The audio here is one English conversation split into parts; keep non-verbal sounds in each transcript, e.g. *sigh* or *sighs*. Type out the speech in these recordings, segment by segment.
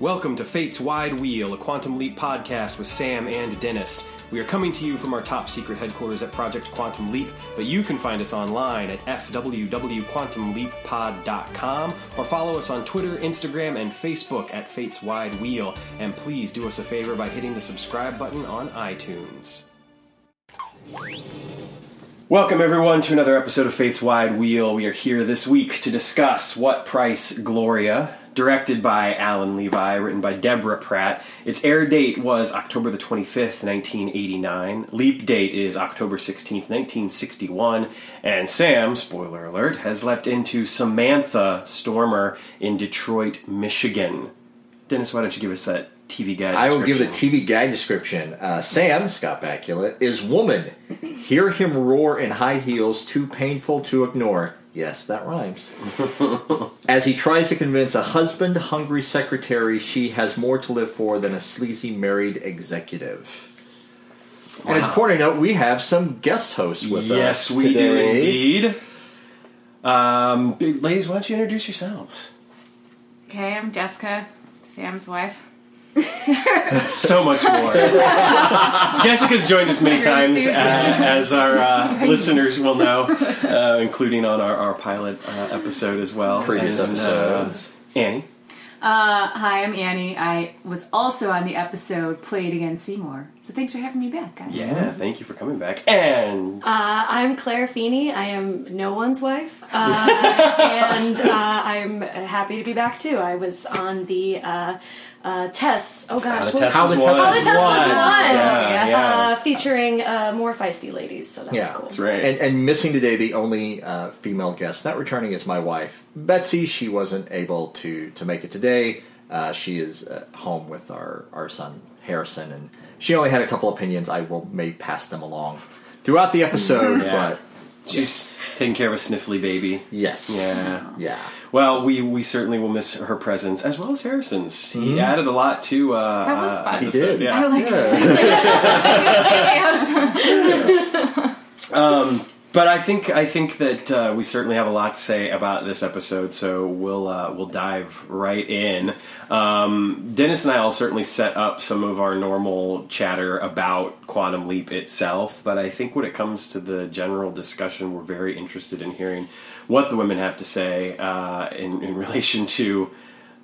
Welcome to Fate's Wide Wheel, a Quantum Leap podcast with Sam and Dennis. We are coming to you from our top secret headquarters at Project Quantum Leap, but you can find us online at fwwquantumleappod.com or follow us on Twitter, Instagram, and Facebook at Fate's Wide Wheel. And please do us a favor by hitting the subscribe button on iTunes. Welcome, everyone, to another episode of Fate's Wide Wheel. We are here this week to discuss What Price Gloria, directed by Alan Levi, written by Deborah Pratt. Its air date was October the 25th, 1989. Leap date is October 16th, 1961. And Sam, spoiler alert, has leapt into Samantha Stormer in Detroit, Michigan. Dennis, why don't you give us that TV guide I will give the? TV guide description. Uh, Sam, Scott Bakula, is woman. Hear him roar in high heels, too painful to ignore. Yes, that rhymes. *laughs* As he tries to convince a husband hungry secretary she has more to live for than a sleazy married executive. And it's important to note we have some guest hosts with Yes, us. Yes, we do indeed. Um, ladies, why don't you introduce yourselves? Okay, I'm Jessica, Sam's wife. So much more. *laughs* Jessica's joined us many times, uh, as our uh, listeners will know, uh, including on our, our pilot uh, episode as well. Previous And, uh, episodes. Annie. Uh, hi, I'm Annie. I was also on the episode Play It Again, Seymour. So thanks for having me back, guys. Yeah, thank you for coming back. And Uh, I'm Claire Feeney. I am no one's wife, uh, *laughs* and uh, I'm happy to be back too. I was on the uh, uh, Tess. Oh How gosh, the what- Test How was the won. How the Tess was Won. won. Yeah, yeah. Uh, featuring uh, more feisty ladies. So that Yeah. was cool. That's right. And, and missing today, the only uh, female guest not returning is my wife, Betsy. She wasn't able to to make it today. Uh, she is at home with our, our son Harrison, and she only had a couple opinions. I will may pass them along throughout the episode, Yeah. but She's taking care of a sniffly baby. yes, Yeah. yeah. Well, we, we certainly will miss her presence as well as Harrison's. He added a lot to uh, That was uh, fun. He did. Yeah. I liked Yeah. it. *laughs* *laughs* Um, but I think I think that uh, we certainly have a lot to say about this episode, so we'll uh, we'll dive right in. Um, Dennis and I will certainly set up some of our normal chatter about Quantum Leap itself, but I think when it comes to the general discussion, we're very interested in hearing what the women have to say uh, in, in *laughs* relation to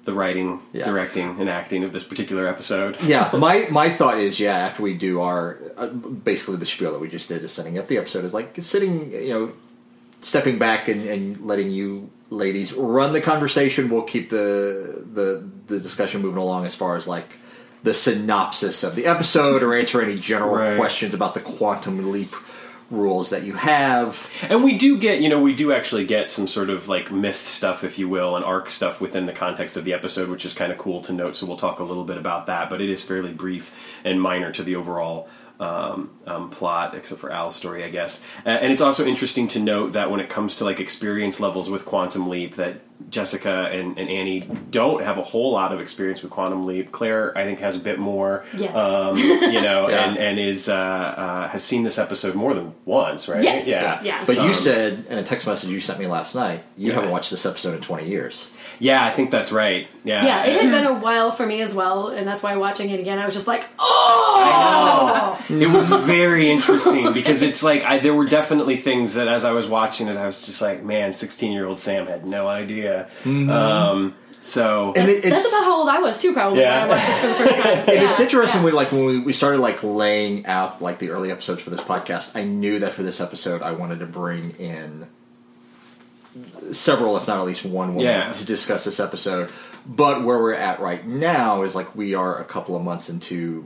the writing, Yeah. directing, and acting of this particular episode. *laughs* yeah, my my thought is, yeah, after we do our uh, basically the spiel that we just did is setting up the episode is like sitting, you know, stepping back and, and letting you ladies run the conversation. We'll keep the the the discussion moving along as far as like the synopsis of the episode or answer any general Right. questions about the quantum leap rules that you have. And we do get, you know, we do actually get some sort of like myth stuff, if you will, and arc stuff within the context of the episode, which is kind of cool to note. So we'll talk a little bit about that, but it is fairly brief and minor to the overall um, um, plot, except for Al's story, I guess. And it's also interesting to note that when it comes to like experience levels with Quantum Leap, that Jessica and, and Annie don't have a whole lot of experience with Quantum Leap. Claire, I think, has a bit more. Yes. Um, you know, *laughs* Yeah. and and is uh, uh, has seen this episode more than once, right? Yes. Yeah. Yeah. But you Um, said in a text message you sent me last night, you Yeah. haven't watched this episode in twenty years. Yeah, I think that's right. Yeah. Yeah, it had been a while for me as well, and that's why watching it again, I was just like, oh! It was very interesting because it's like I, there were definitely things that as I was watching it, I was just like, man, sixteen-year-old Sam had no idea. Um, so And it, That's about how old I was too, probably Yeah. when I watched this for the first time. *laughs* And it's interesting yeah. when like when we, we started like laying out like the early episodes for this podcast, I knew that for this episode I wanted to bring in several, if not at least one woman Yeah. to discuss this episode. But where we're at right now is like we are a couple of months into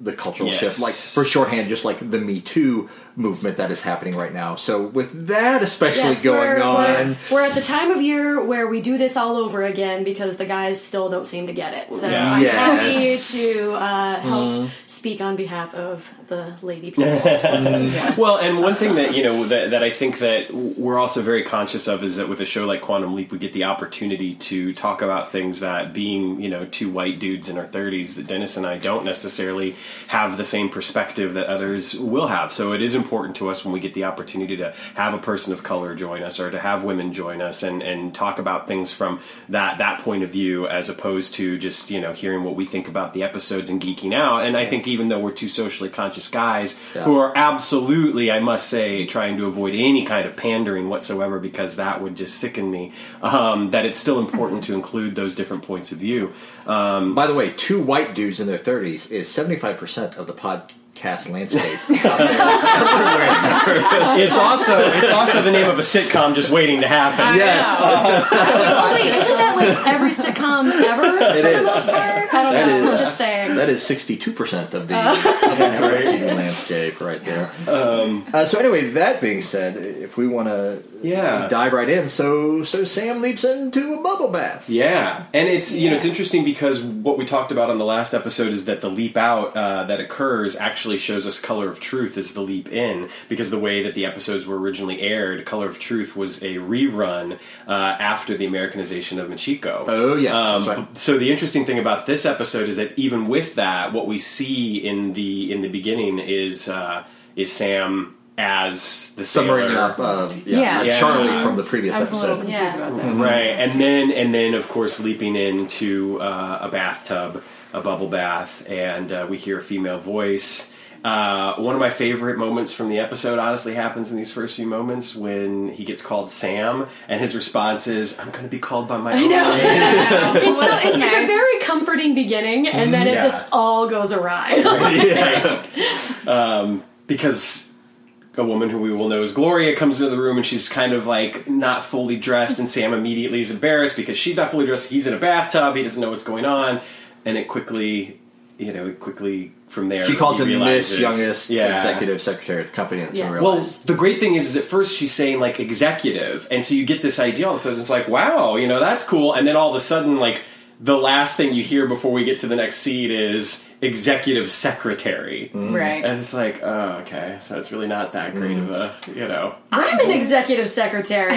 the cultural Yes. shift. Like for shorthand, just like the Me Too movement that is happening right now. So with that especially Yes, going we're, on We're, we're at the time of year where we do this all over again because the guys still don't seem to get it. So Yeah. I'm Yes. happy to uh, help speak on behalf of the lady *laughs* people. Yeah. Well, and one thing that you know that, that I think that we're also very conscious of is that with a show like Quantum Leap, we get the opportunity to talk about things that, being you know two white dudes in our thirties, that Dennis and I don't necessarily have the same perspective that others will have. So it is important to us when we get the opportunity to have a person of color join us or to have women join us and, and talk about things from that that point of view as opposed to just you know hearing what we think about the episodes and geeking out. And I think even though we're two socially conscious guys Yeah. who are absolutely, I must say, trying to avoid any kind of pandering whatsoever because that would just sicken me. Um, that it's still important to include those different points of view. Um, By the way, two white dudes in their 30s is 75% of the podcast landscape. out there. Everywhere. it's also it's also the name of a sitcom just waiting to happen. yes. Oh *laughs* wait, isn't that like every sitcom ever? It for is. the most part? I don't That know. I'm is- just saying. That is 62% of the of the network TV landscape right there. uh, so anyway, that being said, if we want to Yeah. dive right in, so so Sam leaps into a bubble bath. Yeah, and it's you know it's interesting because what we talked about on the last episode is that the leap out uh, that occurs actually shows us Color of Truth is the leap in because the way that the episodes were originally aired, Color of Truth was a rerun uh, after the Americanization of Machiko. Oh, yes, Um, right. So the interesting thing about this episode is that even with that, what we see in the in the beginning is uh, is Sam as the Summering sailor. up, uh, yeah, Yeah. Yeah. Charlie from the previous I was a little episode. confused Yeah. about that. right and then and then of course leaping into uh, a bathtub a bubble bath and uh, we hear a female voice uh, one of my favorite moments from the episode honestly happens in these first few moments when he gets called Sam and his response is I'm going to be called by my own know. name." *laughs* It's, so, it's, it's a very comforting beginning, and then it Yeah. just all goes awry. *laughs* *laughs* um, because a woman who we will know as Gloria comes into the room and she's kind of like not fully dressed, and Sam immediately is embarrassed because she's not fully dressed. He's in a bathtub. He doesn't know what's going on, and it quickly, you know, quickly from there. She calls him realizes- Miss Youngest Yeah. Executive Secretary of the company. That's Yeah. Well, the great thing is, is at first she's saying like executive, and so you get this idea. All of a sudden, it's like, wow, you know, that's cool. And then all of a sudden, like the last thing you hear before we get to the next seed is executive secretary, mm. Right. and it's like, oh, okay, so it's really not that great of a, you know. I'm an executive secretary. *laughs*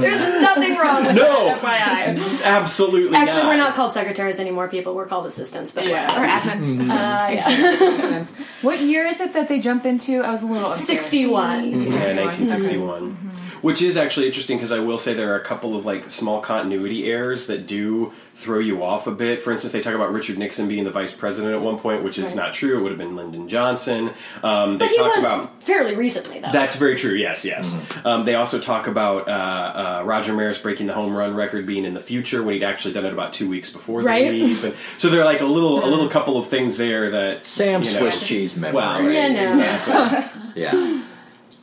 There's nothing wrong with No. that, FYI. Absolutely. Actually, we're not called secretaries anymore, people. We're called assistants, but Yeah. Or whatever. admins. Mm-hmm. Uh, yeah. Sense. What year is it that they jump into? I was a little unclear. 61. Mm-hmm. Yeah, 61. 1961. Mm-hmm. Which is actually interesting because I will say there are a couple of like small continuity errors that do throw you off a bit. For instance, they talk about Richard Nixon being the vice president at one point, which is Right. not true. It would have been Lyndon Johnson. Um, they But he talk was about fairly recently, though. That's very true. Yes, yes. Mm-hmm. Um, they also talk about uh, uh, Roger Maris breaking the home run record being in the future when he'd actually done it about two weeks before the Right. leave. And so there are like a little, a little couple of things there that Sam you know, Swiss cheese memory. Well, Yeah, no. exactly. Yeah.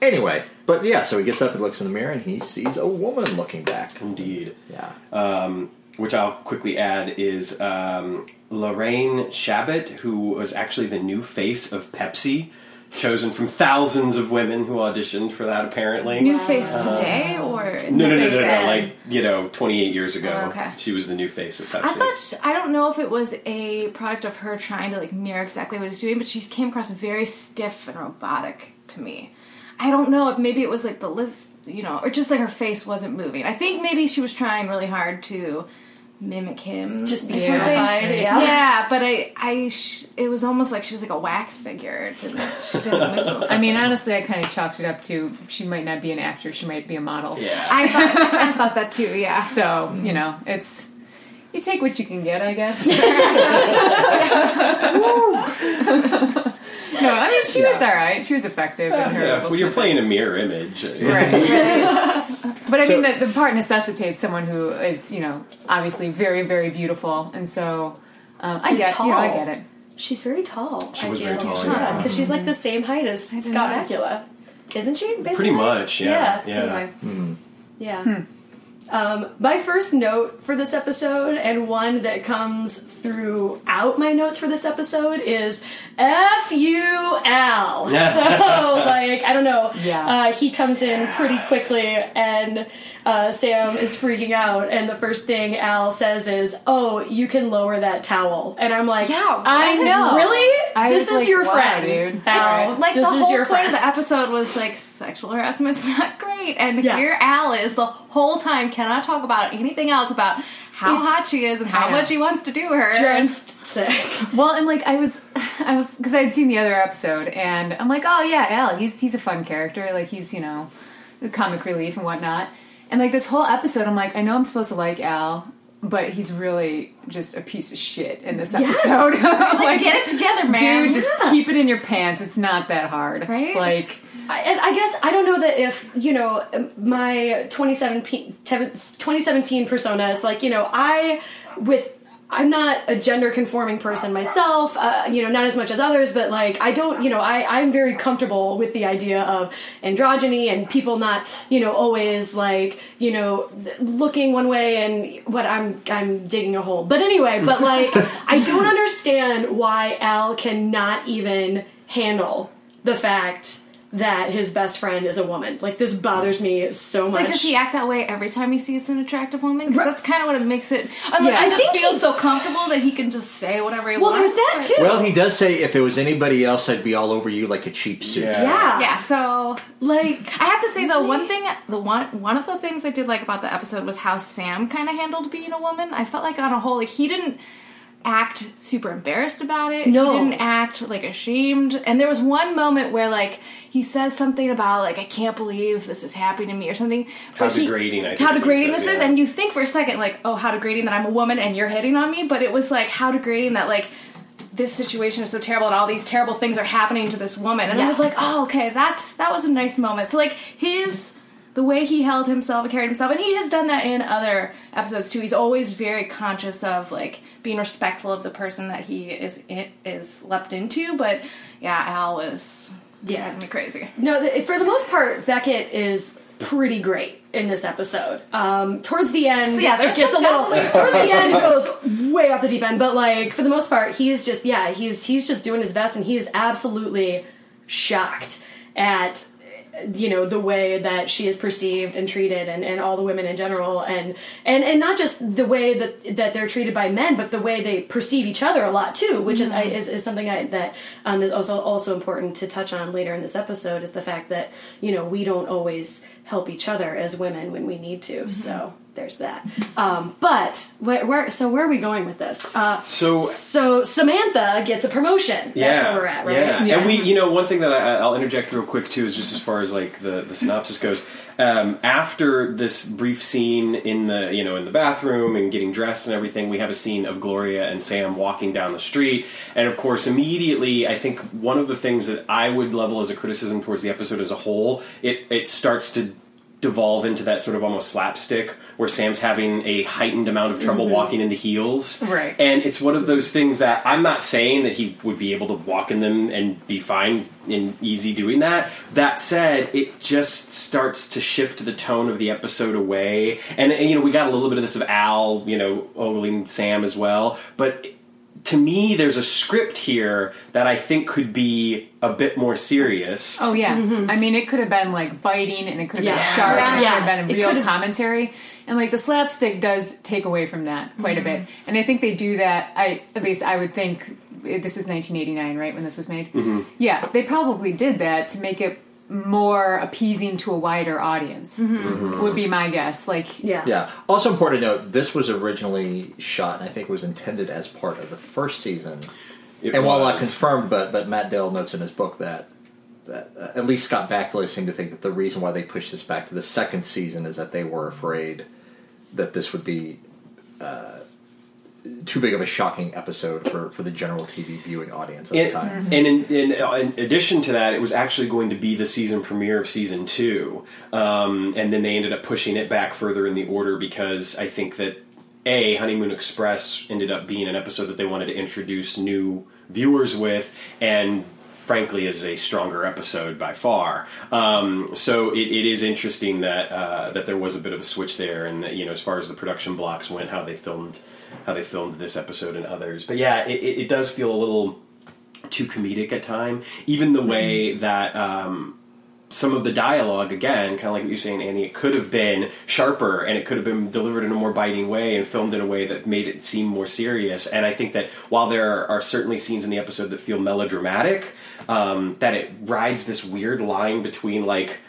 Anyway, but yeah, so he gets up and looks in the mirror and he sees a woman looking back. Indeed. Yeah. um, which I'll quickly add is um, Lorraine Shabbat, who was actually the new face of Pepsi, chosen from thousands of women who auditioned for that. Apparently, New face today or no, no, no, no, no, then? like you know, 28 years ago, Oh, okay. she was the new face of Pepsi. I thought I don't know if it was a product of her trying to like mirror exactly what he's doing, but she came across very stiff and robotic to me. I don't know if maybe it was like the list, you know, or just like her face wasn't moving. I think maybe she was trying really hard to mimic him, mm, Just be or something. terrified, yeah. yeah. But I, I, sh- it was almost like she was like a wax figure. Didn't, she didn't move. *laughs* I mean, honestly, I kind of chalked it up to she might not be an actor; she might be a model. yeah, I thought, I thought that too. Yeah. *laughs* So you know, it's you take what you can get, I guess. *laughs* no, I mean she was all right. She was effective in her. yeah. little Well, you're playing a mirror image, Right. *laughs* but I So- mean, the, the part necessitates someone who is, you know, obviously very, very beautiful, and so um, I And get, you know, I get it. She's very tall. She I was very feel. tall, Yeah, yeah. because she's like the same height as Scott notice. Bakula. Isn't she? Basically? Pretty much, yeah, yeah. Anyway. Hmm. Yeah. Um, my first note for this episode, and one that comes throughout my notes for this episode, is F U L. *laughs* So, like, I don't know. Yeah. Uh, he comes in pretty quickly, and uh, Sam is freaking out, and the first thing Al says is, Oh, you can lower that towel. And I'm like, Yeah, I know. Really? I this is like, your wow, friend, dude. Al. like this the is whole your point friend. of the episode was like sexual harassment's not great, and Yeah. here Al is the whole time cannot talk about anything else about how It's- hot she is and how much he wants to do her. And- Just sick. *laughs* Well, and like I was, I was because I had seen the other episode, and I'm like, oh yeah, Al, he's he's a fun character. Like he's you know, comic relief and whatnot. And like this whole episode, I'm like, I know I'm supposed to like Al, but he's really just a piece of shit in this episode. like, *laughs* get it together, man. Dude, just keep it in your pants. It's not that hard, Right? Like, I, and I guess I don't know that if you know um, my 2017 2017 persona. It's like you know I with I'm not a gender conforming person myself. Uh, you know, not as much as others, but like I don't. You know, I I'm very comfortable with the idea of androgyny and people not you know always like you know looking one way and what I'm I'm digging a hole. But anyway, but *laughs* like I don't understand why Al cannot even handle the fact that his best friend is a woman. Like this bothers me so much. Like, does he act that way every time he sees an attractive woman? Because that's kind of what it makes it. Unless Yeah. he I just feel he- so comfortable that he can just say whatever he well, wants. there's that too. Well, he does say if it was anybody else, I'd be all over you like a cheap suit. Yeah. yeah. Yeah, so Like I have to say though, one thing, the one one of the things I did like about the episode was how Sam kind of handled being a woman. I felt like on a whole, like he didn't act super embarrassed about it. No. he didn't act like ashamed. And there was one moment where like he says something about like I can't believe this is happening to me or something. How But he- degrading, I think how degrading says, this is, yeah. and you think for a second like, oh, how degrading that I'm a woman and you're hitting on me. But it was like how degrading that like. This situation is so terrible, and all these terrible things are happening to this woman. And I was like, oh, okay, that's that was a nice moment. So like his the way he held himself and carried himself, and he has done that in other episodes too. He's always very conscious of like being respectful of the person that he is is leapt into. But yeah, Al was Yeah. driving me crazy. no, th- for the most part, Beckett is pretty great in this episode. Um, towards the end, So, yeah, there's it gets a little. Towards the end, it goes way off the deep end. But like for the most part, he's just yeah, he's he's just doing his best, and he is absolutely shocked at you know the way that she is perceived and treated and, and all the women in general and and and not just the way that that they're treated by men but the way they perceive each other a lot too which is, is, is something I, that um, is also also important to touch on later in this episode is the fact that you know we don't always help each other as women when we need to. So there's that um, but where, where so where are we going with this uh, So so Samantha gets a promotion that's yeah, where we're at right yeah. Yeah. and we, you know, one thing that I, I'll interject real quick too is just as far as like the the synopsis goes. Um, after this brief scene in the you know in the bathroom and getting dressed and everything, we have a scene of Gloria and Sam walking down the street, and of course, immediately, I think one of the things that I would level as a criticism towards the episode as a whole, it it starts to devolve into that sort of almost slapstick where Sam's having a heightened amount of trouble mm-hmm. walking in the heels. Right. And it's one of those things that I'm not saying that he would be able to walk in them and be fine and easy doing that. That said, it just starts to shift the tone of the episode away. And, and, you know, we got a little bit of this of Al, you know, ogling Sam as well. But to me, there's a script here that I think could be a bit more serious. Oh yeah, mm-hmm. I mean it could have been like biting, and it could have Yeah. been sharp, and it Yeah. could have been a real could've- commentary. And like the slapstick does take away from that quite a mm-hmm. bit, and I think they do that. I at least I would think this is 1989, right when this was made. Mm-hmm. Yeah, they probably did that to make it more appeasing to a wider audience. Would be my guess. Like yeah Yeah. Also important to note, this was originally shot, and I think was intended as part of the first season. It and while not confirmed, but but Matt Dale notes in his book that that uh, at least Scott Bakula seemed to think that the reason why they pushed this back to the second season is that they were afraid that this would be uh, too big of a shocking episode for, for the general TV viewing audience at And, the time. and in, in, uh, in addition to that, it was actually going to be the season premiere of season two, um, and then they ended up pushing it back further in the order because I think that a Honeymoon Express ended up being an episode that they wanted to introduce new viewers with, and frankly is a stronger episode by far. Um, so it, it is interesting that uh, that there was a bit of a switch there, and that, you know as far as the production blocks went, how they filmed how they filmed this episode and others. But yeah, it, it, it does feel a little too comedic at time. Even the way that um, some of the dialogue, again, kind of like what you're saying, Annie, it could have been sharper and it could have been delivered in a more biting way and filmed in a way that made it seem more serious. And I think that while there are certainly scenes in the episode that feel melodramatic, um, that it rides this weird line between like.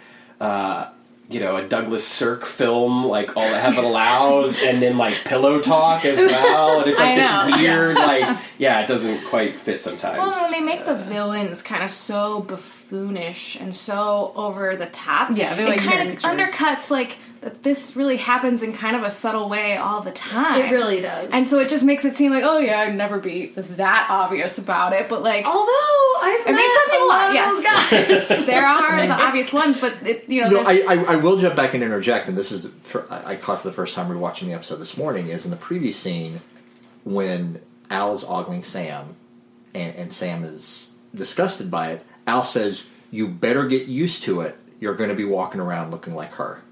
Uh, you know a Douglas Sirk film, like all that heaven allows, and then like pillow talk as well, and it's *laughs* like this weird, like yeah, it doesn't quite fit sometimes. Well, they make the villains kind of so buffoonish and so over the top. Yeah, they're it kind of miniatures. undercuts like that this really happens in kind of a subtle way all the time. It really does. And so it just makes it seem like, oh yeah, I'd never be that obvious about it. But like, Although I've I mean, met some people a lot of Yes, those guys. *laughs* there are the *laughs* obvious ones, but it, you know, You know, I, I, I will jump back and interject, and this is for, I I caught for the first time rewatching the episode this morning. Is in the previous scene when Al is ogling Sam, and, and Sam is disgusted by it. Al says, "You better get used to it. You're going to be walking around looking like her."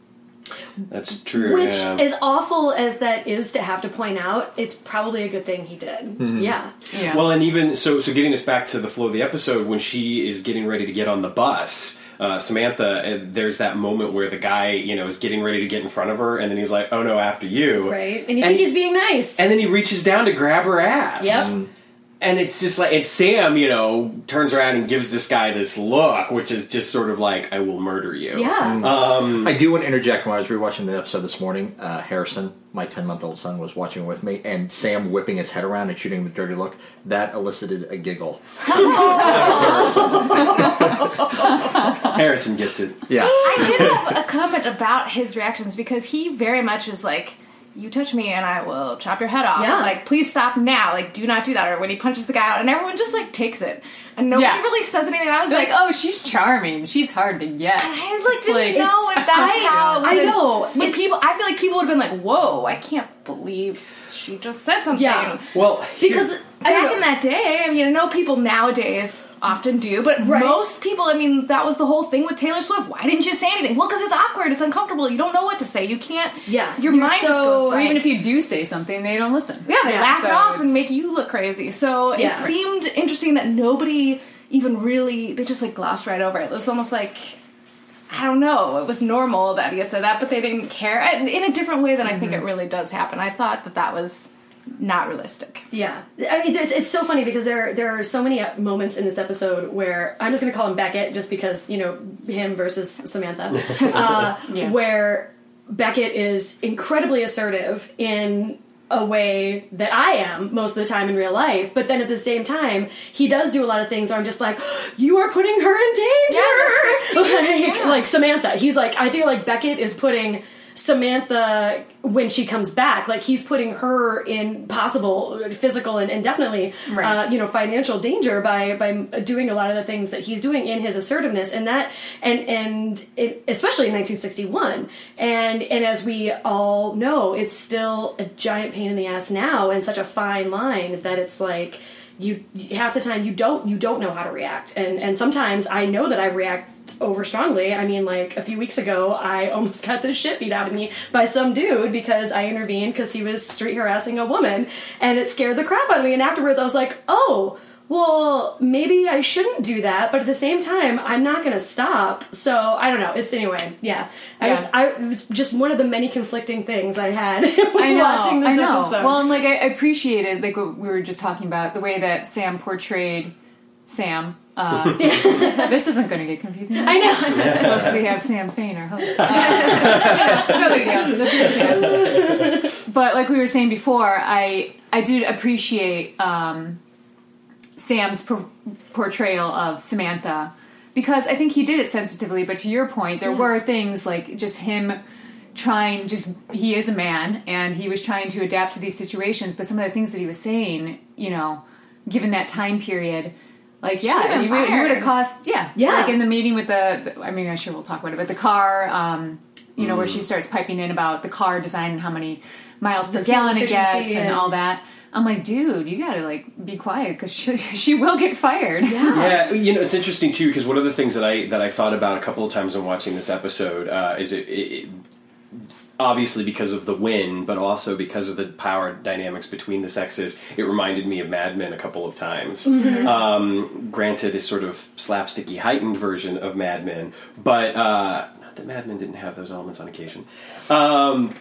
That's true. Which, yeah. as awful as that is to have to point out, it's probably a good thing he did. Yeah. Yeah. Well, and even so, so getting us back to the flow of the episode, when she is getting ready to get on the bus, uh, Samantha, uh, there's that moment where the guy, you know, is getting ready to get in front of her, and then he's like, "Oh no, after you!" Right. And you And- think he's being nice. And then he reaches down to grab her ass. Yep. And it's just like, and Sam, you know, turns around and gives this guy this look, which is just sort of like, "I will murder you." yeah. Um, I do want to interject when I was rewatching the episode this morning. Uh, Harrison, my 10 month old son, was watching with me, and Sam whipping his head around and shooting him a dirty look. That elicited a giggle. *laughs* *laughs* Harrison gets it. Yeah. I did have a comment about his reactions because he very much is like, "You touch me and I will chop your head off." Yeah. Like, please stop now. Like, do not do that. Or when he punches the guy out, and everyone just like takes it, and nobody Yeah. really says anything. And I was like, like, oh, she's charming. She's hard to get. I like It's didn't like- know if *laughs* that's I- how. I know. When It- people, I feel like people would have been like, "Whoa, I can't believe she just said something." Yeah. Well, because Back know. in that day, I mean, I know people nowadays often do, but Right. most people, I mean, that was the whole thing with Taylor Swift. Why didn't you say anything? Well, because it's awkward, it's uncomfortable, you don't know what to say. You can't. Yeah. your You're mind just so- goes Or even if you do say something, they don't listen. Yeah, they Yeah, laugh it off and make you look crazy. So Yeah. it seemed interesting that nobody even really they just like glossed right over it. It was almost like I don't know. It was normal that he had said that, but they didn't care in a different way than I think mm-hmm. it really does happen. I thought that that was not realistic. Yeah, I mean, it's, it's so funny because there there are so many moments in this episode where I'm just going to call him Beckett just because you know him versus Samantha, *laughs* uh, Yeah. where Beckett is incredibly assertive in a way that I am most of the time in real life, but then at the same time he does do a lot of things where I'm just like, *gasps* you are putting her in danger, Yeah, the sex scenes, like yeah. like Samantha. He's like, I feel like Beckett is putting. Samantha, when she comes back, like he's putting her in possible physical and, and definitely, Right. uh, you know, financial danger by by doing a lot of the things that he's doing in his assertiveness, and that, and and it, especially in 1961, and and as we all know, it's still a giant pain in the ass now, and such a fine line that it's like you half the time you don't you don't know how to react. And and sometimes i know that i react over strongly. I mean like a few weeks ago i *laughs* almost got the shit beat out of me by some dude because i intervened because he was street harassing a woman and it scared the crap out of me. And afterwards i was like oh well maybe i shouldn't do that but at the same time i'm not gonna stop so i don't know it's anyway yeah, I, was, I it was just one of the many conflicting things i had *laughs* I know. watching this I know. episode Well, and like I appreciated like what we were just talking about the way that Sam portrayed Sam. Uh, *laughs* *laughs* this isn't going to get confusing. i know Plus, we have Sam Fain, our host. Uh, no big deal. That's your Sam. But like we were saying before, I I did appreciate um, Sam's por- portrayal of Samantha because I think he did it sensitively. But to your point, there were things like just him trying. Just he is a man, and he was trying to adapt to these situations. But some of the things that he was saying, you know, given that time period. Like yeah, he would, he would have cost yeah Yeah. like in the meeting with the, the I mean I'm sure we'll talk about it but the car um you know where she starts piping in about the car design and how many miles per The fuel gallon it gets and and- all that I'm like dude you gotta like be quiet because she, *laughs* she will get fired Yeah, you know it's interesting too because one of the things that I that I thought about a couple of times when watching this episode uh, is it, it, it obviously because of the win, but also because of the power dynamics between the sexes. It reminded me of Mad Men a couple of times. Um, granted, a sort of slapsticky, heightened version of Mad Men, but uh, not that Mad Men didn't have those elements on occasion. Um,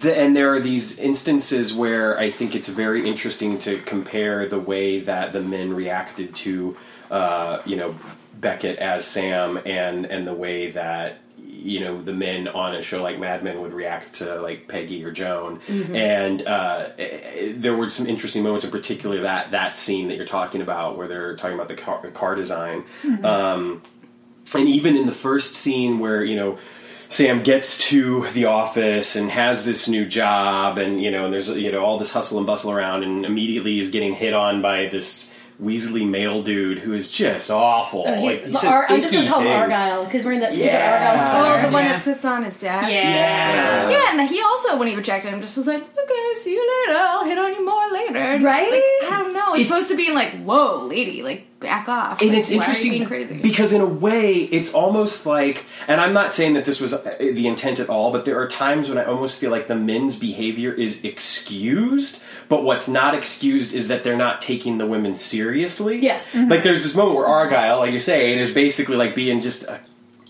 the, and there are these instances where I think it's very interesting to compare the way that the men reacted to, uh, you know, Beckett as Sam, and and the way that you know the men on a show like Mad Men would react to like Peggy or Joan, and uh, eh, there were some interesting moments, in particular that that scene that you're talking about, where they're talking about the car, the car design, um, and even in the first scene where you know. Sam gets to the office and has this new job, and you know, and there's you know all this hustle and bustle around, and immediately is getting hit on by this Weasley male dude who is just awful. Oh, like, he says Ar- I'm just gonna call him. Argyle because we're in that stupid Yeah. Argyle Oh, the one Yeah. that sits on his desk. Yeah. Yeah, and he also, when he rejected him, just was like, "Okay, see you later. I'll hit on you more later." Right? Like, I don't know. It's, It's- supposed to be like, "Whoa, lady, like back off." and Like, it's why are you interesting being crazy. because in a way it's almost like and i'm not saying that this was uh, the intent at all but there are times when i almost feel like the men's behavior is excused but what's not excused is that they're not taking the women seriously Yes. like there's this moment where argyle like you're saying is basically like being just an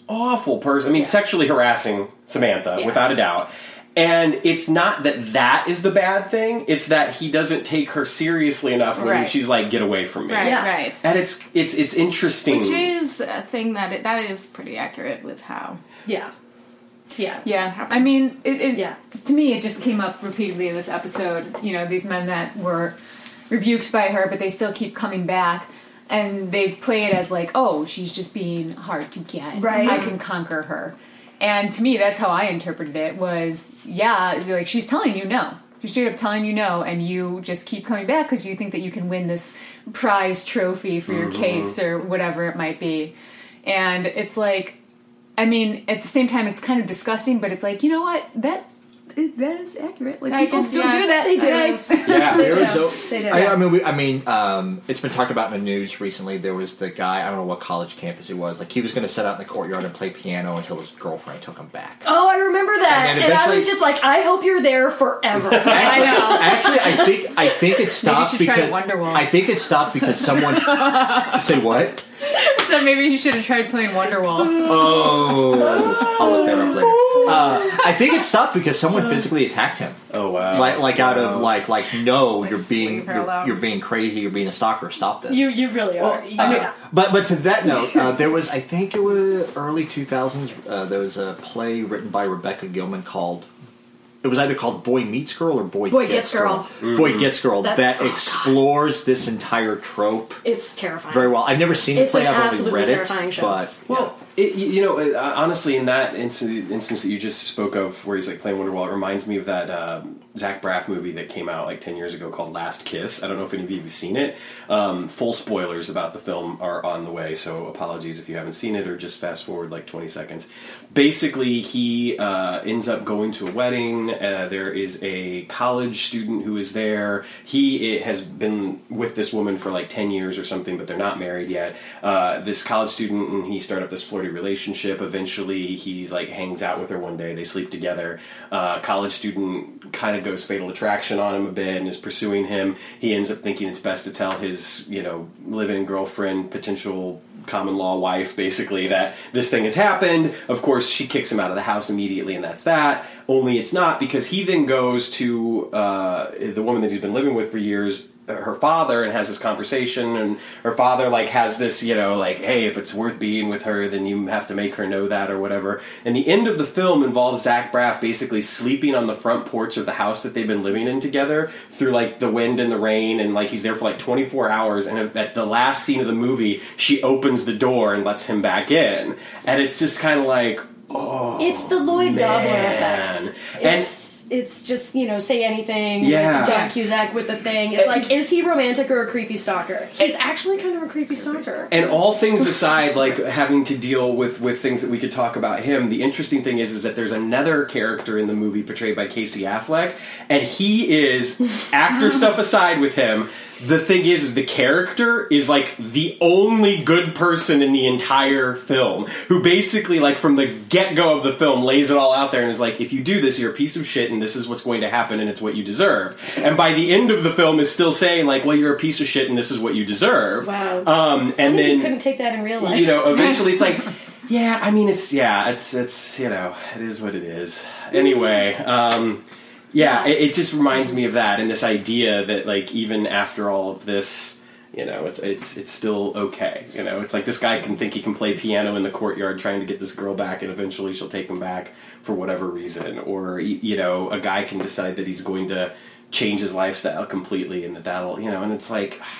awful person i mean sexually harassing samantha Yeah. without a doubt and it's not that that is the bad thing it's that he doesn't take her seriously enough when Right. she's like get away from me right, Yeah. right. and it's it's it's interesting. Which is a thing that it, that is pretty accurate with how. Yeah. Yeah. Yeah, I mean, it, it, Yeah. To me, it just came up repeatedly in this episode. You know, these men that were rebuked by her, but they still keep coming back, and they play it as like, "Oh, she's just being hard to get. Right. I can conquer her." And to me, that's how I interpreted it. Was yeah, like she's telling you no. She's straight up telling you no, and you just keep coming back because you think that you can win this prize trophy for your mm-hmm. case or whatever it might be. And it's like, I mean, at the same time, it's kind of disgusting, but it's like, you know what? That that is accurate. Like I people guess, still yeah, do that they do. today. yeah, They was do. a- They do. I, I mean, we, I mean, um, it's been talked about in the news recently. There was the guy. I don't know what college campus he was. Like he was going to sit out in the courtyard and play piano until his girlfriend took him back. Oh, I remember that, And and, I was just like, I hope you're there forever. *laughs* I know. Actually, I think I think it stopped should try because Wonderwall. I think it stopped because someone *laughs* say what? *laughs* so maybe he should have tried playing Wonderwall. Oh, I'll look that up later. Uh, I think it stopped because someone physically attacked him. Oh wow. Like, like out of like, like no, Like, you're being, leave her you're, alone. you're being crazy. You're being a stalker. Stop this. you you really are. Uh, yeah. But but to that note, uh, there was I think it was early two thousands. Uh, there was a play written by Rebecca Gilman called. It was either called Boy Meets Girl or Boy, Boy Gets, Gets Girl. Boy Gets Girl. That- That, oh, God. explores this entire trope It's terrifying. very well. I've never seen the It's play. I've only absolutely read it, terrifying show. but Well, it, you know, uh, honestly, in that instance, instance that you just spoke of, where he's like playing Wonderwall, it reminds me of that um, Zach Braff movie that came out like ten years ago called Last Kiss. I don't know if any of you have seen it. Um, full spoilers about the film are on the way, so apologies if you haven't seen it, or just fast forward like twenty seconds. Basically, he uh, ends up going to a wedding. Uh, there is a college student who is there. He has been with this woman for like ten years or something, but they're not married yet. Uh, this college student and he start up this flirty relationship. Eventually, he's like hangs out with her one day. They sleep together. Uh, college student kind of goes fatal attraction on him a bit and is pursuing him. He ends up thinking it's best to tell his you know live-in girlfriend, potential common law wife, basically that this thing has happened. Of course, she kicks him out of the house immediately, and that's that. Only it's not because he then goes to uh, the woman that he's been living with for years her father and has this conversation and her father like has this you know like hey if it's worth being with her then you have to make her know that or whatever. And the end of the film involves zach braff basically sleeping on the front porch of the house that they've been living in together through like the wind and the rain and like he's there for like 24 hours and at the last scene of the movie she opens the door and lets him back in. And it's just kind of like oh It's the Lloyd Dobler effect. And- It's it's just you know say anything. Yeah. John Cusack with the thing. It's like is he romantic or a creepy stalker? He's actually kind of a creepy stalker. and all things aside like having to deal with with things that we could talk about him the interesting thing is is that there's another character in the movie portrayed by casey affleck and he is actor *laughs* stuff aside with him the thing is is the character is like the only good person in the entire film who basically like from the get-go of the film lays it all out there and is like if you do this you're a piece of shit and this is what's going to happen and it's what you deserve and by the end of the film is still saying like well you're a piece of shit and this is what you deserve Wow. um, and then you couldn't take that in real life. you know, *laughs* eventually it's like, yeah, I mean, it's yeah, it's it's you know, it is what it is. Anyway, um, yeah, it, it just reminds me of that and this idea that like even after all of this, You know, it's it's it's still okay. You know, it's like this guy can think he can play piano in the courtyard trying to get this girl back, and eventually she'll take him back for whatever reason. Or you know, a guy can decide that he's going to change his lifestyle completely, and that that'll you know, and it's like. *sighs*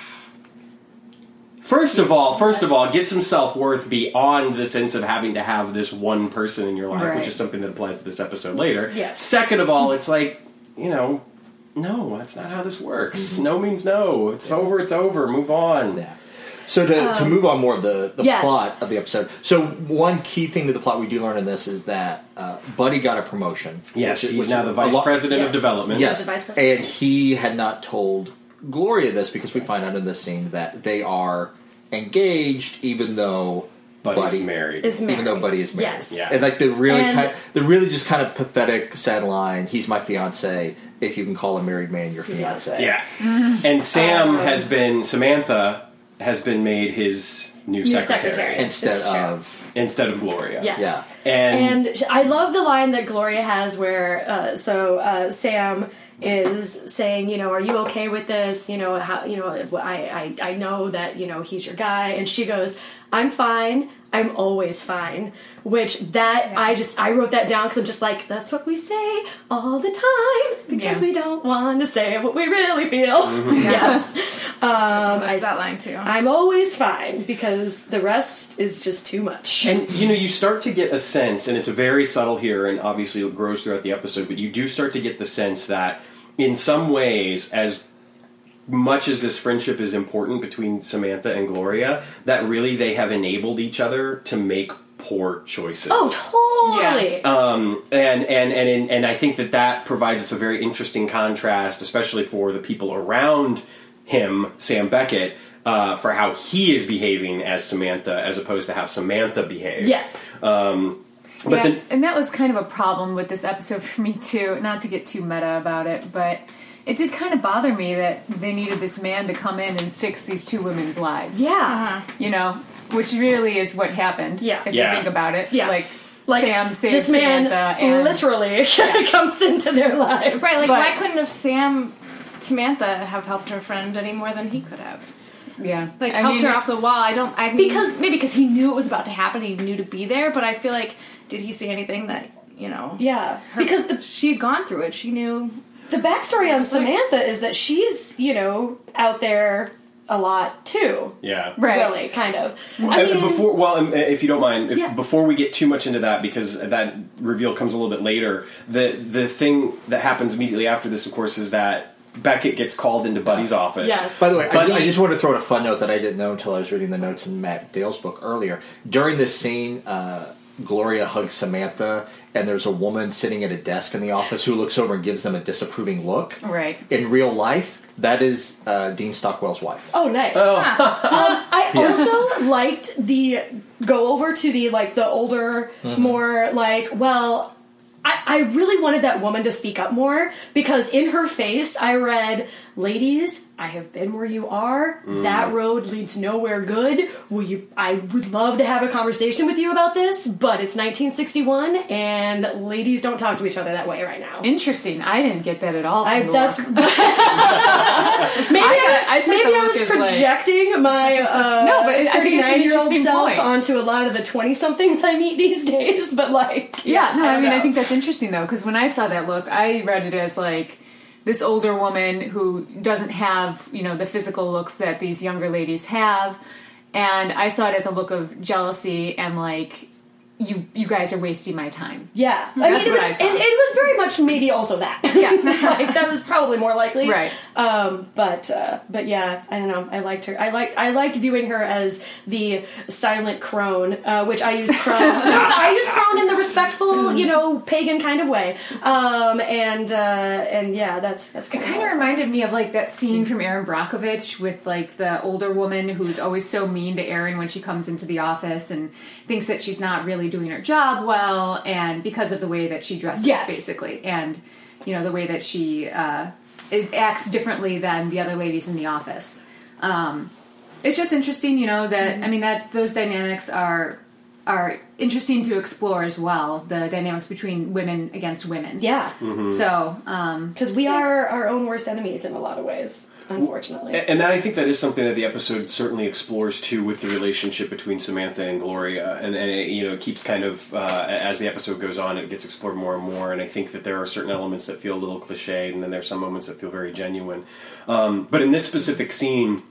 First of all, first of all, get some self worth beyond the sense of having to have this one person in your life, Right. which is something that applies to this episode later. Yes. Second of all, it's like, you know, no, that's not how this works. No means no. It's over, it's over. Move on. Yeah. So to, to move on more of the, the yes. plot of the episode. So one key thing to the plot we do learn in this is that uh, Buddy got a promotion. Yes, which- he's which now the vice lot- president of development. Yes, the vice president. and he had not told Gloria this because we find out in this scene that they are engaged, even though Buddy's Buddy married. Is married. even though Buddy is married. Yes. Yeah. And like the really And- kind, the really just kind of pathetic, sad line. He's my fiance. If you can call a married man your fiance. yeah. And *laughs* Sam Um, has been, Samantha has been made his new, New secretary, secretary. Instead It's true. of instead of Gloria. Yes. Yeah. And, And I love the line that Gloria has where, uh, so uh, Sam is saying, you know, are you okay with this? You know, how, you know, I, I, I know that, you know, he's your guy. And she goes, I'm fine. I'm always fine. Which that, I just, I wrote that down because I'm just like, that's what we say all the time because Yeah. we don't want to say what we really feel. *laughs* yes. Um, That's I, that line too. I'm always fine because the rest is just too much. And you know, you start to get a sense, and it's very subtle here, and obviously it grows throughout the episode. But you do start to get the sense that, in some ways, as much as this friendship is important between Samantha and Gloria, that really they have enabled each other to make poor choices. oh, totally. Um, and and and and and I think that that provides us a very interesting contrast, especially for the people around him, Sam Beckett, uh, for how he is behaving as Samantha, as opposed to how Samantha behaves. yes. But yeah, then, and that was kind of a problem with this episode *laughs* for me too. Not to get too meta about it, but it did kind of bother me that they needed this man to come in and fix these two women's lives. Yeah. Uh-huh. you know, which really is what happened. Yeah. if Yeah. you think about it. Yeah. like, Like Sam saved this man Samantha and literally *laughs* comes into their lives. right, like but- why couldn't have Sam Samantha have helped her friend any more than he could have? yeah, Like I helped mean, her off it's- the wall. I don't I mean, Because- maybe because he knew it was about to happen, he knew to be there. But I feel like did he see anything that you know? Yeah, her- because the she had gone through it. She knew. The backstory on Samantha is that she's you know out there a lot too. yeah. Right. Really, kind of. I Uh, mean, before, well, um, if you don't mind, if, Yeah. before we get too much into that, because that reveal comes a little bit later, the the thing that happens immediately after this, of course, is that Beckett gets called into Buddy's office. Yes. By the way, I, I just want to throw in a fun note that I didn't know until I was reading the notes in Matt Dale's book earlier. During this scene, uh, Gloria hugs Samantha, and there's a woman sitting at a desk in the office who looks over and gives them a disapproving look. right. In real life, that is uh, Dean Stockwell's wife. Oh, nice. um, I *laughs* also liked the go over to the like the older, more like well. I, I really wanted that woman to speak up more because in her face I read, "Ladies, I have been where you are. That road leads nowhere good. Will you? I would love to have a conversation with you about this, but it's 1961 and ladies don't talk to each other that way right now." Interesting. I didn't get that at all. I, the that's *laughs* maybe *laughs* I, got- I took maybe I was as, like- projecting my uh, *laughs* No, but I think it's an 39 year old self point. onto a lot of the 20 somethings I meet these days. But like, Yeah, no, I, don't mean, I think that's interesting though, because when I saw that look, I read it as like this older woman who doesn't have, you know, the physical looks that these younger ladies have, and I saw it as a look of jealousy and like, you, you guys are wasting my time. Yeah, I mean, That's it what was, I saw. It, it was very much maybe also that. Yeah. *laughs* *laughs* like that was probably more likely. Right. Um, but uh, but yeah, I don't know. I liked her. I liked I liked viewing her as the silent crone, uh, which I use crone. *laughs* I use crone in the respectful, you know, pagan kind of way. Um, and uh, and yeah, that's that's It kind of reminded me of like that scene from Erin Brockovich with like the older woman who's always so mean to Erin when she comes into the office and thinks that she's not really doing her job well, and because of the way that she dresses, Yes. basically, and you know the way that she uh, acts differently than the other ladies in the office. Um, it's just interesting, you know, that I mean that those dynamics are are interesting to explore as well. The dynamics between women against women. Yeah, So, um, because we are our own worst enemies in a lot of ways. Unfortunately. And I think that is something that the episode certainly explores too, with the relationship between Samantha and Gloria, and, and it, you know it keeps kind of uh, as the episode goes on, it gets explored more and more. And I think that there are certain elements that feel a little cliched, and then there's some moments that feel very genuine. Um, but in this specific scene.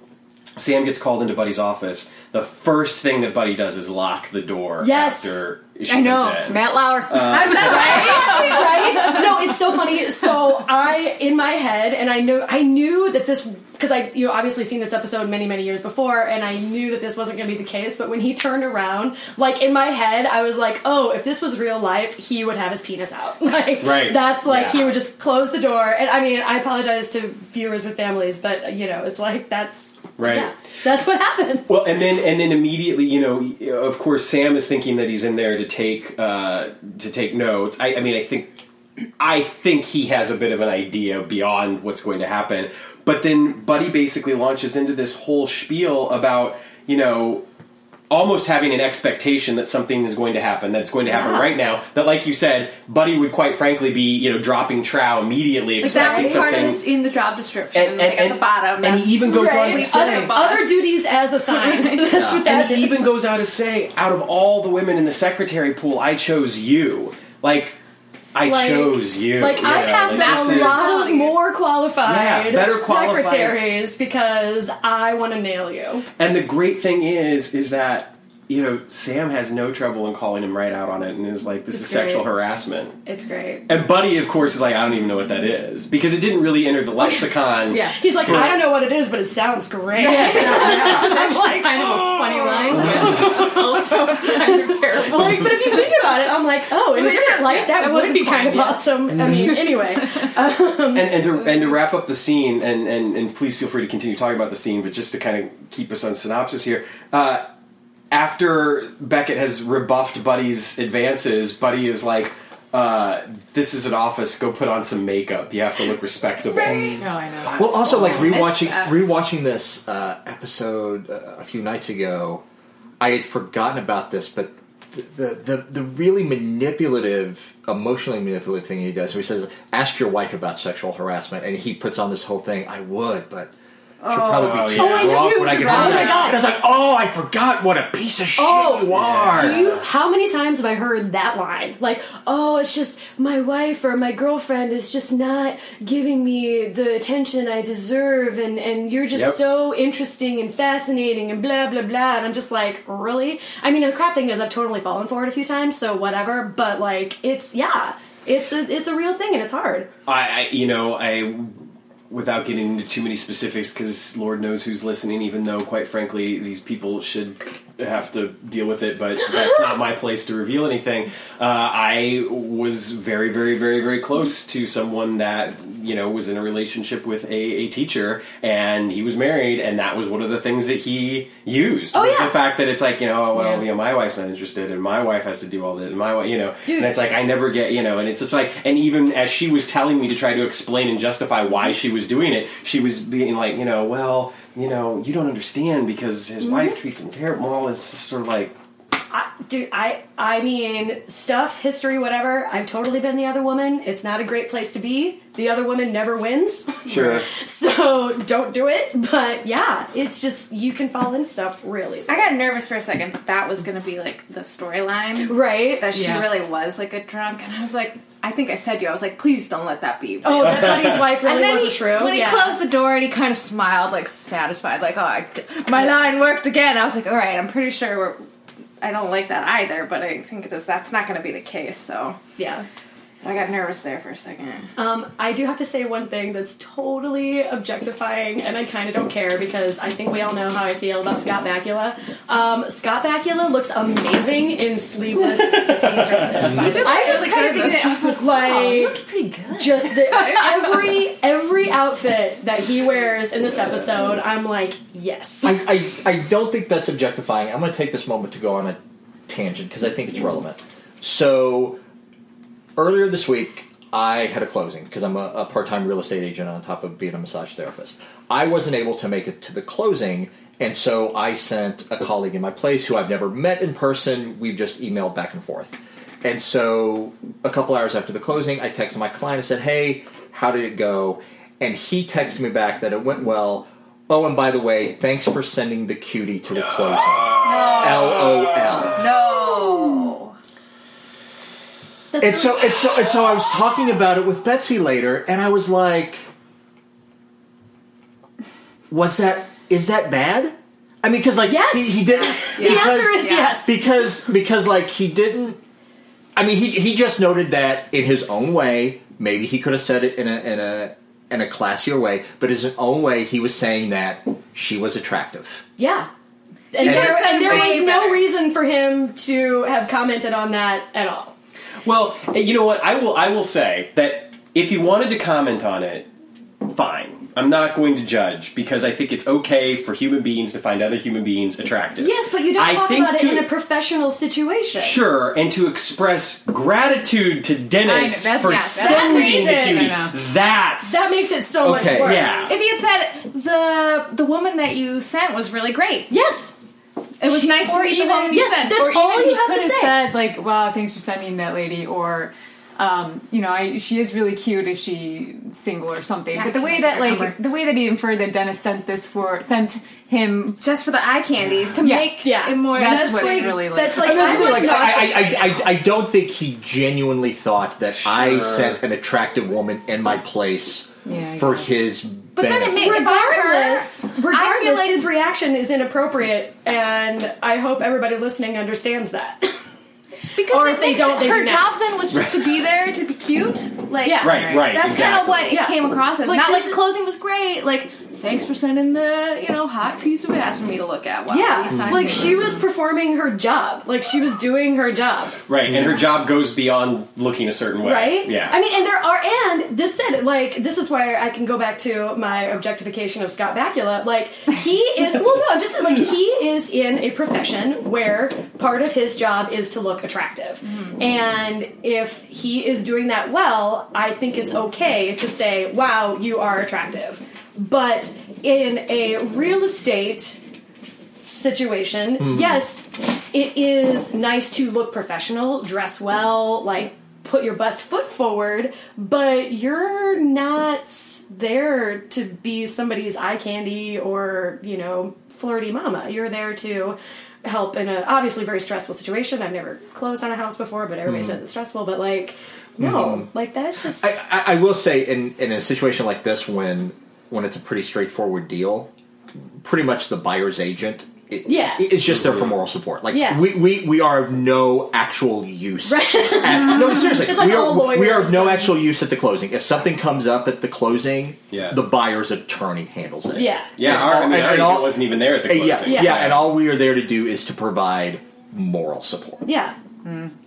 Sam gets called into Buddy's office. The first thing that Buddy does is lock the door Yes. after she I know. comes in. Matt Lauer. Uh, *laughs* right? *laughs* No, it's so funny. So I, in my head, and I know, I knew that this because I, you know, obviously seen this episode many, many years before, and I knew that this wasn't going to be the case. But when he turned around, like in my head, I was like, oh, if this was real life, he would have his penis out. *laughs* Like, Right. That's like he would just close the door. And I mean, I apologize to viewers with families, but you know, it's like that's Right. Yeah, that's what happens. Well, and then and then immediately, you know, of course, Sam is thinking that he's in there to take uh, to take notes. I, I mean, I think I think he has a bit of an idea beyond what's going to happen. But then Buddy basically launches into this whole spiel about you know almost having an expectation that something is going to happen, that it's going to happen Yeah. right now. That, like you said, Buddy would quite frankly be you know dropping trow immediately, Like that expecting was part of in the job description, And- like and- at the bottom. and he even goes on to say- other. Other duties as *laughs* assigned. That's what that and he even goes out to say, out of all the women in the secretary pool, I chose you. Like, I Like- chose you. Like you I passed like, out a lot of more qualified Yeah, better qualified. secretaries because I want to nail you. And the great thing is, is that you know Sam has no trouble in calling him right out on it, and is like, "This It's is sexual harassment." It's great. And Buddy, of course, is like, "I don't even know what that is," because it didn't really enter the lexicon. *laughs* Yeah. He's like, for- I don't know what it is, but it sounds great. Yeah, *laughs* It's I'm like, kind of a oh. funny line, but *laughs* also kind of terrible. Like, but if you think about it, I'm like, oh, in a Yeah, different light, that, that would be kind of planned, awesome. I mean, anyway, and, and to and to wrap up the scene, and, and and please feel free to continue talking about the scene, but just to kind of keep us on synopsis here. Uh, after Beckett has rebuffed Buddy's advances, Buddy is like, uh, "This is an office. Go put on some makeup. You have to look respectable." Oh, I know. Well, also like rewatching rewatching this uh, episode uh, a few nights ago, I had forgotten about this, but the the the really manipulative, emotionally manipulative thing he does. So he says, "Ask your wife about sexual harassment," and he puts on this whole thing. I would, but. She'll probably Oh, be too yeah. Oh, I drunk when I get oh my God. And I was like, "Oh, I forgot what a piece of shit Oh, you are." Do you? How many times have I heard that line? Like, oh, it's just my wife or my girlfriend is just not giving me the attention I deserve, and and you're just Yep. so interesting and fascinating and blah blah blah. And I'm just like, really? I mean, the crap thing is, I've totally fallen for it a few times, so whatever. But like, it's yeah, it's a it's a real thing, and it's hard. I, I you know, I without getting into too many specifics, because Lord knows who's listening. Even though, quite frankly, these people should have to deal with it, but that's not my place to reveal anything. Uh, I was very, very, very, very close to someone that you know was in a relationship with a, a teacher, and he was married, and that was one of the things that he used. Oh, was yeah. the fact that it's like you know, oh, well, Yeah. you know, my wife's not interested, and my wife has to do all this, and my wife, you know, Dude. and it's like I never get, you know, and it's just like, and even as she was telling me to try to explain and justify why she was doing it, she was being like, you know, well, you know, you don't understand because his mm-hmm. wife treats him terrible. It's sort of like, dude, I I mean, stuff, history, whatever. I've totally been the other woman. It's not a great place to be. The other woman never wins. *laughs* sure. So don't do it. But yeah, it's just you can fall into stuff really easily. I got nervous for a second that that was going to be like the storyline. right. That she Yeah. really was like a drunk, and I was like, I think I said to you, I was like, please don't let that be. oh, that buddy's *laughs* wife really and then was he, a shrew. when he closed the door and he kind of smiled, like satisfied, like, oh, I, my line worked again. I was like, all right, I'm pretty sure we're. I don't like that either, but I think this, that's not going to be the case. So yeah. I got nervous there for a second. Um, I do have to say one thing that's totally objectifying, and I kind of don't care because I think we all know how I feel about Scott Bakula. Um, Scott Bakula looks amazing in sleeveless *laughs* 60s dresses. I was was kind of thinking- I was like, he looks pretty good. Just the, *laughs* every every outfit that he wears in this episode, I'm like, yes. I, I, I don't think that's objectifying. I'm going to take this moment to go on a tangent because I think it's relevant. So, earlier this week, I had a closing because I'm a, a part time real estate agent on top of being a massage therapist. I wasn't able to make it to the closing, and so I sent a colleague in my place who I've never met in person. We've just emailed back and forth. And so, a couple hours after the closing, I texted my client and said, Hey, how did it go? and he texted me back that it went well. Oh, and by the way, thanks for sending the cutie to the closing. LOL. No. That's And so, and so, and so, I was talking about it with Betsy later, and I was like, "Was that? Is that bad?" I mean, because like Yes. he, he didn't. *laughs* the answer is yes. because because like he didn't. I mean, he he just noted that in his own way. Maybe he could have said it in a in a in a classier way, but in his own way, he was saying that she was attractive. Yeah. And, And- there, and there Way was no better. reason for him to have commented on that at all. Well, eh, you know what? I will. I will say that if you wanted to comment on it, fine. I'm not going to judge because I think it's okay for human beings to find other human beings attractive. Yes, but you don't I talk think about it in a professional situation. Sure, and to express gratitude to Dennis know, for yeah, sending the cutie. I know. That's That makes it so Okay, much worse. yeah. If you had said the the woman that you sent was really great, Yes. It was nice to or meet even, the woman you yes, sent. that's or all even you he have to could have say. said like, "Wow, thanks for sending that lady," or um, you know, I, she is really cute. if she single or something? Yeah, but the way that like remember. the way that he inferred that Dennis sent this for sent him. just for the eye candies to Yeah. make Yeah. it more. That's That's what's like, really, like- that's like, that's I'm the thing, like, like, I, I, I. I, I don't think he genuinely thought that I sent an attractive woman in my place Yeah, for his But then benefit. it makes regardless, regardless, I feel like his reaction is inappropriate, and I hope everybody listening understands that. *laughs* because Or if they don't, they her do now. job then was just to be there to be cute. Like Yeah. right, right. That's kind of exactly. what it Yeah. came across as. Like, Not like is- the closing was great. Like thanks for sending the you know hot piece of ass for me to look at. While yeah, like she was performing her job, like she was doing her job. Right, and her job goes beyond looking a certain way. right? Yeah. I mean, and there are, and this said, like, this is where I can go back to my objectification of Scott Bakula. Like, he is, *laughs* well, no, just like he is in a profession where part of his job is to look attractive, hmm. and if he is doing that well, I think it's okay to say, "Wow, you are attractive." But in a real estate situation, mm-hmm. yes, it is nice to look professional, dress well, like put your best foot forward, but you're not there to be somebody's eye candy or, you know, flirty mama. You're there to help in a obviously very stressful situation. I've never closed on a house before, but everybody mm-hmm. says it's stressful, but like no, mm-hmm. like that's just I, I, I will say, in in a situation like this, when when it's a pretty straightforward deal, pretty much the buyer's agent. It, Yeah. it's just there for moral support. Like Yeah. we, we, we are of no actual use. At, no, seriously, *laughs* It's like we are we are of no actual use at the closing. If something comes up at the closing, Yeah. the buyer's attorney handles it. yeah. yeah, and our, I all- mean, and- our and agent all- wasn't even there at the closing. yeah, yeah, Yeah. and all we are there to do is to provide moral support. Yeah.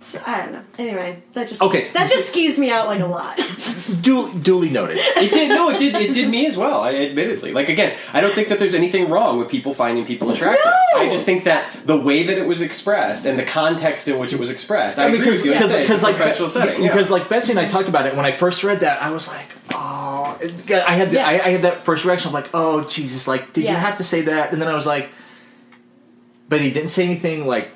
So, I don't know. Anyway, that just Okay. That just skews me out like a lot. *laughs* Duly, duly noted. It did no, it did it did me as well. I, admittedly, like again, I don't think that there's anything wrong with people finding people attractive. No! I just think that the way that it was expressed and the context in which it was expressed, I, I mean, agree with you. because It's a because like professional setting, yeah. because like Betsy and I talked about it when I first read that. I was like, oh, I had the, Yeah. I, I had that first reaction of like, oh Jesus, like did you have to say that? And then I was like, but he didn't say anything like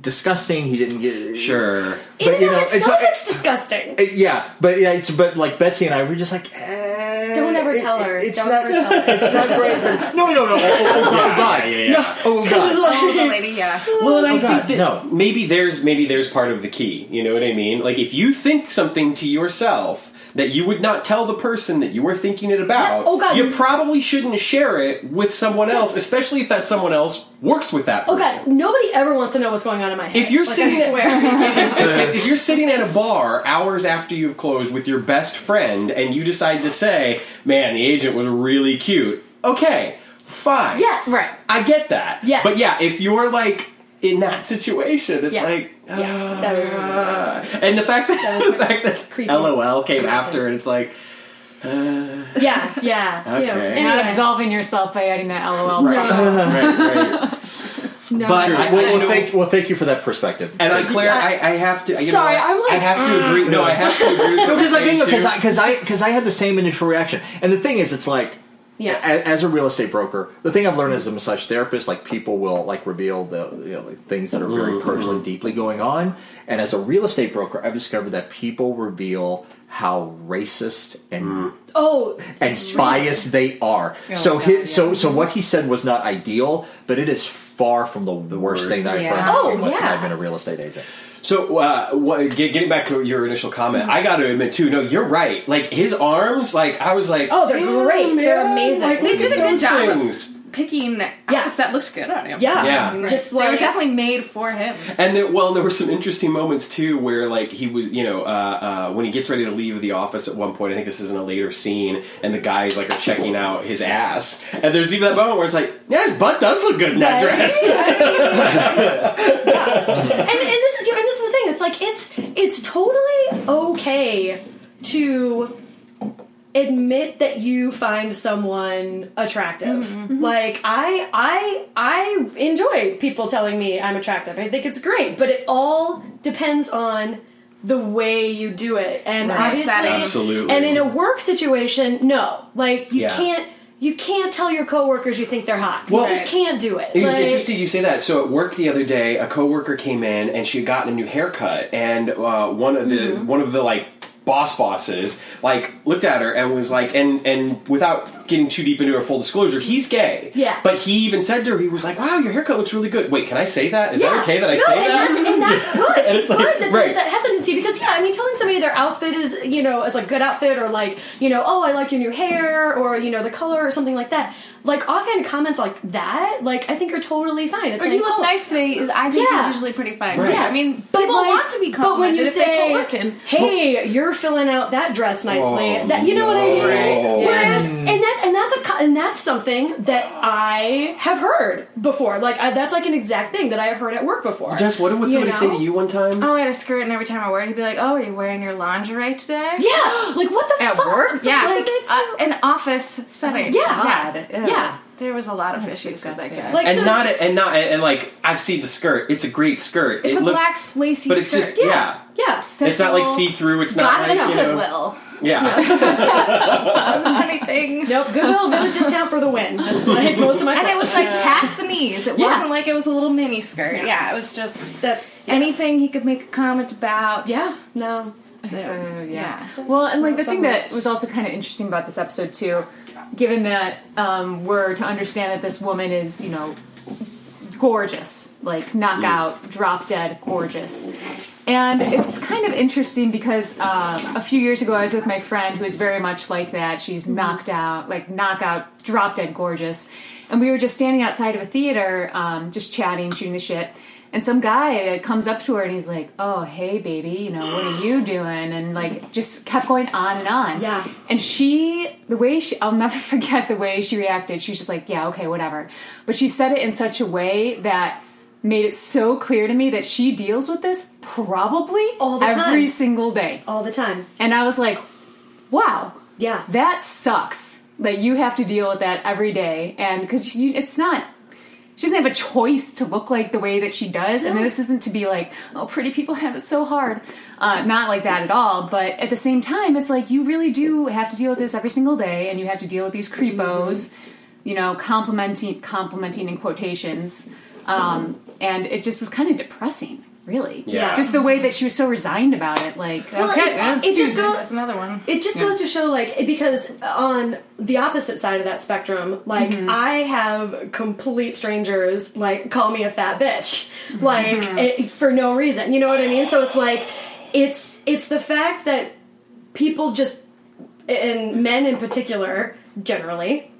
disgusting. He didn't get sure. But Even you though know, it's it's, not, so- it's disgusting. uh, yeah, but yeah, it's but like Betsy and I were just like, eh, Don't ever it- tell her. It's Don't not. ever tell her. It's not great. No, *laughs* no, no, no. Oh, oh, oh, Yeah, God. yeah, yeah, yeah. Oh *laughs* God. oh the lady, yeah. Well, and I Oh, God, think that no. maybe there's maybe there's part of the key. You know what I mean? Like if you think something to yourself that you would not tell the person that you were thinking it about, Yeah. Oh, God. you probably shouldn't share it with someone else, especially if that someone else works with that Oh god, nobody ever wants to know what's going on in my head. If you're Like, sitting, I swear. if, *laughs* if you're sitting at a bar hours after you've closed with your best friend, and you decide to say, "Man, the agent was really cute," okay, fine, Yes. Right. I get that. Yes. but yeah, if you're like in that situation, it's Yeah. like, Yeah, that was- uh, and the fact that, *laughs* was the fact that creepy. LOL came Creepy. after, and it's like, yeah, yeah. You *laughs* know, Okay. You're not absolving yourself by adding that LOL. No. *laughs* right, right. No. But Sure. I- well, I well, know- thank, well, thank you for that perspective. And I, Because- Claire, I, I have to. You Sorry, know, what? I'm like, I have to uh. agree. No, I have to agree. No, because I saying, because. I because I because I had the same initial reaction, and the thing is, it's like. Yeah. a- As a real estate broker, the thing I've learned as a massage therapist, like people will like reveal the you know, like, things that are very Mm-hmm. personally, mm-hmm. deeply going on. And as a real estate broker, I've discovered that people reveal how racist and mm. Oh, and biased they are. Oh, so God, his, so yeah. so what mm-hmm. he said was not ideal, but it is far from the, worst, worst. thing that I've Yeah. heard. Oh, in yeah. I've been a real estate agent. So, uh, what, get, getting back to your initial comment, I got to admit too. No, you're right. Like his arms, like I was like, Oh, they're "Damn, great. They're amazing. Like, They did a good job of-. Picking outfits that looked good on him. yeah, Yeah. just they like were definitely made for him. And there, well, there were some interesting moments too, where like he was, you know, uh, uh, when he gets ready to leave the office at one point. I think this is in a later scene, and the guys like are checking out his ass, and there's even that moment where it's like, yeah, his butt does look good in that Right? dress. *laughs* *laughs* and, and this is you know, and this is the thing. It's like it's it's totally okay to admit that you find someone attractive. Mm-hmm. Mm-hmm. Like I I I enjoy people telling me I'm attractive. I think it's great, but it all depends on the way you do it. And Right. obviously Absolutely. and in a work situation, no. Like you Yeah. can't you can't tell your coworkers you think they're hot. Well- you just can't do it. It was Like- interesting you say that. So at work the other day, a coworker came in and she had gotten a new haircut, and uh, one of the mm-hmm. one of the like boss bosses like looked at her and was like, and and without getting too deep into a full disclosure, he's gay. Yeah. But he even said to her, he was like, "Wow, your haircut looks really good." Wait, can I say that? Is Yeah. that okay that I no, say and that? That's, and that's *laughs* good. And it's it's good like- that right. there's that hesitancy because yeah, I mean, telling somebody their outfit is you know it's a good outfit or like you know oh I like your new hair or you know the color or something like that. Like offhand comments like that, like I think are totally fine. It's Or like, you look oh, nice today. I think Yeah. is usually pretty fine. Right. Yeah, I mean, But people like- want to be complimented. But when you say, go working. "Hey, you're filling out that dress nicely," Oh, that you know what I mean. no. Whereas, and that's and that's a and that's something that I have heard before. Like I, that's like an exact thing that I have heard at work before. Jess, what did You somebody say to you one time? Oh, I had a skirt, and every time I wear it, he'd be like, "Oh, are you wearing your lingerie today?" Yeah, like what the At fuck? work? yeah, like, uh, an office setting. Yeah. God. yeah. Yeah. There was a lot of That's issues with that guy. Like, and so- not and not and like I've seen the skirt. It's a great skirt. it's it a looks, black lacy but it's skirt. just yeah. yeah. It's not like see through. It's not like it you know. Goodwill. Yeah. *laughs* Wasn't anything. Nope, Goodwill Village discount for the win. That's like most of my. And it was like past the knees. It Yeah. wasn't like it was a little mini skirt. Yeah, it was just that's anything he could make a comment about. yeah. No. Uh, yeah. Yeah. Well, and like Not the so thing much. that was also kind of interesting about this episode too, given that um, we're to understand that this woman is, you know, gorgeous, like knockout, drop dead gorgeous. And it's kind of interesting because um, a few years ago I was with my friend who is very much like that. She's knocked out, like knockout, drop dead gorgeous. And we were just standing outside of a theater, um, just chatting, shooting the shit. And some guy comes up to her and he's like, "Oh, hey, baby, you know what are you doing?" And like just kept going on and on. Yeah. And she, the way she, I'll never *laughs* forget the way she reacted. She's just like, "Yeah, okay, whatever." But she said it in such a way that made it so clear to me that she deals with this probably All the every time. Every single day. All the time. And I was like, "Wow, Yeah. that sucks that you have to deal with that every day and because it's not she doesn't have a choice to look like the way that she does. And this isn't to be like oh pretty people have it so hard. Uh, not like that at all. But at the same time it's like you really do have to deal with this every single day and you have to deal with these creepos you know complimenting complimenting in quotations. Um, and it just was kind of depressing really Yeah. just the way that she was so resigned about it like Well, okay it- let's it just goes- There's another one. It just goes to show, like, because on the opposite side of that spectrum, like, mm-hmm. I have complete strangers, like, call me a fat bitch, mm-hmm. like, mm-hmm. it, for no reason. You know what I mean? So it's like, it's it's the fact that people just, and men in particular, generally,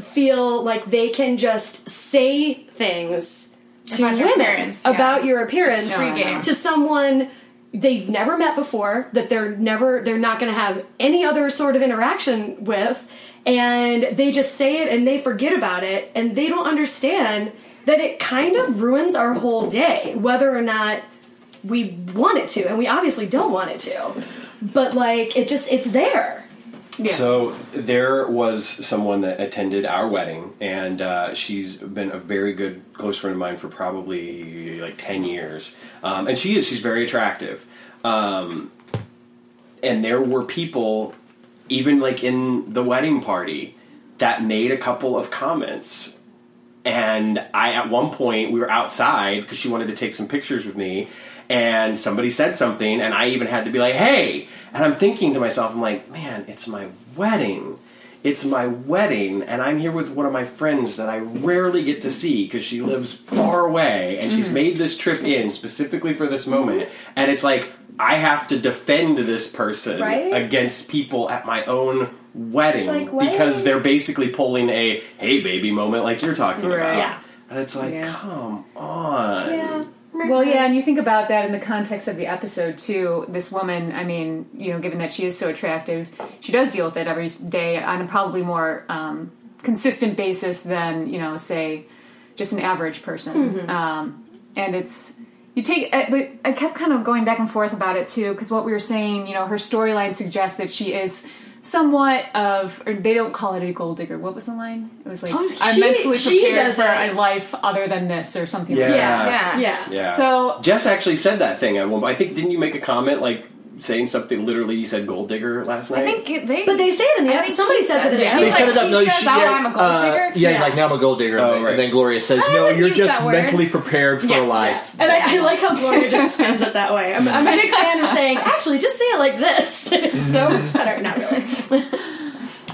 feel like they can just say things to About your women appearance, yeah. about your appearance It's free game. to someone they've never met before that they're never they're not going to have any other sort of interaction with and they just say it and they forget about it and they don't understand that it kind of ruins our whole day whether or not we want it to and we obviously don't want it to but like it just it's there So there was someone that attended our wedding, and uh, she's been a very good close friend of mine for probably like ten years, um, and she is she's very attractive. Um, and there were people, even like in the wedding party, that made a couple of comments. And I, at one point, we were outside because she wanted to take some pictures with me, and somebody said something, and I even had to be like, "Hey!" And I'm thinking to myself, I'm like, "Man, it's my wedding." It's my wedding, and I'm here with one of my friends that I rarely get to see because she lives far away, and she's mm. made this trip in specifically for this moment. And it's like I have to defend this person Right? against people at my own wedding like, because they're basically pulling a "hey baby" moment like you're talking Right. about. Yeah. And it's like, Yeah. come on. Yeah. Well, yeah, and you think about that in the context of the episode too. This woman, I mean, you know, given that she is so attractive, she does deal with it every day on a probably more um, consistent basis than you know, say, just an average person. Um, and it's you take, but I kept kind of going back and forth about it too because what we were saying, you know, her storyline suggests that she is somewhat of or they don't call it a gold digger what was the line it was like Oh, i'm she- mentally she prepared does for it. a life other than this or something Yeah. like that Yeah. Yeah. Yeah. So- Jess actually said that thing at one. I think didn't you make a comment like saying something literally? You said gold digger last night. I think they. But they say it in the I ep- somebody he says it in the yeah. episode. They He's set it up. No, says, she, "Oh, yeah, I'm a gold uh. Yeah, Yeah. like now I'm a gold digger, Oh, and, then, right. and then Gloria says, "No, you're just that word." mentally prepared for *laughs* Yeah, life." And I, I like how Gloria just *laughs* spins it that way. I'm, I'm a big fan of saying, actually, just say it like this. *laughs* It's so much better. Not really.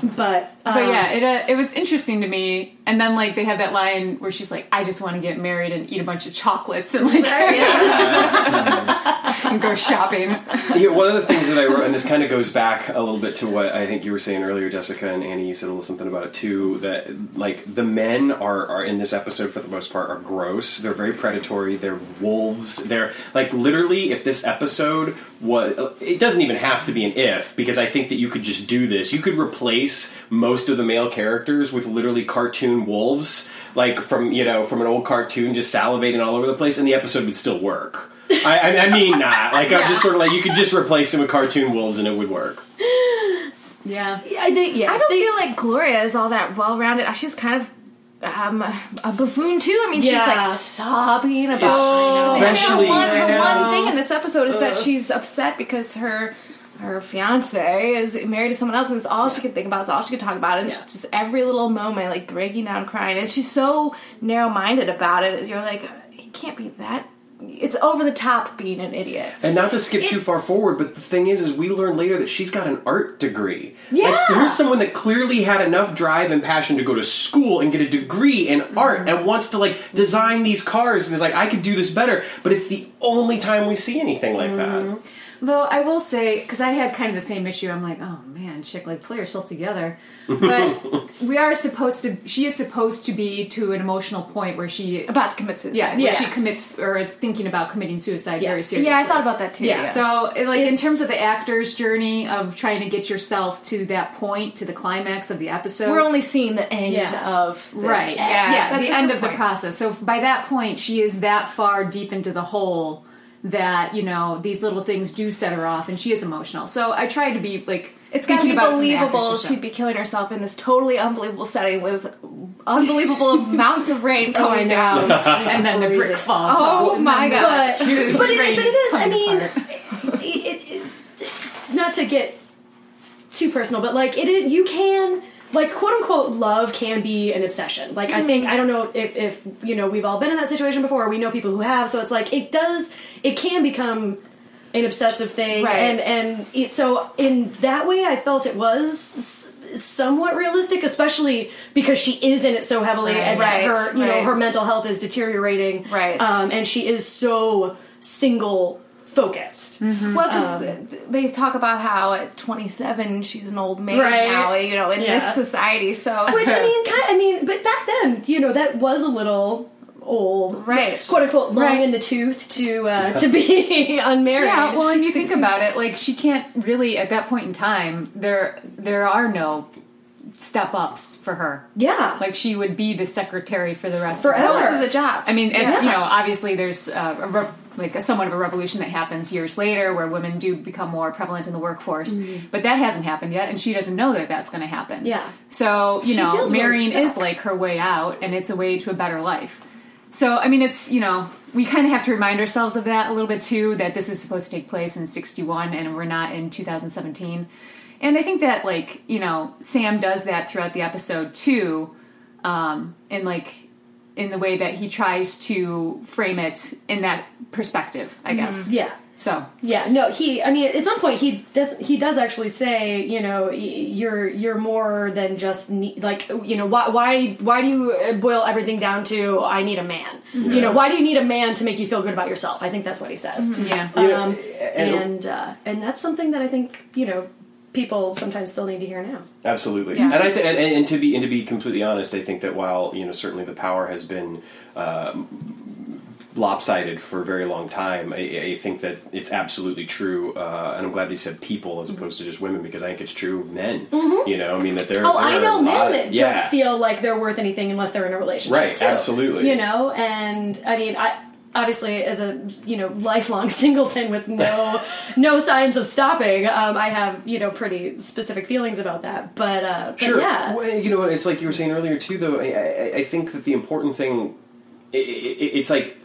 But, um, But yeah, it uh, it was interesting to me. And then like they have that line where she's like, "I just want to get married and eat a bunch of chocolates and like *laughs* and go shopping." *laughs* yeah, one of the things that I wrote, and this kind of goes back a little bit to what I think you were saying earlier, Jessica and Annie. You said a little something about it too. That like the men are are in this episode for the most part are gross. They're very predatory. They're wolves. They're like literally. If this episode was, it doesn't even have to be an if because I think that you could just do this. You could replace most of the male characters with literally cartoon wolves, like from you know from an old cartoon, just salivating all over the place, and the episode would still work. I, I, I mean, not like I'm just sort of like you could just replace them with cartoon wolves and it would work. Yeah. I think, yeah. I don't they- feel like Gloria is all that well rounded. She's kind of um, a buffoon too. I mean, Yeah. she's like sobbing about. Oh, Especially- one, her one thing in this episode is that she's upset because her her fiance is married to someone else, and it's all she could think about. It's all she could talk about, and Yeah. she's just every little moment like breaking down, crying. And she's so narrow minded about it. You're like, he can't be that. It's over the top being an idiot. And not to skip too far forward, but the thing is, is we learn later that she's got an art degree. Yeah. Like, here's someone that clearly had enough drive and passion to go to school and get a degree in art mm-hmm. and wants to like design these cars and is like, I could do this better. But it's the only time we see anything like that. Mm-hmm. Though I will say, because I had kind of the same issue, I'm like, oh man, chick, like pull yourself together. But *laughs* we are supposed to. She is supposed to be to an emotional point where she, About to commit suicide. yeah, where Yes. she commits or is thinking about committing suicide Yeah. very seriously. Yeah, I thought about that too. Yeah. Yeah. So, it- like in terms of the actor's journey of trying to get yourself to that point, to the climax of the episode, we're only seeing the end Yeah. of this. right. Yeah, that's the end good of the process. So by that point, she is that far deep into the hole that you know these little things do set her off, and she is emotional. So I tried to be like It's gotta be about it from the actor's believable. She'd be killing herself in this totally unbelievable setting with unbelievable *laughs* amounts of rain Oh, coming know. down. and then the brick falls. Oh off, my God. but, it, but it is. I mean, it, it, it, not to get too personal, but like it, is, you can like quote unquote love can be an obsession. Like I think I don't know if if you know we've all been in that situation before. Or we know people who have. So it's like it does. It can become an obsessive thing, Right. and and it, so in that way, I felt it was. Somewhat realistic, especially because she is in it so heavily, Right. and Right, her, you know, her mental health is deteriorating, Right. Um, and she is so single focused. Well, because they talk about how at 27 she's an old maid Right. now, you know, in Yeah. this society. So *laughs* Which I mean, kind I mean, but back then, you know, that was a little old, Right. Quote unquote, long Right. in the tooth to uh, to be *laughs* unmarried. Yeah, well, and you think *laughs* about it, like she can't really at that point in time. There, there are no step ups for her. yeah, Like she would be the secretary for the rest Forever. of most her. of the job. I mean, and, Yeah. you know, obviously there's uh, a re- like a somewhat of a revolution that happens years later where women do become more prevalent in the workforce, but that hasn't happened yet, and she doesn't know that that's going to happen. Mm-hmm. Yeah. So you She know, marrying is like her way out, and it's a way to a better life. So I mean, it's you know, we kind of have to remind ourselves of that a little bit too. That this is supposed to take place in '61, and we're not in 2017. And I think that like you know, Sam does that throughout the episode too, um, and like in the way that he tries to frame it in that perspective. I guess. Yeah. So Yeah, no, he. I mean, at some point, he does. He does actually say, you know, you're you're more than just ne- like, you know, why why why do you uh, boil everything down to I need a man? You know, why do you need a man to make you feel good about yourself? I think that's what he says. yeah. You know, Um, and- and uh, and that's something that I think you know people sometimes still need to hear now. Absolutely, Yeah. and I th- and, and, and to be and to be completely honest, I think that while you know certainly the power has been um, lopsided for a very long time, I, I think that it's absolutely true, uh, and I'm glad they said people as opposed to just women because I think it's true of men. You know, I mean that there. Oh, there I know men lot- that yeah. don't feel like they're worth anything unless they're in a relationship. Right, too. absolutely. You know, and I mean, I obviously as a you know lifelong *laughs* singleton with no no signs of stopping, um, I have you know pretty specific feelings about that. But, uh, but Sure. yeah, Well, you know? It's like you were saying earlier too. Though I, I, I think that the important thing, i i it's like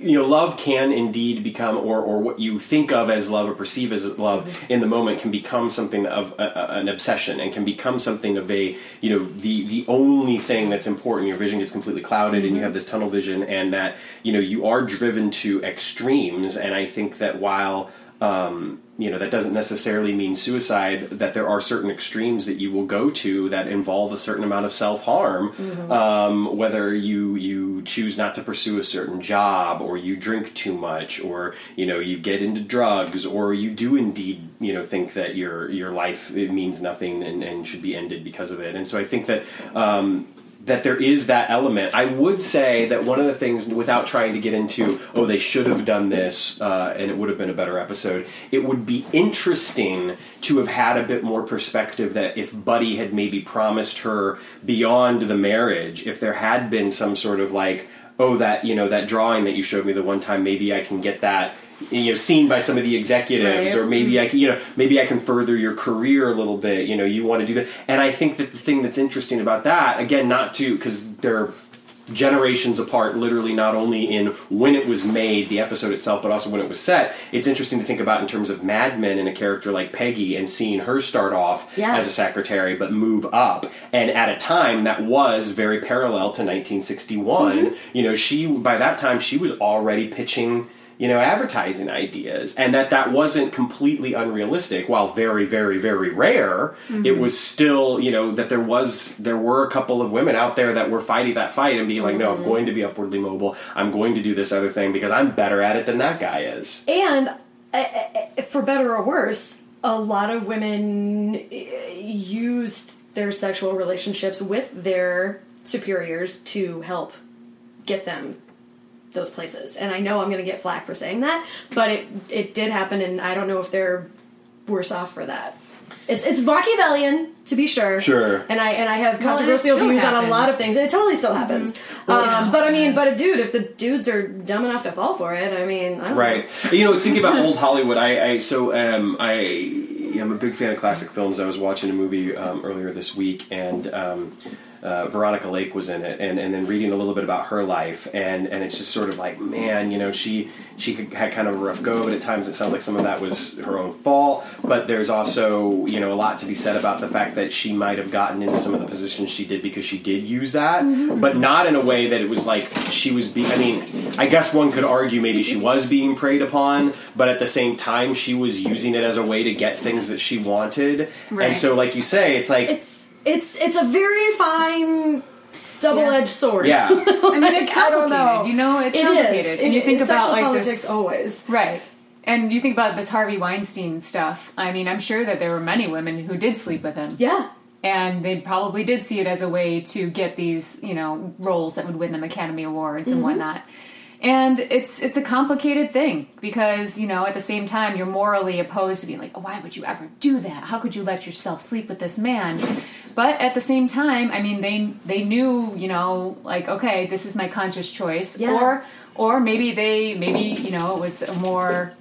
you know, love can indeed become, or or what you think of as love or perceive as love mm-hmm. in the moment can become something of a, a- an obsession and can become something of a you know the the only thing that's important. Your vision gets completely clouded, and you mm-hmm. have this tunnel vision, and that you know you are driven to extremes. And I think that while um, you know that doesn't necessarily mean suicide that there are certain extremes that you will go to that involve a certain amount of self-harm um, whether you you choose not to pursue a certain job or you drink too much or you know you get into drugs or you do indeed you know think that your your life it means nothing and, and should be ended because of it. And so I think that um, that there is that element. I would say that one of the things, without trying to get into, oh, they should have done this, uh, and it would have been a better episode. It would be interesting to have had a bit more perspective that if Buddy had maybe promised her beyond the marriage, if there had been some sort of like, oh, that you know that drawing that you showed me the one time, maybe I can get that. You know, seen by some of the executives, Right. or maybe I mm-hmm. can, you know, maybe I can further your career a little bit. You know, you want to do that, and I think that the thing that's interesting about that, again, not to because they're generations apart, literally not only in when it was made, the episode itself, but also when it was set. It's interesting to think about in terms of Mad Men and a character like Peggy and seeing her start off Yeah. as a secretary but move up, and at a time that was very parallel to 1961. Mm-hmm. You know, she by that time she was already pitching you know advertising ideas and that that wasn't completely unrealistic. While very very very rare it mm-hmm. was still you know that there was there were a couple of women out there that were fighting that fight and being like no i'm mm-hmm. going to be upwardly mobile. I'm going to do this other thing because i'm better at it than that guy is. And uh, for better or worse, a lot of women used their sexual relationships with their superiors to help get them those places. And I know I'm going to get flack for saying that, but it it did happen, and I don't know if they're worse off for that. It's it's Machiavellian to be sure. Sure. And I and I have Well, controversial still views on a lot of things, and it totally still happens. Well, um, yeah. but I mean, but a dude, if the dudes are dumb enough to fall for it, I mean, I don't Right. You know, thinking about *laughs* old Hollywood, I, I so um, I am a big fan of classic films. I was watching a movie um, earlier this week, and um, uh, Veronica Lake was in it, and, and then reading a little bit about her life, and, and it's just sort of like, man, you know, she she had kind of a rough go, but at times it sounds like some of that was her own fault. But there's also you know a lot to be said about the fact that she might have gotten into some of the positions she did because she did use that, but not in a way that it was like she was. Be- I mean, I guess one could argue maybe she was being preyed upon, but at the same time she was using it as a way to get things that she wanted. And so, like you say, it's like it's it's it's a very fine double-edged sword. yeah. *laughs* I mean, it's *laughs* I don't complicated. know. You know, it's It is. complicated. And you think it's about like politics this, always. right? And you think about this Harvey Weinstein stuff. I mean, I'm sure that there were many women who did sleep with him, Yeah. and they probably did see it as a way to get these, you know, roles that would win them Academy Awards and mm-hmm. whatnot. And it's it's a complicated thing because you know at the same time you're morally opposed to being like, oh, why would you ever do that? How could you let yourself sleep with this man? But at the same time, I mean, they they knew, you know, like okay, this is my conscious choice, Yeah. or or maybe they maybe you know it was a more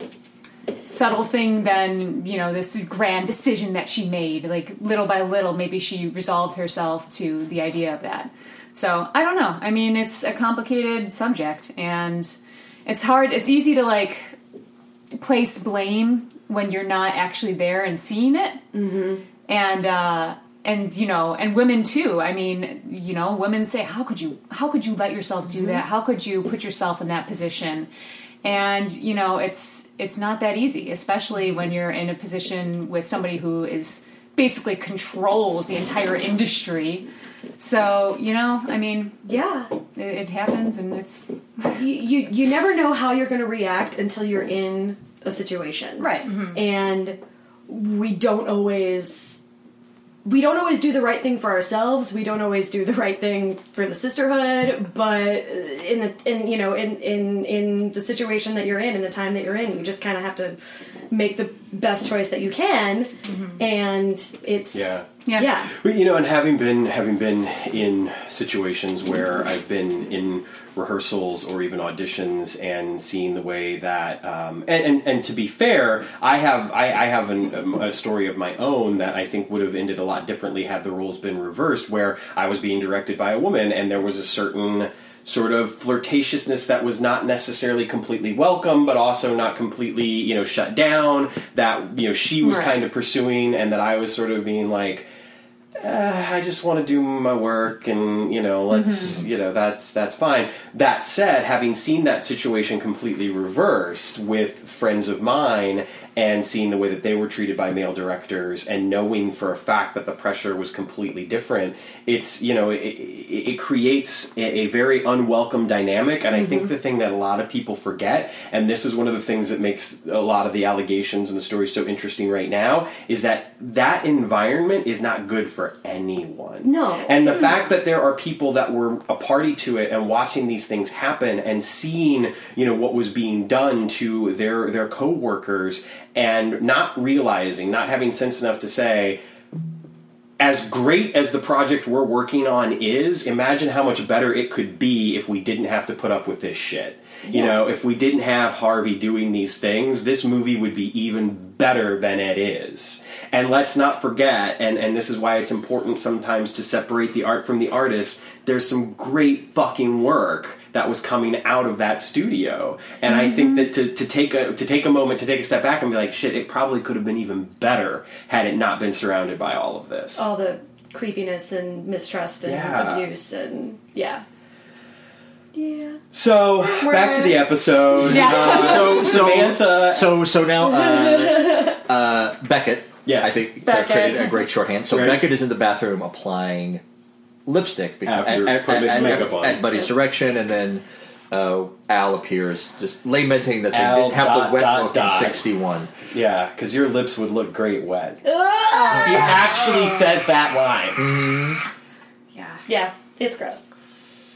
subtle thing than you know this grand decision that she made like little by little maybe she resolved herself to the idea of that so i don't know. I mean it's a complicated subject and it's hard it's easy to like place blame when you're not actually there and seeing it. Mm-hmm. and uh and you know and women too. I mean you know women say how could you how could you let yourself do that? How could you put yourself in that position? And you know it's it's not that easy especially when you're in a position with somebody who is basically controls the entire industry so you know i mean Yeah. it, it happens and it's You, you you never know how you're going to react until you're in a situation. right mm-hmm. and we don't always we don't always do the right thing for ourselves we don't always do the right thing for the sisterhood but in the in you know in in in the situation that you're in in the time that you're in you just kind of have to make the best choice that you can mm-hmm. and it's Yeah. Yeah. yeah But you know, and having been having been in situations where I've been in rehearsals or even auditions and seeing the way that, um, and, and and to be fair, I have I, I have an, um, a story of my own that I think would have ended a lot differently had the roles been reversed, where I was being directed by a woman and there was a certain sort of flirtatiousness that was not necessarily completely welcome but also not completely you know shut down that you know she was Right. kind of pursuing and that I was sort of being like uh, I just want to do my work and you know let's you know that's that's fine. That said, having seen that situation completely reversed with friends of mine and seeing the way that they were treated by male directors and knowing for a fact that the pressure was completely different, it's you know it, it, creates a, a very unwelcome dynamic. And I think mm-hmm. the thing that a lot of people forget, and this is one of the things that makes a lot of the allegations and the stories so interesting right now, is that that environment is not good for anyone. No. And the mm. fact that there are people that were a party to it and watching these things happen and seeing, you know, what was being done to their their coworkers and not realizing, not having sense enough to say, as great as the project we're working on is, imagine how much better it could be if we didn't have to put up with this shit. You know, if we didn't have Harvey doing these things, this movie would be even better than it is. And let's not forget, and, and this is why it's important sometimes to separate the art from the artist, there's some great fucking work that was coming out of that studio. And I think that to, to take a to take a moment to take a step back and be like, shit, it probably could have been even better had it not been surrounded by all of this. all the creepiness and mistrust and Yeah. abuse and yeah yeah So back to the episode. Yeah. Uh, *laughs* so Samantha. So so now uh, *laughs* uh, Beckett. Yes. I think Beckett. created a great shorthand. So Right. Beckett is in the bathroom applying lipstick because, After putting his makeup on. at Buddy's direction, and then uh, Al appears, just lamenting that they Al didn't have dot, the wet dot, look dot. in '61. yeah, because your lips would look great wet. he actually says that line. Yeah. yeah it's gross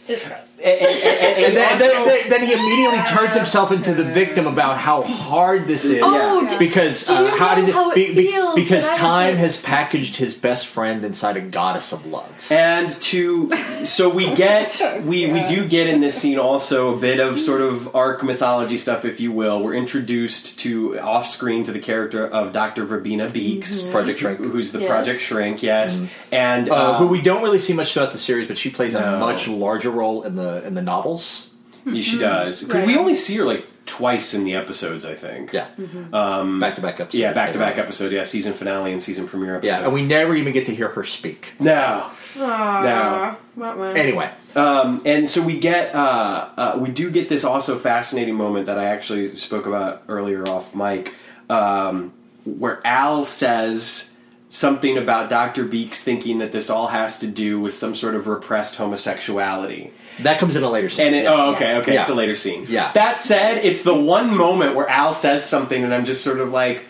it's gross And, and- and- And then, also- then, then, then he immediately turns himself into the victim about how hard this is. Oh, d- because do you uh, how know does it? how it be- be- feels because that I have time to- has packaged his best friend inside a goddess of love. And to so we get we we do get in this scene also a bit of sort of arc mythology stuff, if you will. We're introduced to off screen to the character of Dr. Verbena Beeks, Project Shrink. who's the Yes. Project Shrink, yes, and uh, uh, who we don't really see much throughout the series, but she plays a much larger role in the in the novels. yeah, she does because we only see her like twice in the episodes, I think. Yeah, um, back to back episodes. Yeah, back to back episodes. Yeah, season finale and season premiere episode. Yeah, and we never even get to hear her speak. no, no. Wah, wah. Anyway, Um, and so we get, uh, uh, we do get this also fascinating moment that I actually spoke about earlier off mic, um, where Al says something about Dr. Beeks thinking that this all has to do with some sort of repressed homosexuality. that comes in a later scene. And it, oh, okay, okay, Yeah. it's a later scene. Yeah. That said, it's the one moment where Al says something, and I'm just sort of like,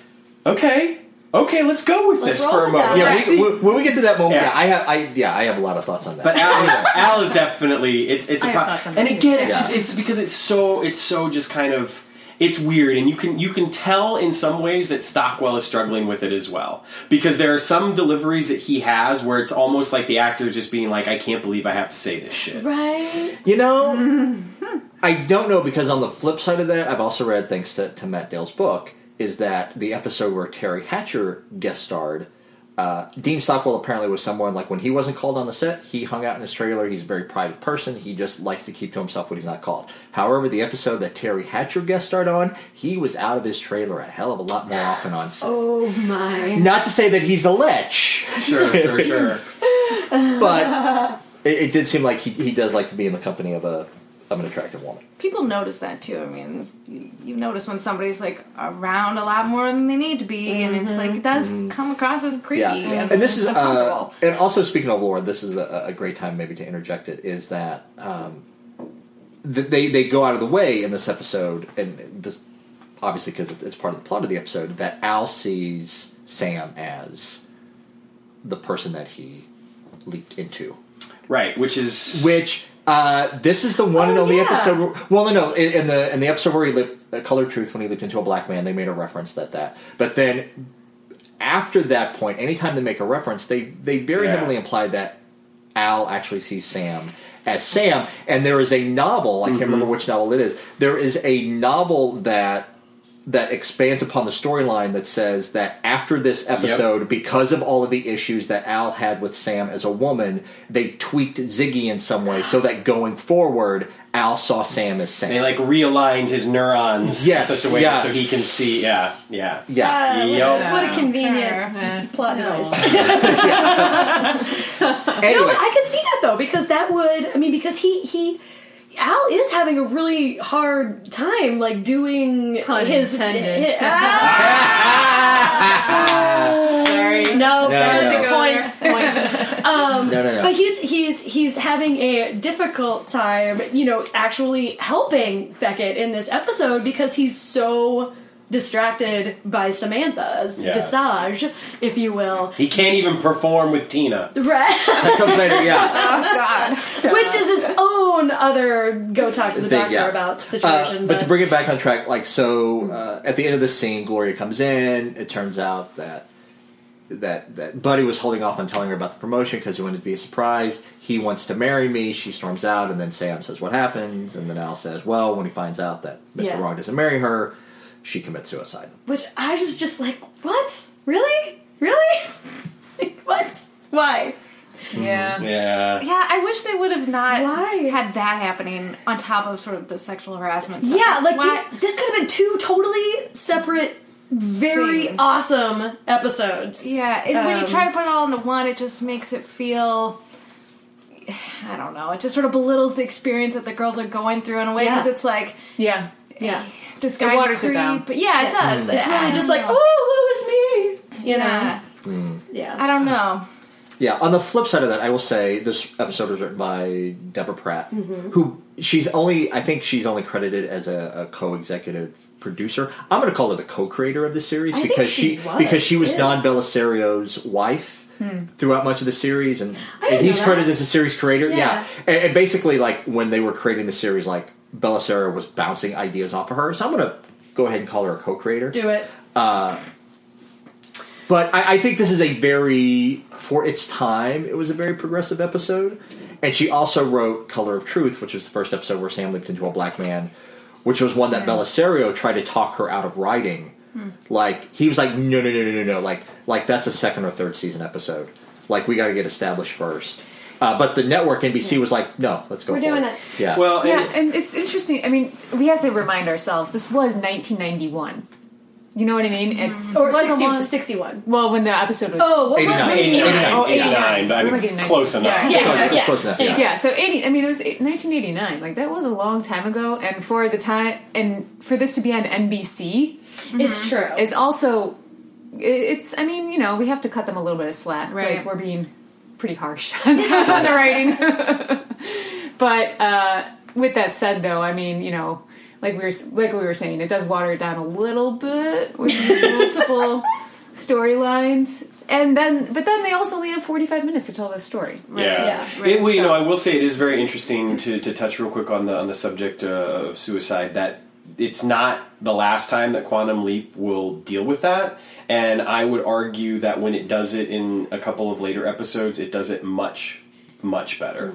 okay, okay, let's go with Let's this for a moment. yeah, we, we- when we get to that moment, Yeah. yeah. I have, I yeah, I have a lot of thoughts on that. But Al, is, *laughs* Al is definitely it's it's I a have pro- on and that too. again it's Yeah. just it's because it's so it's so just kind of it's weird and you can you can tell in some ways that Stockwell is struggling with it as well because there are some deliveries that he has where it's almost like the actor is just being like I can't believe I have to say this shit. right You know, *laughs* I don't know because on the flip side of that, I've also read, thanks to, to Matt Dale's book, is that the episode where Teri Hatcher guest starred, Uh, Dean Stockwell apparently was someone like when he wasn't called on the set, he hung out in his trailer. He's a very private person. He just likes to keep to himself when he's not called. However, the episode that Teri Hatcher guest starred on, he was out of his trailer a hell of a lot more often on set. Oh my. Not to say that he's a lech, Sure, sure, sure. *laughs* but it, it did seem like he, he does like to be in the company of a of an attractive woman. People notice that too. I mean, you, you notice when somebody's like around a lot more than they need to be, and it's like it does come across as creepy. Mm-hmm. Yeah, and, and this is uh, and also speaking of lore, this is a, a great time maybe to interject it. Is that um, they they go out of the way in this episode, and this obviously because it's part of the plot of the episode that Al sees Sam as the person that he leaped into, Right, which is which. Uh, this is the one and Oh, only yeah. episode. Where, well, no, no. In, in the in the episode where he leaped, uh, Color Truth, when he leaped into a black man, they made a reference that that. But then after that point, anytime they make a reference, they they very Yeah. heavily imply that Al actually sees Sam as Sam. And there is a novel. I can't remember which novel it is. There is a novel that that expands upon the storyline that says that after this episode, because of all of the issues that Al had with Sam as a woman, they tweaked Ziggy in some way so that going forward, Al saw Sam as Sam. they like realigned his neurons Yes, in such a way yes. so he can see. Yeah, yeah. yeah. Ah, what, a, what a convenient *laughs* *laughs* Yeah. plot No. device. Anyway, No, but I could see that though because that would. I mean, because he he. Al is having a really hard time, like doing Pun his. intended. Ah! *laughs* *laughs* Sorry. no, No, that no. was points. *laughs* Points. Um, no, no, no. But he's he's he's having a difficult time, you know, actually helping Beckett in this episode because he's so distracted by Samantha's Yeah. visage, if you will. He can't even perform with Tina. Right. that comes later. Yeah. *laughs* oh god, Which is its own other go talk to the Thing, doctor yeah. about Uh, situation. but to bring it back on track, like so, uh, at the end of the scene, Gloria comes in. It turns out that that that Buddy was holding off on telling her about the promotion because he wanted to be a surprise. He wants to marry me. She storms out, and then Sam says, "What happens?" And then Al says, "Well, when he finds out that Mr. Yeah. Wrong doesn't marry her, she commits suicide." Which I was just like, what? Really? Really? *laughs* Like, what? Why? Yeah. Yeah. yeah. I wish they would have not Why? had that happening on top of sort of the sexual harassment. stuff. Yeah, like Why- the- this could have been two totally separate, very Things. awesome episodes. Yeah, and when you Um, try to put it all into one, it just makes it feel. I don't know. It just sort of belittles the experience that the girls are going through in a way because Yeah. it's like Yeah. Yeah. This It guy's waters a it down. But yeah, it does. It's really just like, know. oh, what was me? You yeah. know? Yeah. I don't know. Yeah. On the flip side of that, I will say this episode was written by Deborah Pratt, Mm-hmm. who she's only I think she's only credited as a, a co-executive producer. I'm going to call her the co-creator of the series I think because she she was, because she was is. Don Bellisario's wife. Throughout much of the series, and, and he's credited as a series creator. Yeah, Yeah. And, and basically, like when they were creating the series, like Bellisario was bouncing ideas off of her. So I'm going to go ahead and call her a co-creator. Do it. Uh, but I, I think this is a very, for its time, it was a very progressive episode. And she also wrote Color of Truth, which was the first episode where Sam leaped into a black man, which was one that Bellisario tried to talk her out of writing. Hmm. Like he was like, no, no, no, no, no, no. Like, like that's a second or third season episode. Like we got to get established first. Uh, but the network NBC was like, no, let's go. We're for doing it. it. Yeah. Well, Yeah, and- and it's interesting. I mean, we have to remind ourselves this was 1991. You know what I mean? It's Or it 60, long- 61. Well, when the episode was Oh, what was 89. it? 89. Oh, 89, but I Where am I mean, getting 90? close enough. Yeah, Yeah, It's yeah, yeah. close enough. Yeah. Yeah, so 80, I mean, it was 1989. Like, that was a long time ago. And for the time, and for this to be on NBC It's true. is also, it's, I mean, you know, we have to cut them a little bit of slack. Right. Like, we're being pretty harsh *laughs* on the writing. *laughs* but, uh, with that said, though, I mean, you know, like we were like we were saying, it does water it down a little bit with *laughs* multiple storylines, and then but then they also only have forty five minutes to tell this story. Yeah. Yeah. It- well, you So- know, I will say it is very interesting to, to touch real quick on the on the subject uh, of suicide. That it's not the last time that Quantum Leap will deal with that, and I would argue that when it does it in a couple of later episodes, it does it much much better.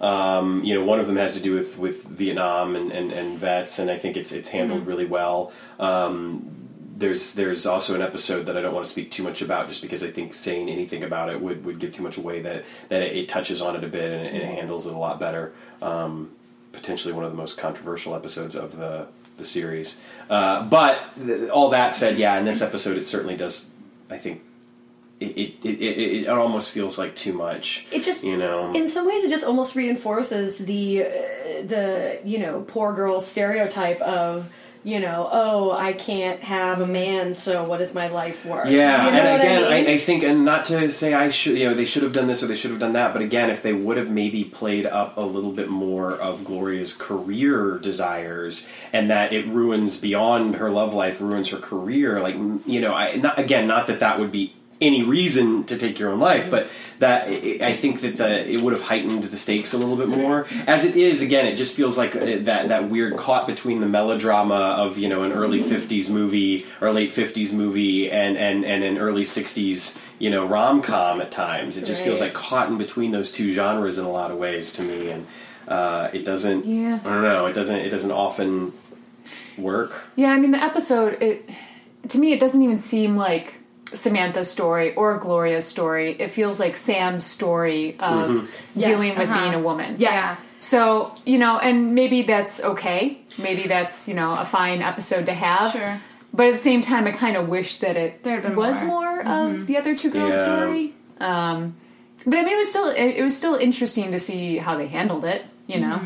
Um, you know, one of them has to do with, with Vietnam and, and, and vets, and I think it's it's handled really well. Um, there's there's also an episode that I don't want to speak too much about, just because I think saying anything about it would, would give too much away. That that it, it touches on it a bit and it, and it handles it a lot better. Um, potentially one of the most controversial episodes of the the series. Uh, but th- all that said, yeah, in this episode, it certainly does. I think it it, it, it, it almost feels like too much. It just, you know, in some ways, it just almost reinforces the uh, the you know poor girl stereotype of you know oh I can't have a man, so what is my life worth? Yeah, You know and again, I, I. I think, and not to say I should, you know, they should have done this or they should have done that, but again, if they would have maybe played up a little bit more of Gloria's career desires, and that it ruins beyond her love life, ruins her career, like you know, I not, again, not that that would be any reason to take your own life, but that I think that the, it would have heightened the stakes a little bit more. As it is, again, it just feels like uh, that that weird caught between the melodrama of you know an early '50s movie or late '50s movie and and and an early '60s you know rom com at times. It just feels like caught in between those two genres in a lot of ways to me, and uh, it doesn't. Yeah. I don't know. It doesn't. It doesn't often work. Yeah, I mean the episode it to me it doesn't even seem like Samantha's story or Gloria's story. It feels like Sam's story of Yes. dealing with Uh-huh. being a woman. Yes. Yeah. So, you know, and maybe that's okay. Maybe that's, you know, a fine episode to have. Sure. But at the same time, I kind of wish that it been was more. more, of the other two girls' Yeah. story. Um, but I mean, it was still it, it was still interesting to see how they handled it. You know,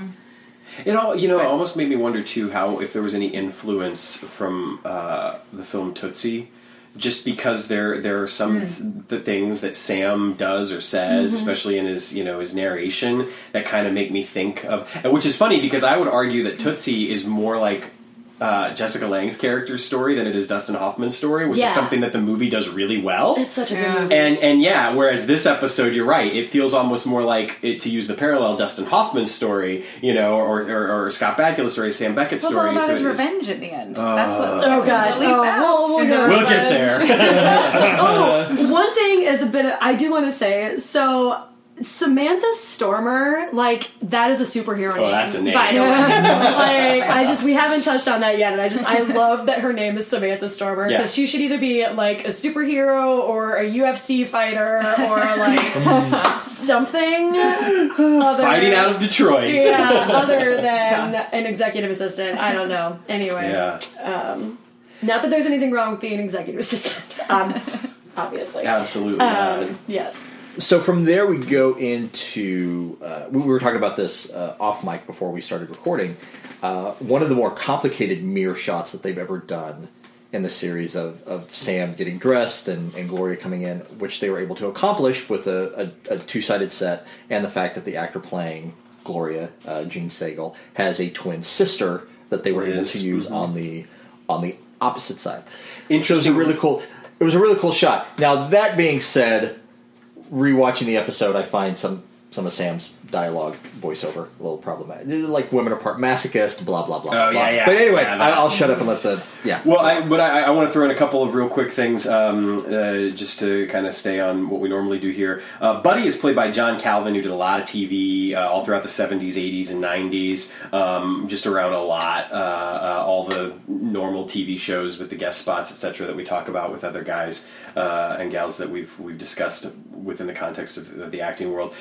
It all, you know, it almost made me wonder too how if there was any influence from uh, the film Tootsie, just because there there are some hmm. th- the things that Sam does or says, mm-hmm. especially in his you know his narration, that kind of make me think of, which is funny because I would argue that hmm. Tootsie is more like. Uh, Jessica Lange's character's story than it is Dustin Hoffman's story, which Yeah. is something that the movie does really well. it's such a Yeah. good movie. And and yeah, whereas this episode, you're right. It feels almost more like it, to use the parallel Dustin Hoffman's story, you know, or or, or Scott Bakula's story, Sam Beckett's Well, it's all story. about So his it's- revenge at the end. That's what. oh gosh, Leave oh, out. we'll, we'll, go- We'll get there. *laughs* *laughs* oh, one thing is a bit. Of, I do want to say so. Samantha Stormer, like that is a superhero name. that's a name. By the way, *laughs* like I just we haven't touched on that yet, and I just I love that her name is Samantha Stormer Yeah. because she should either be like a superhero or a UFC fighter or like *laughs* something other, Fighting out of Detroit. yeah, other *laughs* than an executive assistant. I don't know. Anyway, Yeah, not that there's anything wrong with being an executive assistant. Um, obviously. absolutely. not. Um, yes. So from there, we go into. Uh, we were talking about this uh, off mic before we started recording. Uh, one of the more complicated mirror shots that they've ever done in the series of, of Sam getting dressed and, and Gloria coming in, which they were able to accomplish with a, a, a two sided set, and the fact that the actor playing Gloria, uh, Jean Sagal, has a twin sister that they were able to use on the on the opposite side. It was a really cool. It was a really cool shot. Now that being said, rewatching the episode, I find some some of Sam's dialogue voiceover a little problematic. Like women are part masochist, blah blah blah. Oh, blah. yeah, yeah. But anyway, Yeah, I'll shut up and let the yeah. Well, I, but I, I want to throw in a couple of real quick things um, uh, just to kind of stay on what we normally do here. Uh, Buddy is played by John Calvin, who did a lot of TV uh, all throughout the 70s, 80s, and 90s, um, just around a lot. Uh, uh, all the normal TV shows with the guest spots, etc., that we talk about with other guys uh, and gals that we've we've discussed within the context of, of the acting world.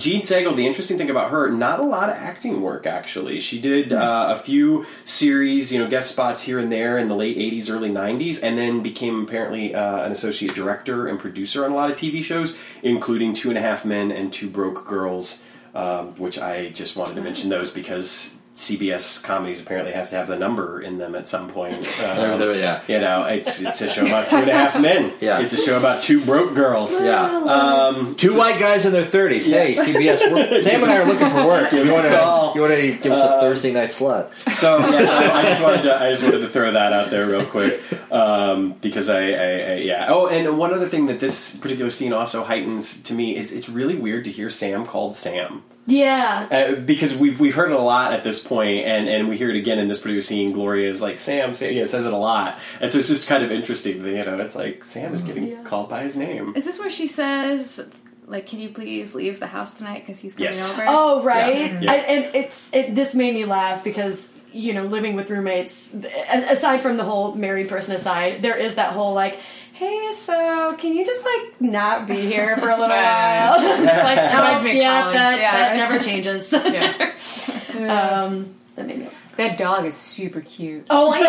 Uh, Jean Sagal, the interesting thing about her, not a lot of acting work actually. She did uh, a few series, you know, guest spots here and there in the late '80s, early '90s, and then became apparently uh, an associate director and producer on a lot of TV shows, including Two and a Half Men and Two Broke Girls, um, which I just wanted to mention those because. CBS comedies apparently have to have the number in them at some point. Um, *laughs* There- yeah. you know, it's it's a show about two and a half men. *laughs* Yeah. it's a show about two broke girls. Yeah. Um, Two white guys in their thirties. Hey, CBS, *laughs* Sam and I are looking for work. You want to you want to give us a Thursday night slot? so yeah, so I just wanted to I just wanted to throw that out there real quick um, because I, I, I yeah. Oh, and one other thing that this particular scene also heightens to me is it's really weird to hear Sam called Sam. Yeah. Uh, because we've we've heard it a lot at this point, and, and we hear it again in this particular scene. Gloria is like Sam, Sam, yeah, says it a lot, and so it's just kind of interesting. that, You know, it's like Sam is getting Yeah. called by his name. Is this where she says, like, can you please leave the house tonight because he's coming Yes. over? Oh right. Yeah. I, and it's it. This made me laugh because you know, living with roommates, aside from the whole married person aside, there is that whole like, hey, so can you just like not be here for a little *laughs* while? *laughs* just like, Reminds oh, me of yeah, college. that, Yeah, that never changes. *laughs* Yeah. um, that made me. That dog is super cute. Oh, I know.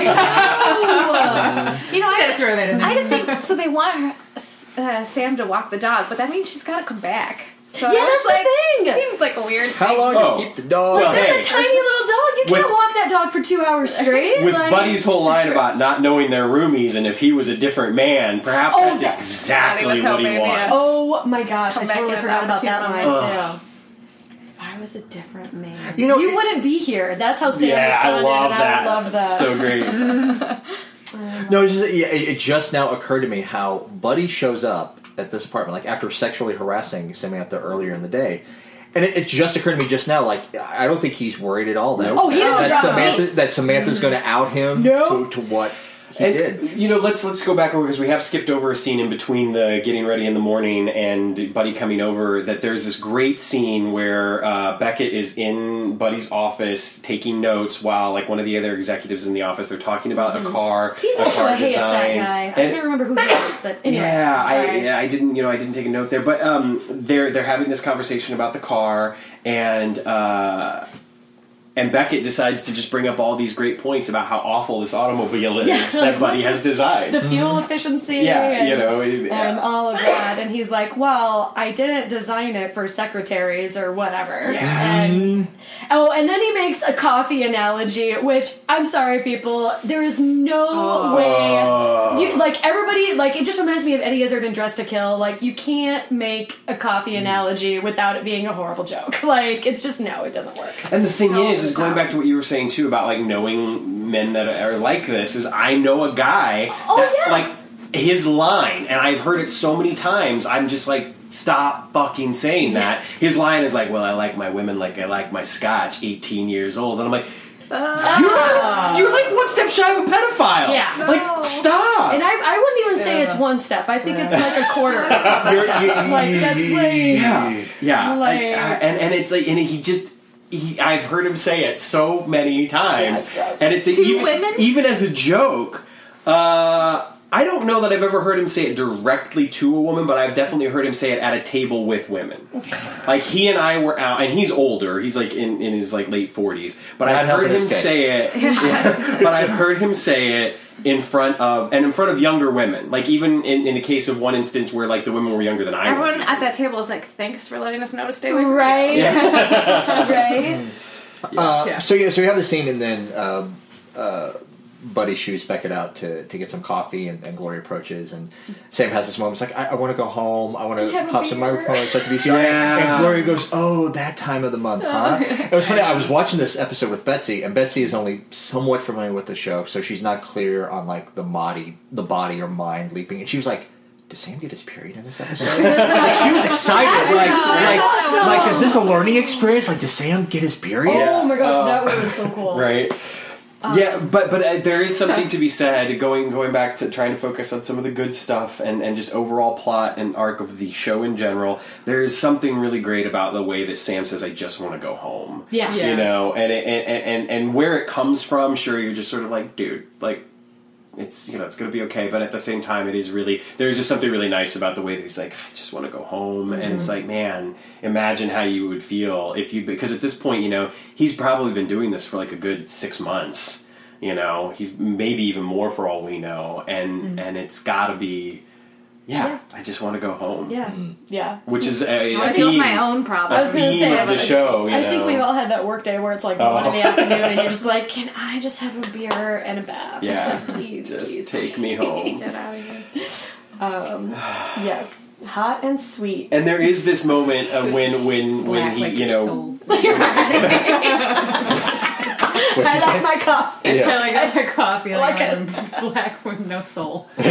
You know, Gotta I, throw that in there. I didn't think so. They want her, uh, Sam to walk the dog, but that means she's got to come back. So Yeah, I was that's the like, thing. Seems like a weird. How thing. long Oh. do you oh. keep the dog? Well, That's hey. a tiny little dog. You With- can't walk that dog for two hours straight. *laughs* With like, Buddy's whole line about not knowing their roomies and if he was a different man, perhaps Oh, that's that- exactly That he what he hoping, wants. yeah. Oh my gosh, Come I totally forgot about that line opportunity. too. If I was a different man, You know, you it- wouldn't be here. That's how Sam yeah, I responded, love and that. I love that. So great. *laughs* *laughs* No, it's just, yeah, it, it just now occurred to me how Buddy shows up at this apartment, like after sexually harassing Samantha earlier in the day. And it, it just occurred to me just now, like I don't think he's worried at all that Oh, he doesn't that Samantha that Samantha's going to out him No. to, to what he And did. you know, let's let's go back over because we have skipped over a scene in between the getting ready in the morning and Buddy coming over. That there's this great scene where uh, Beckett is in Buddy's office taking notes while like one of the other executives in the office they're talking about a car, Mm-hmm. He's a also car a hey, it's that design. guy. I And- can't remember who he *laughs* is, but anyway, yeah, I, yeah, I didn't, you know, I didn't take a note there, but um, they're they're having this conversation about the car, and uh, and Beckett decides to just bring up all these great points about how awful this automobile is Yeah, *laughs* that Buddy has designed. the fuel efficiency. yeah, and, you know, it- and all of that. And he's like, "Well, I didn't design it for secretaries or whatever." And oh, and then he makes a coffee analogy, which I'm sorry, people, there is no Oh. way. You, like everybody, like it just reminds me of Eddie Izzard in Dressed to Kill. Like you can't make a coffee analogy without it being a horrible joke. *laughs* Like it's just no, it doesn't work. And the thing No, is, is it's going back to what you were saying too about like knowing men that are like this. Is I know a guy Oh, that yeah. like his line, and I've heard it so many times. I'm just like, stop fucking saying that. *laughs* His line is like, "Well, I like my women like I like my scotch." 18 years old, and I'm like. You're, ah. you're like one step shy of a pedophile. Yeah. No. Like, stop. And I, I wouldn't even say Yeah. it's one step. I think it's like a quarter *laughs* of a step. like that's *laughs* like yeah, yeah, Like- I- I- uh, and and it's like, and he just. He, I've heard him say it so many times, it's gross. and it's To even, women? even as a joke. Uh, I don't know that I've ever heard him say it directly to a woman, but I've definitely heard him say it at a table with women. *laughs* like he and I were out, and he's older. He's like in, in his like late forties, but Not I've heard him say it. *laughs* Yeah, *laughs* but I've heard him say it in front of and in front of younger women. Like even in, in the case of one instance where like the women were younger than I was. Everyone at that table is like, "Thanks for letting us know to stay away from right, you." *laughs* right. Uh, Yeah. So yeah, so we have the scene, and then uh, uh, Buddy shoos Beckett out to, to get some coffee, and, and Gloria approaches, and Sam has this moment. It's like, I, I want to go home. I want to pop some beer." microphone *laughs* and start the VCR. Yeah. And Gloria goes, "Oh, that time of the month, huh?" *laughs* it was funny. I was watching this episode with Betsy, and Betsy is only somewhat familiar with the show, so she's not clear on like the body, the body or mind leaping, and she was like. does Sam get his period in this episode? *laughs* like she was excited. Like, like, awesome. like, is this a learning experience? Like, does Sam get his period? Oh my gosh, Uh, that would have been so cool. right yeah but but uh, there is something *laughs* to be said going going back to trying to focus on some of the good stuff and and just overall plot and arc of the show in general there is something really great about the way that sam says i just want to go home Yeah. Yeah. you know and, it, and and and where it comes from sure you're just sort of like dude like it's you know it's gonna be okay but at the same time it is really there's just something really nice about the way that he's like i just want to go home. And it's mm-hmm. like man imagine how you would feel if you because at this point you know he's probably been doing this for like a good six months you know? He's maybe even more for all we know and mm-hmm. and it's gotta be yeah, Yeah. i just want to go home Yeah, yeah. which is a, I a deal theme, my own problem. I was gonna theme say, of the I- show you I think we've all had that work day where it's like Oh. one in the afternoon and you're just *laughs* like, can I just have a beer and a bath? yeah please, just please. take me home *laughs* Get out of here. Um, *sighs* yes, hot and sweet. And there is this moment of when when when Black he like you your know *laughs* soul. I like my coffee. It's Yeah. kind of like a coffee, like, Like I'm *laughs* black with no soul. *laughs* *laughs* uh,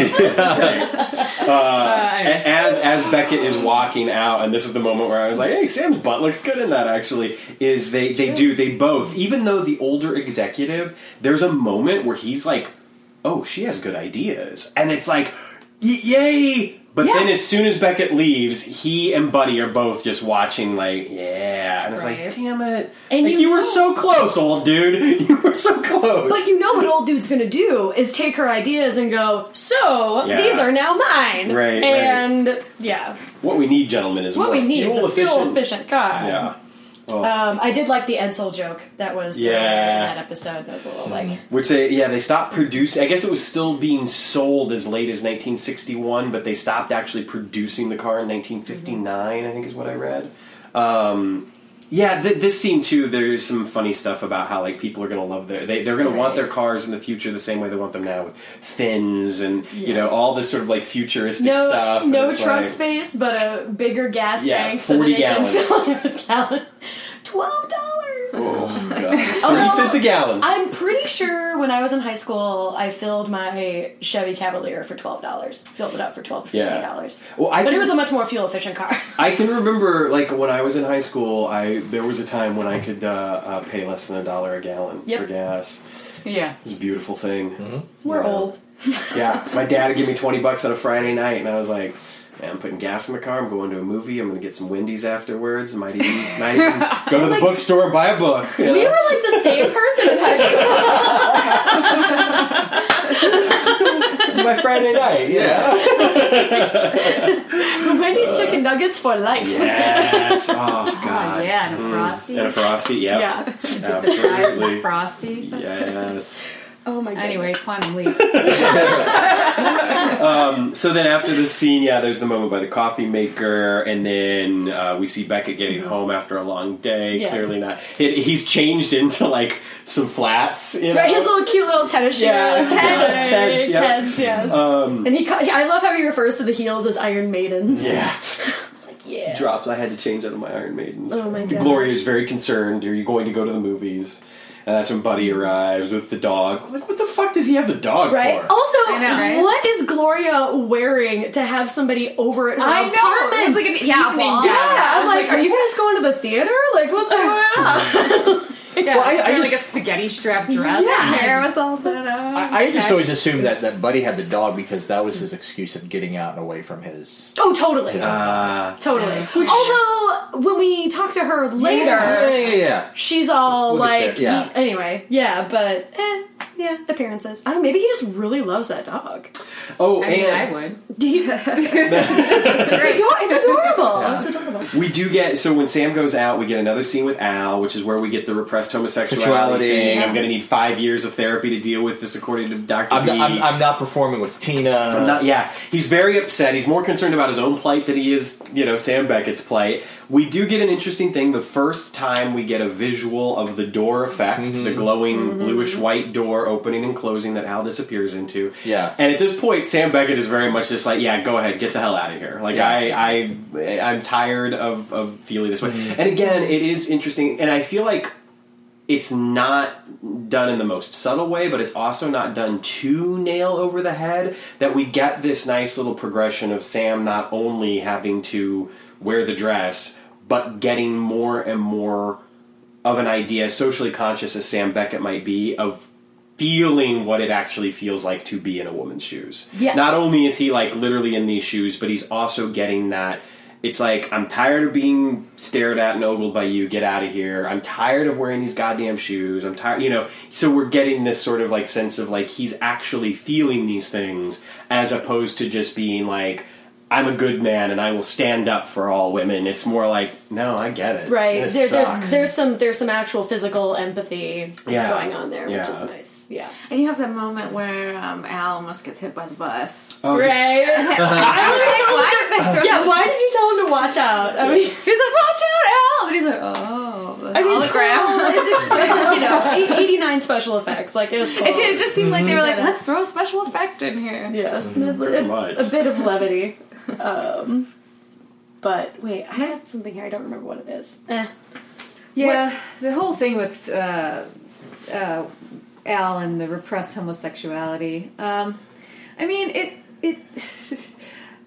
Uh, as as Beckett is walking out, and this is the moment where I was like, "Hey, Sam's butt looks good in that." Actually, is they they do they both, even though the older executive, there's a moment where he's like, "Oh, she has good ideas," and it's like. y- yay! But Yeah. then as soon as Beckett leaves, he and Buddy are both just watching, like, yeah. And it's Right. like, damn it. And like, you you, were know- so close, old dude. *laughs* You were so close. But you know what old dude's gonna do is take her ideas and go, so Yeah. these are now mine. Right, right. And yeah, what we need, gentlemen, is what more we need fuel is a efficient. fuel efficient car. Yeah. Oh. Um, I did like the Edsel joke that was uh, Yeah. in that episode. That was a little like Which they, yeah, they stopped producing. I guess it was still being sold as late as 1961, but they stopped actually producing the car in 1959. I think is what I read. Um, yeah, th- this scene too. There's some funny stuff about how like people are going to love their they, they're going to want their cars in the future the same way they want them now with fins and you know all this sort of like futuristic no stuff. no trunk like- space, but a bigger gas Yeah, tank so that 40 they can *laughs* gallons. fill it with gallon. Twelve dollars. God. *laughs* Oh, thirty no. cents a gallon. I'm pretty sure when I was in high school, I filled my Chevy Cavalier for twelve dollars. Filled it up for twelve, Yeah. fifteen dollars. Well, I but it was a much more fuel efficient car. I can *laughs* remember, like when I was in high school, I there was a time when I could uh, uh, pay less than a dollar a gallon Yep. for gas. Yeah. It's a beautiful thing. We're Yeah. old. *laughs* Yeah, my dad would give me twenty bucks on a Friday night, and I was like, "Man, I'm putting gas in the car. I'm going to a movie. I'm going to get some Wendy's afterwards. Might even, might even go to the *laughs* bookstore and buy a book." you know? We were like the same person in high school. *laughs* this is my Friday night. Yeah. *laughs* Wendy's chicken uh, nuggets for life. yes. Oh Oh, God. yeah, and a mm. frosty. And a frosty. Yep. Yeah. Dip the fries in Absolutely. frosty. Yes. Oh my god. Anyway, quantum leap. *laughs* *laughs* So then after the scene, yeah, there's the moment by the coffee maker, and then uh, we see Beckett getting home after a long day. Yes. Clearly not. He, he's changed into like some flats, you know. Right, his little cute little tennis shoes. Yeah, Keds, Keds, yeah. Keds, yes. um, and he, I love how he refers to the heels as Iron Maidens. yeah, *laughs* It's like, yeah. drops. I had to change out of my Iron Maidens. Oh my god. Gloria is very concerned. Are you going to go to the movies? And that's when Buddy arrives with the dog. Like, what the fuck does he have the dog Right. for? Also, know, right? what is Gloria wearing to have somebody over at her I know. apartment? It was like an Yeah, evening well, gown. yeah, I I'm was like, are you guys going to the theater? Like, what's *laughs* going on? *laughs* *laughs* Yeah, Well, I- I just- like a spaghetti strap dress. Yeah. Hair was all done up. I, I just always assumed that, that Buddy had the dog because that was his excuse of getting out and away from his. oh, totally. Ah. totally. Although, when we talk to her later, Yeah, yeah, yeah. she's all We'll like, there, yeah. he- anyway, yeah, but eh, yeah, appearances. I don't know, maybe he just really loves that dog. oh, I mean, I would. *laughs* *laughs* it's, Great. ador- it's adorable. Yeah. It's adorable. We do get so when Sam goes out, we get another scene with Al, which is where we get the repressed homosexuality Sexuality, thing. yeah. I'm going to need five years of therapy to deal with this, according to Doctor. I'm, not- I'm, I'm not performing with Tina. I'm not- yeah, he's very upset. He's more concerned about his own plight than he is, you know, Sam Beckett's plight. We do get an interesting thing. The first time we get a visual of the door effect, Mm-hmm. the glowing bluish white door opening and closing that Al disappears into. Yeah. And at this point, Sam Beckett is very much just like, yeah, go ahead, get the hell out of here. Like, Yeah. I, I, I'm tired of, of feeling this way. Mm-hmm. And again, it is interesting, and I feel like it's not done in the most subtle way, but it's also not done too nail over the head. That we get this nice little progression of Sam not only having to wear the dress, but getting more and more of an idea, socially conscious as Sam Beckett might be, of feeling what it actually feels like to be in a woman's shoes. Yeah. Not only is he like literally in these shoes, but he's also getting that. It's like I'm tired of being stared at and ogled by you. Get out of here. I'm tired of wearing these goddamn shoes. I'm tired. You know. So we're getting this sort of like sense of like he's actually feeling these things as opposed to just being like. I'm a good man and I will stand up for all women. It's more like, no, I get it. Right. There, there's sucks. there's some there's some actual physical empathy Yeah. going on there, which is nice. Yeah. And you have that moment where um, Al almost gets hit by the bus. Oh, Right. *laughs* I was like, why did yeah. Why did you tell him to watch out? I mean, He's like, watch out, Al! And he's like, oh, the I mean, hologram. still, *laughs* you know, 89 special effects. Like it was. Cool. It did. It just seemed like they were like, let's throw a special effect in here. Yeah, pretty a, much. a bit of levity. Um, but wait, I had something here. I don't remember what it is. Eh. Yeah, the whole thing with uh, uh, Al and the repressed homosexuality. Um, I mean, it it. *laughs*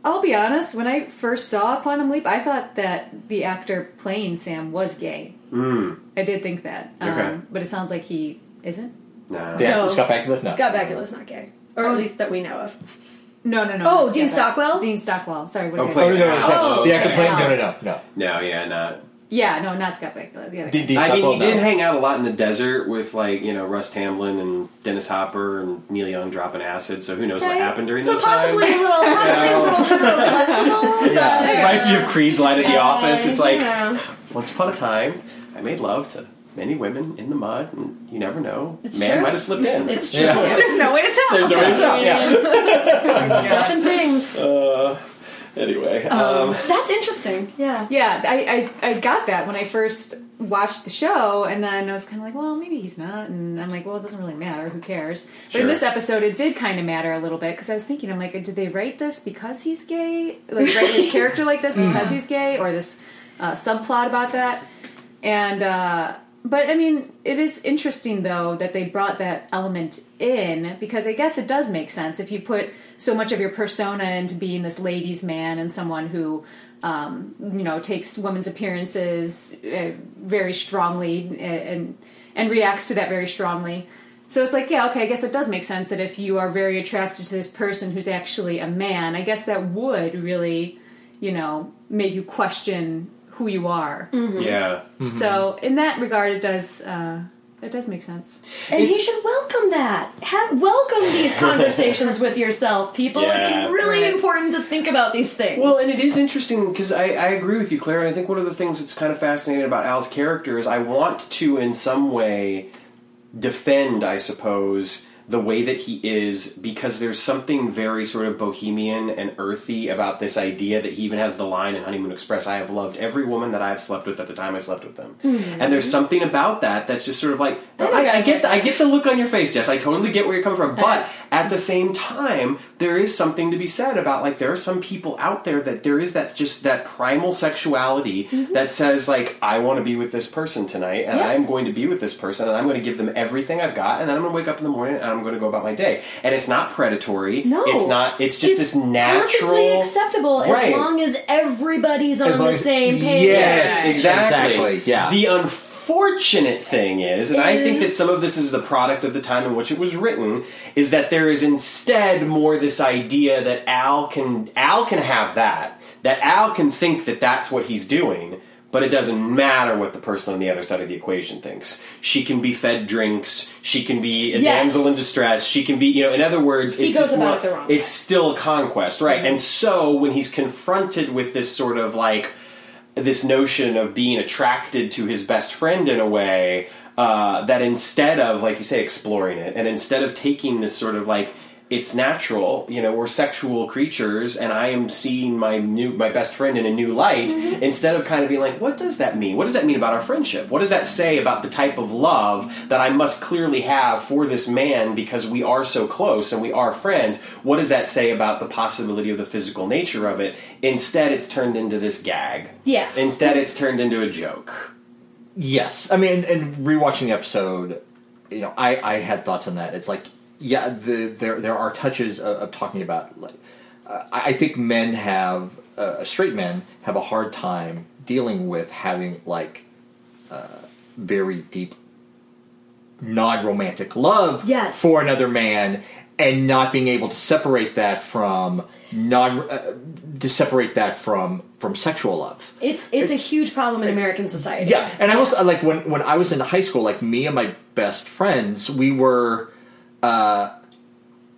I'll be honest. When I first saw Quantum Leap, I thought that the actor playing Sam was gay. Mm, I did think that, um, Okay. but it sounds like he isn't. no. Yeah, No. Scott Bakula? No. Scott Bakula's not gay, or at least that we know of. No, no, no. Oh, Dean Scott Bakula. Stockwell? Dean Stockwell. Sorry, what Oh, did I play- say? Oh, no, no, no, sorry. Oh, the actor okay. playing? No, no, no, no. No, yeah, not. Yeah, no, not Scott Bakula. The other Dean, guy. Dean I mean, Stockwell, he did no. hang out a lot in the desert with like you know Russ Tamblyn and Dennis Hopper and Neil Young dropping acid. So who knows what Okay. happened during this. so those possibly times? a little, possibly a little *laughs* flexible. *laughs* Yeah, but- reminds me of Creed's line at the office. It's like once upon a time, I made love to many women in the mud, and you never know, It's man true. might have slipped in. It's true. Yeah. There's no way to tell. There's no way to tell. Yeah. *laughs* Stuff and things. Uh, anyway, um, That's interesting. Yeah. Yeah, I, I, I got that when I first watched the show, and then I was kind of like, well, maybe he's not, and I'm like, well, it doesn't really matter. Who cares? But Sure. in this episode, it did kind of matter a little bit because I was thinking, I'm like, did they write this because he's gay? Like, write his character like this *laughs* because he's gay, or this uh, subplot about that? And uh, but I mean, it is interesting though that they brought that element in because I guess it does make sense if you put so much of your persona into being this ladies' man and someone who um, you know takes women's appearances uh, very strongly and, and and reacts to that very strongly. So it's like, yeah, okay, I guess it does make sense that if you are very attracted to this person who's actually a man, I guess that would really, you know, make you question who you are. yeah. So in that regard, it does uh, it does make sense. And It's- he should welcome that. Have welcome these *laughs* conversations with yourself, people. Yeah. it's really Right. important to think about these things. Well, and it is interesting because I, I agree with you, Claire, and I think one of the things that's kind of fascinating about Al's character is I want to, in some way, defend, I suppose, the way that he is because there's something very sort of bohemian and earthy about this idea that he even has the line in Honeymoon Express I have loved every woman that I have slept with at the time I slept with them. Hmm. And there's something about that that's just sort of like I, I that's get the, I get the look on your face, Jess. I totally get where you're coming from. Uh-huh. But at the same time, there is something to be said about like there are some people out there that there is that just that primal sexuality mm-hmm. that says like I want to be with this person tonight and Yeah. I'm going to be with this person and I'm going to give them everything I've got and then I'm going to wake up in the morning and I'm going to go about my day. And it's not predatory. no, It's not it's just It's this natural perfectly acceptable Right. as long as everybody's on As the as- same page. Yes, exactly. exactly, yeah. The unfortunate thing is, and I think that some of this is the product of the time in which it was written, is that there is instead more this idea that Al can Al can have that, that Al can think that that's what he's doing. But it doesn't matter what the person on the other side of the equation thinks. She can be fed drinks. She can be a Yes. damsel in distress. She can be, you know, in other words, He it's just more, it it's still conquest, right? And so when he's confronted with this sort of like this notion of being attracted to his best friend in a way uh, that instead of like you say exploring it and instead of taking this sort of like it's natural you know we're sexual creatures and i am seeing my new my best friend in a new light mm-hmm. instead of kind of being like what does that mean? What does that mean about our friendship? What does that say about the type of love that i must clearly have for this man because we are so close and we are friends? What does that say about the possibility of the physical nature of it? Instead it's turned into this gag. Yeah. Instead, it's turned into a joke. Yes, I mean, and rewatching the episode, you know, I, I had thoughts on that. It's like, yeah, the, there there are touches of, of talking about like, uh, I think men have uh, straight men have a hard time dealing with having like uh, very deep non-romantic love Yes. for another man and not being able to separate that from non uh, to separate that from from sexual love It's it's a huge problem in American society. yeah, and I was uh, like when when I was in high school, like me and my best friends, we were uh,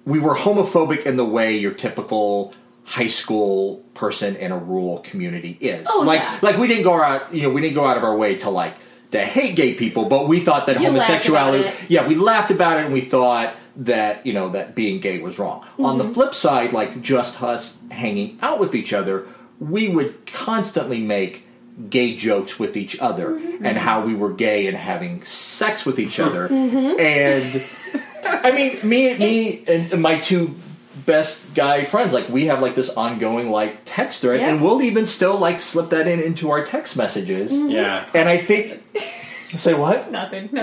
we were homophobic in the way your typical high school person in a rural community is. Oh, like yeah. like we didn't go out, you know, we didn't go out of our way to like to hate gay people, but we thought that You homosexuality. Yeah, we laughed about it and we thought that you know that being gay was wrong. On Mm-hmm. the flip side, like just us hanging out with each other, we would constantly make gay jokes with each other Mm-hmm. and how we were gay and having sex with each other. Mm-hmm. And *laughs* I mean, me, me, and my two best guy friends, like we have like this ongoing like text thread, Yeah. and we'll even still like slip that in into our text messages. Mm-hmm. Yeah. And I think, say what? Nothing. *laughs* No.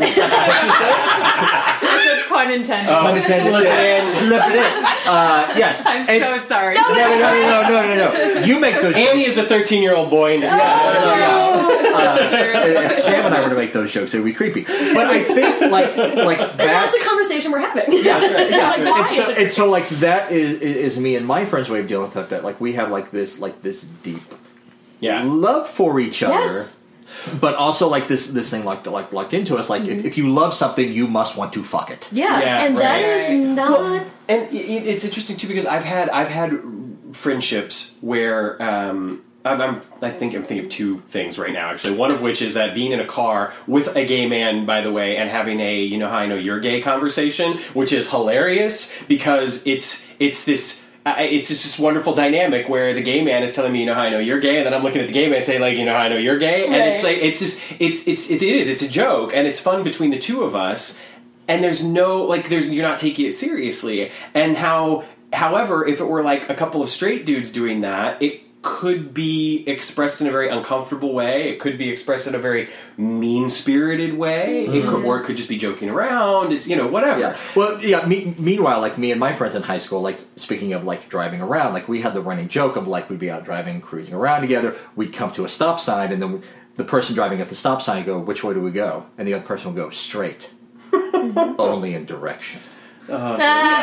That's a pun intended. Pun intended. slip it in. Slip it in. Uh, yes. I'm And- so sorry. No, no, no, no, no, no, no, no. You make those. Annie is a 13 year old boy. And just, Uh, if Sam and I were to make those jokes, it would be creepy. But I think like like That's that. the conversation we're having. Yeah, *laughs* yeah. Like, and, so, and so like that is is me and my friends' way of dealing with stuff. That like we have like this like this deep Yeah. love for each other. Yes. But also like this this thing like like like into us like if, if you love something you must want to fuck it. Yeah, Yeah, and that right. is not. Well, and i- i- it's interesting too because I've had I've had friendships where um, I'm, I'm I think I'm thinking of two things right now actually. One of which is that being in a car with a gay man, by the way, and having a you know how I know you're gay conversation, which is hilarious because it's it's this. I- It's just this wonderful dynamic where the gay man is telling me, you know how I know you're gay, and then I'm looking at the gay man saying, like, you know how I know you're gay, and it's like it's just it's it's it is it's a joke, and it's fun between the two of us, and there's no like there's you're not taking it seriously and how however if it were like a couple of straight dudes doing that it could be expressed in a very uncomfortable way it could be expressed in a very mean spirited way it could mm-hmm. or it could just be joking around it's you know whatever Yeah. Well, yeah. Me, meanwhile, like me and my friends in high school, like speaking of like driving around, like we had the running joke of like we'd be out driving, cruising around together. We'd come to a stop sign, and then the person driving at the stop sign would go, "Which way do we go?" And the other person would go, "Straight, *laughs* only in direction." *laughs*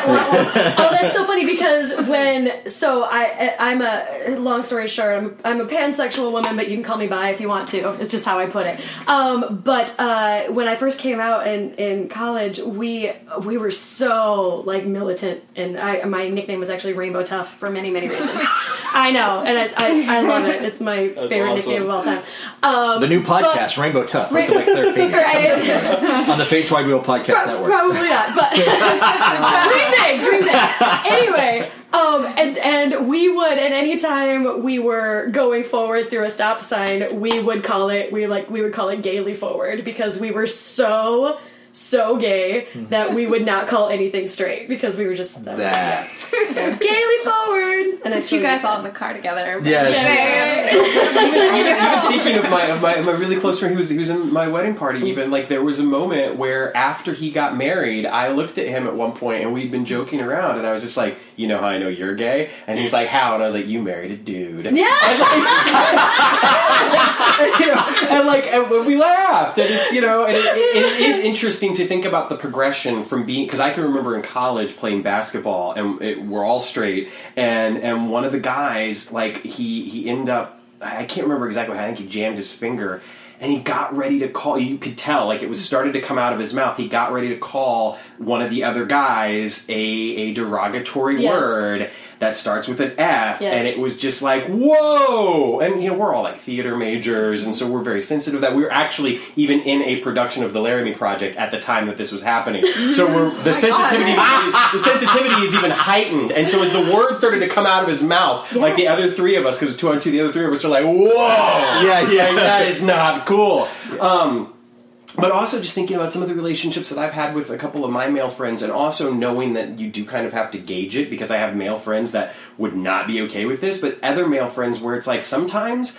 Well, oh, that's so funny because when so I I'm a long story short I'm I'm a pansexual woman, but you can call me bi if you want to. It's just how I put it. Um, but uh, when I first came out in in college, we we were so like militant, and I my nickname was actually Rainbow Tough for many many reasons. *laughs* I know, and I, I, I love it. It's my favorite awesome. nickname of all time. Um, The new podcast, Rainbow Tough, hosted by Claire Feeney, *laughs* right? on the Face Wide Wheel Podcast Network. Probably not, but dream big, dream big. *laughs* Anyway, um, and and we would, and anytime we were going forward through a stop sign, we would call it we like we would call it gaily forward because we were so so gay mm-hmm. that we would not call anything straight because we were just that, was- That. gaily forward. *laughs* And I Put you guys all in the car together. Yeah. Yeah. *laughs* even, even thinking of my of my, my really close friend who was, who was in my wedding party even like there was a moment where after he got married i looked at him at one point and we'd been joking around and i was just like you know how i know you're gay and he's like how and i was like you married a dude Yeah. *laughs* you know, and like and we laughed, and it's you know, and it, it, it is interesting to think about the progression from being because I can remember in college playing basketball, and it, we're all straight, and and one of the guys like he he ended up I can't remember exactly how I think he jammed his finger. And he got ready to call. You could tell, like it was started to come out of his mouth. He got ready to call one of the other guys a a derogatory Yes. word that starts with an F, Yes. and it was just like whoa! And you know we're all like theater majors and so we're very sensitive to that. We were actually even in a production of the laramie project at the time that this was happening. So we're *laughs* the sensitivity *laughs* the sensitivity is even heightened. And so as the word started to come out of his mouth like the other three of us because two on two the other three of us are like whoa! Yeah, yeah. Like, that is not cool. Um but also just thinking about some of the relationships that I've had with a couple of my male friends, and also knowing that you do kind of have to gauge it because I have male friends that would not be okay with this, but other male friends where it's like sometimes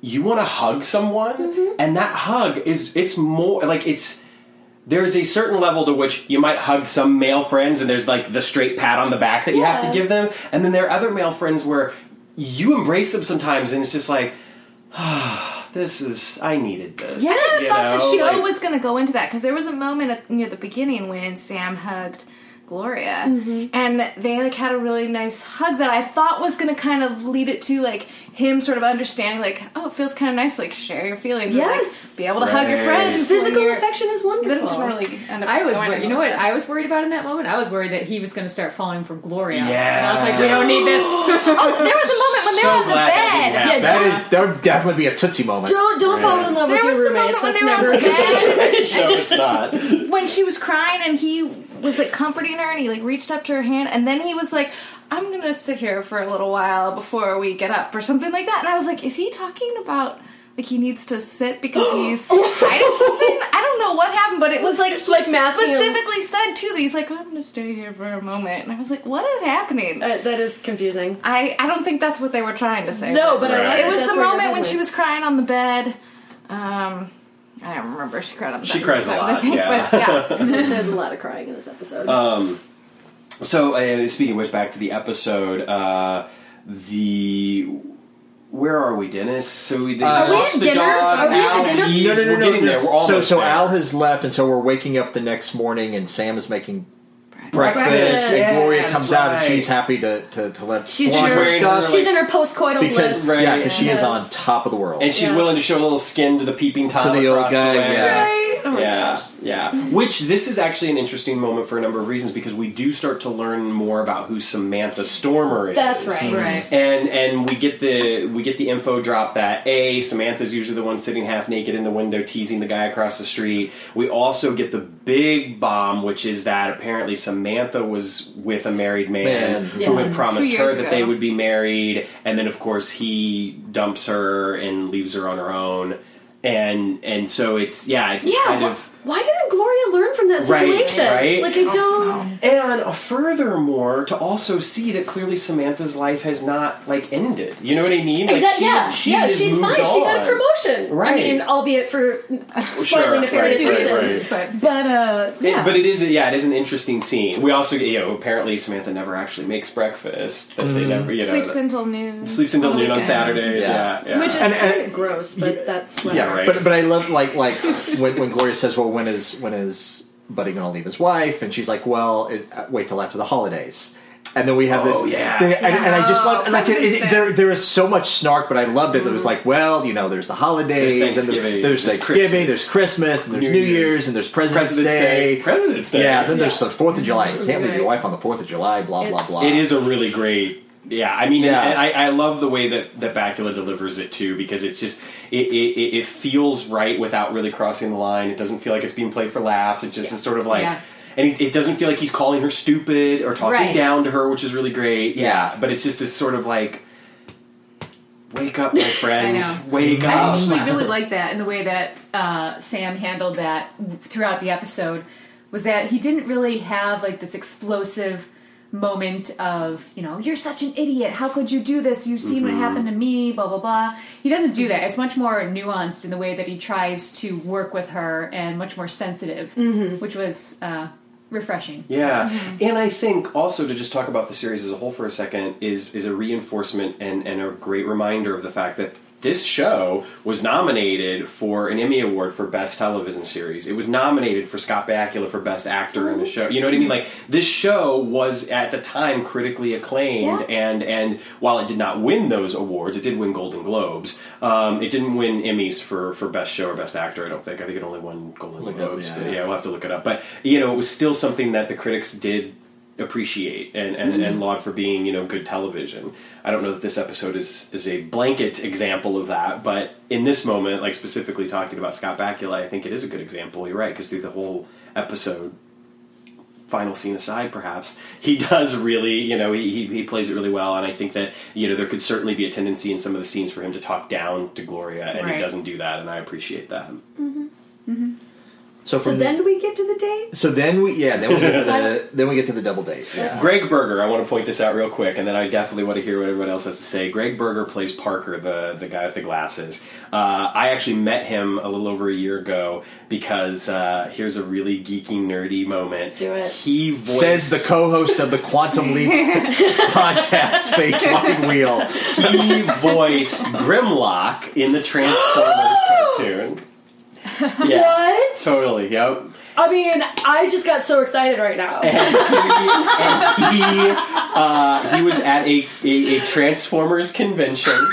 you want to hug someone, mm-hmm. and that hug is it's more like it's there's a certain level to which you might hug some male friends, and there's like the straight pat on the back that you have to give them, and then there are other male friends where you embrace them sometimes, and it's just like. *sighs* This is. I needed this. Yeah, I thought the show Like- was going to go into that because there was a moment at, near the beginning when Sam hugged Gloria, mm-hmm. and they like had a really nice hug that I thought was going to kind of lead it to like him sort of understanding like, oh, it feels kind of nice like share your feelings, Yes. and, like, be able to hug your friends. Physical affection is That wonderful. didn't really end up I was worried. You know what. I was worried about in that moment? I was worried that he was going to start falling for Gloria. Yeah. And I was like, we don't need this. Oh, there was a moment when they *laughs* So were on the glad that bed. didn't. That is that would definitely be a tootsie moment. Don't don't fall in love There with was your the roommates. moment when That's they were on never the a good bed. *laughs* no, it's not. *laughs* when she was crying and he was like comforting her and he like reached up to her hand and then he was like i'm gonna sit here for a little while before we get up or something like that and i was like is he talking about like he needs to sit because he's *gasps* hiding something i don't know what happened but it was like he Like masking him. specifically said too that he's like i'm gonna stay here for a moment and i was like what is happening Uh, that is confusing. I, I don't think that's what they were trying to say. No, but I Right. it was That's the moment when going she was crying on the bed. Um, I don't remember. She cried on the She bed. cries a lot, think, yeah. But yeah. *laughs* There's a lot of crying in this episode. Um, so, uh, speaking of which, back to the episode, uh, the where are we, Dennis? So they Are we lost at the dinner? dog. Are we at Al dinner? leaves. No, no, no, We're no. getting no. there. We're almost so, so there. Al has left, and so we're waking up the next morning, and Sam is making breakfast, Breakfast. and Yeah, Gloria that's comes out, and she's happy to to, to let She's flaunt in her her, stuff she's in her post-coital because bliss. Right. yeah, because she is on top of the world. and she's Yes. willing to show a little skin to the peeping tom To the old guy, the yeah. Right? My yeah, gosh. yeah. *laughs* Which this is actually an interesting moment for a number of reasons because we do start to learn more about who Samantha Stormer is. That's right. Mm-hmm. Right. And and we get the we get the info drop that a Samantha's usually the one sitting half naked in the window teasing the guy across the street. We also get the big bomb, which is that apparently Samantha was with a married man, Man. who Yeah. had promised her years that ago. they would be married, and then of course he dumps her and leaves her on her own. And and so it's yeah, it's Yeah. kind wh- of why didn't Gloria learn from that situation? right. Like I don't. And furthermore, to also see that clearly Samantha's life has not like ended. You know what I mean? Like Exactly. she, Yeah. she yeah. She's moved fine. She got a promotion. Right. I mean, albeit for Sure, slightly nefarious right, right, reasons. right. But But uh, It- yeah. but it is, yeah, it is an interesting scene. We also, you know, apparently Samantha never actually makes breakfast. That they never, you know, Sleeps until noon. sleeps until noon on. Saturdays. Yeah. Yeah, yeah. which is And- kind and- of gross, but that's whatever. Yeah, right. But but I love like like when when Gloria says, "Well, when is when is Buddy going to leave his wife?" and she's like, "Well, it, uh, wait till after the holidays." And then we have Oh, this, yeah. thing- and, and I just Yeah. love like it, it, there. There is so much snark, but I loved it. It was like, well, you know, there's the holidays, There's and the- there's there's Thanksgiving, Christmas. there's Christmas, and there's New New, Year's. Year's, and there's President's, President's Day. Day. President's Day. Yeah, then there's the Fourth of July. You can't leave your wife on the Fourth of July. Blah blah blah. It is a really great. Yeah, I mean, Yeah. and I, I love the way that that Bakula delivers it too, because it's just it, it, it it feels right without really crossing the line. It doesn't feel like it's being played for laughs. It just is sort of like, Yeah. and it, it doesn't feel like he's calling her stupid or talking Right. down to her, which is really great. Yeah. but it's just this sort of like, wake up, my *laughs* friend, know. wake I up. actually really like that and the way that uh, Sam handled that throughout the episode. Was that he didn't really have like this explosive moment of you know you're such an idiot. How could you do this? You've seen Mm-hmm. what happened to me blah blah blah. He doesn't do that. It's much more nuanced in the way that he tries to work with her and much more sensitive which was uh, refreshing. Yeah, and I think also to just talk about the series as a whole for a second is is a reinforcement and, and a great reminder of the fact that this show was nominated for an Emmy Award for Best Television Series. It was nominated for Scott Bakula for Best Actor in the show. You know what I mean? Like this show was at the time critically acclaimed, Yeah. and and while it did not win those awards, it did win Golden Globes. Um, it didn't win Emmys for for Best Show or Best Actor. I don't think. I think it only won Golden Look it up, Globes. yeah, but yeah. yeah, we'll have to look it up. But you know, it was still something that the critics did appreciate and, and, mm-hmm. and laud for being you know good television. I don't know that this episode is is a blanket example of that, but in this moment, like specifically talking about Scott Bakula, I think it is a good example. You're right because through the whole episode. Final scene aside, perhaps he *laughs* does really, you know, he, he, plays it really well, and I think that you know there could certainly be a tendency in some of the scenes for him to talk down to Gloria, and he doesn't do that, and I appreciate that. so So from then we get to the date. so then we yeah then we get to the *laughs* then we get to the double date. Yeah. Gregg Berger, I want to point this out real quick, and then I definitely want to hear what everyone else has to say. Gregg Berger plays Parker, the the guy with the glasses. Uh, I actually met him a little over a year ago because uh, here's a really geeky, nerdy moment. Do it. He voiced, Says the co-host of the Quantum Leap *laughs* podcast, Face Wide Wheel. he voiced Grimlock in the Transformers *gasps* cartoon. *laughs* Yeah, What? totally. Yep. I mean, I just got so excited right now. and he, and he, uh, he was at a, a, a Transformers convention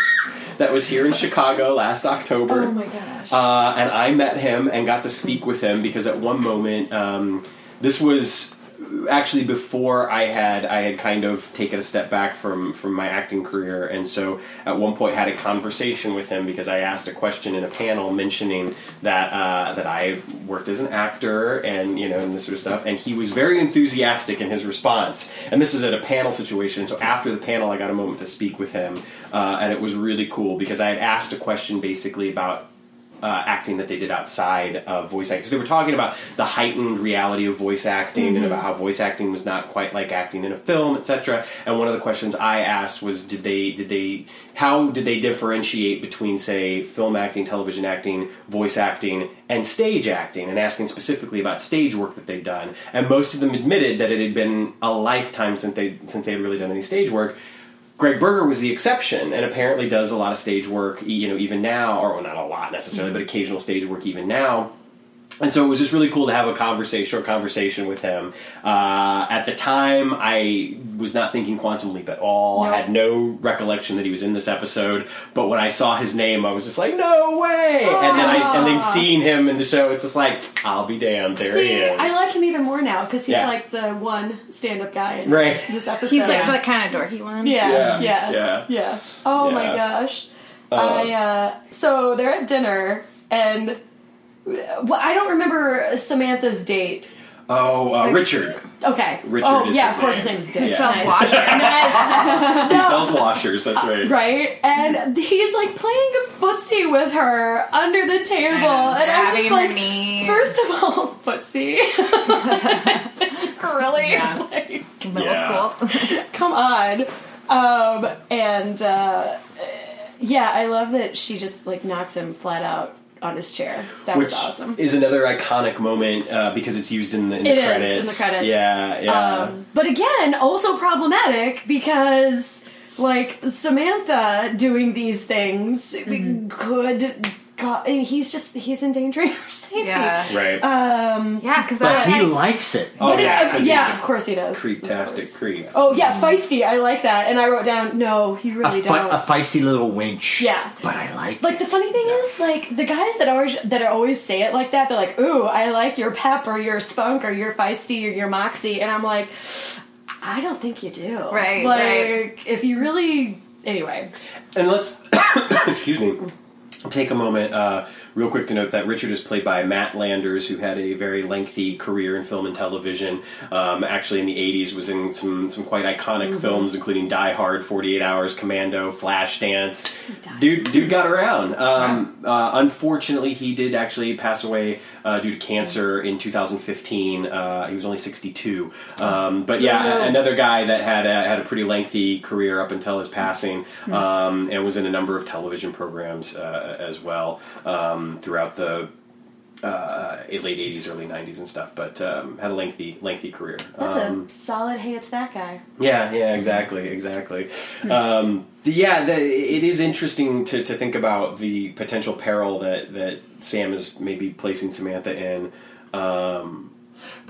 that was here in Chicago last October. oh my gosh. Uh, and I met him and got to speak with him because at one moment, um, this was actually before I had I had kind of taken a step back from from my acting career, and so at one point had a conversation with him because I asked a question in a panel mentioning that uh, that I worked as an actor and you know and this sort of stuff, and he was very enthusiastic in his response. And this is at a panel situation, so after the panel, I got a moment to speak with him, uh, and it was really cool because I had asked a question basically about uh, acting that they did outside of voice acting. Because they were talking about the heightened reality of voice acting and about how voice acting was not quite like acting in a film etc and one of the questions i asked was did they did they how did they differentiate between say film acting television acting voice acting and stage acting? And asking specifically about stage work that they'd done. And most of them admitted that it had been a lifetime since they since they had really done any stage work Gregg Berger was the exception, and apparently does a lot of stage work. You know, even now, or well, not a lot necessarily, but mm-hmm. occasional stage work even now. And so it was just really cool to have a conversation, short conversation with him. Uh, at the time, I was not thinking Quantum Leap at all. I had no recollection that he was in this episode. But when I saw his name, I was just like, "No way!" And then I and then seeing him in the show, it's just like, "I'll be damned." There he See, is. I like him even more now because he's Yeah. like the one stand-up guy in Right. this episode. He's like Yeah. the kind of dorky one. yeah, Yeah, yeah, yeah. yeah, Oh my Yeah. gosh. I uh, so they're at dinner and well, I don't remember Samantha's date. oh, uh, Richard. Okay. Richard oh is yeah, his of course name. his name's Dick. Who sells Nice. washers. *laughs* He sells washers. That's right. Right, and he's like playing a footsie with her under the table, and I'm just like, knee. first of all, *laughs* footsie, *laughs* really? Yeah. Like, Middle Yeah. school. come on. Um, and uh, yeah, I love that she just like knocks him flat out on his chair. That Which was awesome. is another iconic moment uh, because it's used in the, in the It is, credits. in the credits. Yeah, yeah. Um, but again, also problematic because like Samantha doing these things Mm-hmm. could. God, and he's just he's endangering *laughs* her safety. Yeah. right. Um, Yeah, because But he I. likes it. oh yeah, uh, 'cause yeah, of course he does. a creep-tastic Of Oh yeah, feisty. I like that, and I wrote down. No, you A, really fi- don't. a feisty little winch. Yeah. But I like Like it. the funny thing is, like the guys that always that always say it like that, they're like, "Ooh, I like your pep or your spunk or your feisty or your moxie," and I'm like, I don't think you do. Right, Like right. if you really, anyway. And let's, *coughs* excuse me, take a moment uh, real quick to note that Richard is played by Matt Landers, who had a very lengthy career in film and television. Um, actually, in the 80s, was in some, some quite iconic films, including Die Hard, 48 Hours, Commando, Flashdance. Dude, dude got around. Um, uh, unfortunately, he did actually pass away uh, due to cancer in 2015. Uh, he was only 62. Um, but yeah, No. another guy that had a, had a pretty lengthy career up until his passing, um, and was in a number of television programs uh, as well um, throughout the uh, late 80s, early 90s, and stuff. But um, had a lengthy lengthy career. That's um, a solid. Hey, it's that guy. yeah, yeah, exactly, exactly. Um, yeah, the, it is interesting to, to think about the potential peril that, that Sam is maybe placing Samantha in. Um,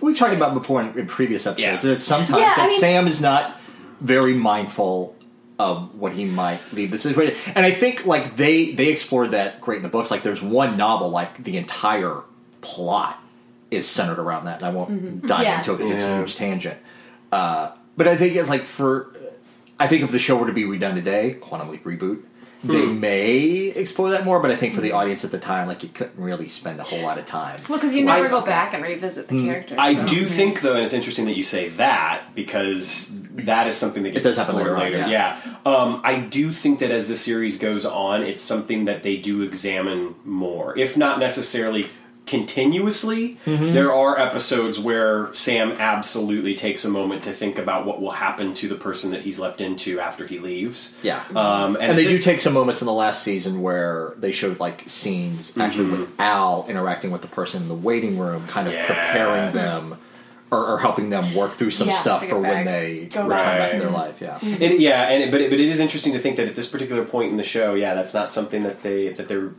We've talked about before in, in previous episodes Yeah. that sometimes Yeah, I that mean- Sam is not very mindful of what he might leave the situation. And I think like they they explored that great in the books. Like there's one novel like the entire plot is centered around that, and I won't dive Yeah. into it because it's a huge tangent. Uh, but I think it's like for I think if the show were to be redone today, Quantum Leap reboot. They hmm. may explore that more, but I think for the audience at the time, like you couldn't really spend a whole lot of time. Well, because you never I- go back and revisit the hmm. characters. I so. do mm-hmm. think, though, and it's interesting that you say that because that is something that gets does happen explored later on, Yeah, um, I do think that as the series goes on, it's something that they do examine more, if not necessarily continuously. Mm-hmm. There are episodes where Sam absolutely takes a moment to think about what will happen to the person that he's leapt into after he leaves. Yeah. Um, and, and they this- do take some moments in the last season where they showed like scenes actually Mm-hmm. with Al interacting with the person in the waiting room, kind of Yeah. preparing them or, or helping them work through some Yeah, stuff for get when they Go return back. back to their life. Yeah, It, yeah, and it, but it, but it is interesting to think that at this particular point in the show, yeah, that's not something that they that they're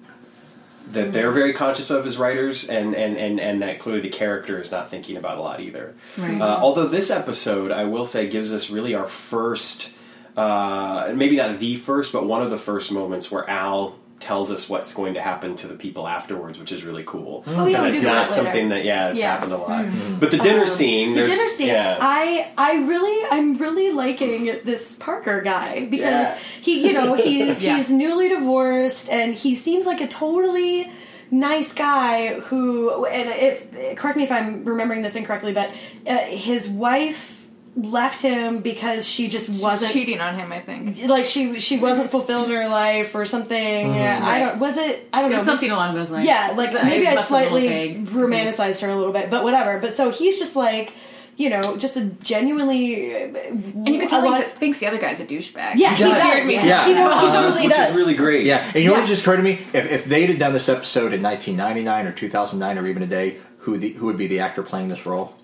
that they're very conscious of as writers, and and and and that clearly the character is not thinking about a lot either. Right. Uh, although this episode, I will say, gives us really our first, uh, maybe not the first, but one of the first moments where Al tells us what's going to happen to the people afterwards, which is really cool. Oh, yeah, it's not that something that yeah, it's Yeah. happened a lot. But the dinner scene, The dinner scene. yeah. I I really I'm really liking this Parker guy because Yeah. he you know *laughs* he's Yeah. he's newly divorced and he seems like a totally nice guy who and if correct me if I'm remembering this incorrectly but uh, his wife left him because she just She's wasn't cheating on him. I think. like she she wasn't fulfilled in her life or something. I don't was it I don't It know was something along those lines. yeah, like maybe I left a little slightly romanticized her a little bit, but whatever. But so he's just like, you know, just a genuinely. And you can tell a he lot- d- thinks the other guy's a douchebag. yeah, he does. does. me. Yeah. He, he Uh, totally which does. is really great. yeah. And you know Yeah. what just occurred to me? If, if they had done this episode in 1999 or 2009 or even today, who the, who would be the actor playing this role?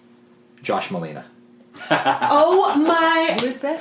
Josh Malina. *laughs* oh my Who is that?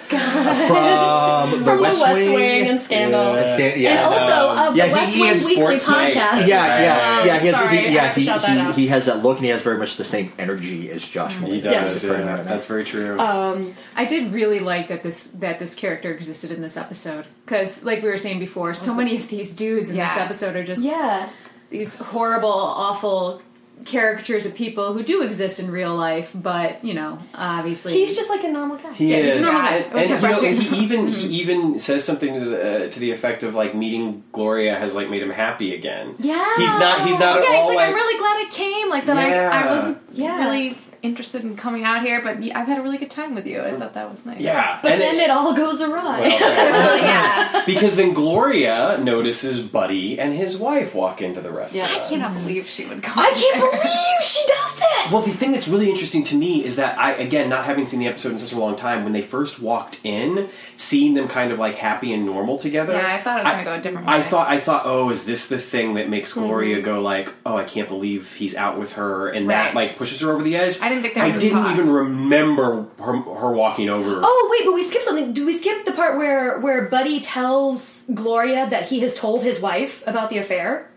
From, from the West Wing, and Scandal. Yeah. And Stan- And also um, of the yeah, he- West he Wing is Weekly Sports Night. podcast. yeah, yeah, yeah. He has, sorry, he, yeah, he, that he, he has that look, and he has very much the same energy as Josh. He does. Yes. yeah. That's very true. Um, I did really like that this that this character existed in this episode because, like we were saying before, so many of these dudes in this episode are just yeah. these horrible, awful caricatures of people who do exist in real life, but you know, obviously He's just like a normal guy. He Yeah, he's a is, normal guy. and, and, you know, refreshing. he *laughs* even he even says something to the uh, to the effect of like meeting Gloria has like made him happy again. Yeah. He's not- he's not Oh, at yeah, all he's like, like- I'm really glad it came. Like that Yeah. I, I wasn't Yeah. really interested in coming out here, but I've had a really good time with you. I thought that was nice. Yeah, But and then it, all goes awry. well, *laughs* Well, yeah. because then Gloria notices Buddy and his wife walk into the restaurant. Yes. I cannot believe she would come. I can't here. believe she does this. Well, the thing that's really interesting to me is that I, again, not having seen the episode in such a long time, when they first walked in, seeing them kind of like happy and normal together. Yeah, I thought it was gonna go a different way. I thought, I thought, oh, is this the thing that makes Mm-hmm. Gloria go like, oh, I can't believe he's out with her, and that like pushes her over the edge. I didn't think they were I didn't talk. even remember her, her walking over. Oh wait, but we skipped something. Did we skip the part where where Buddy tells Gloria that he has told his wife about the affair?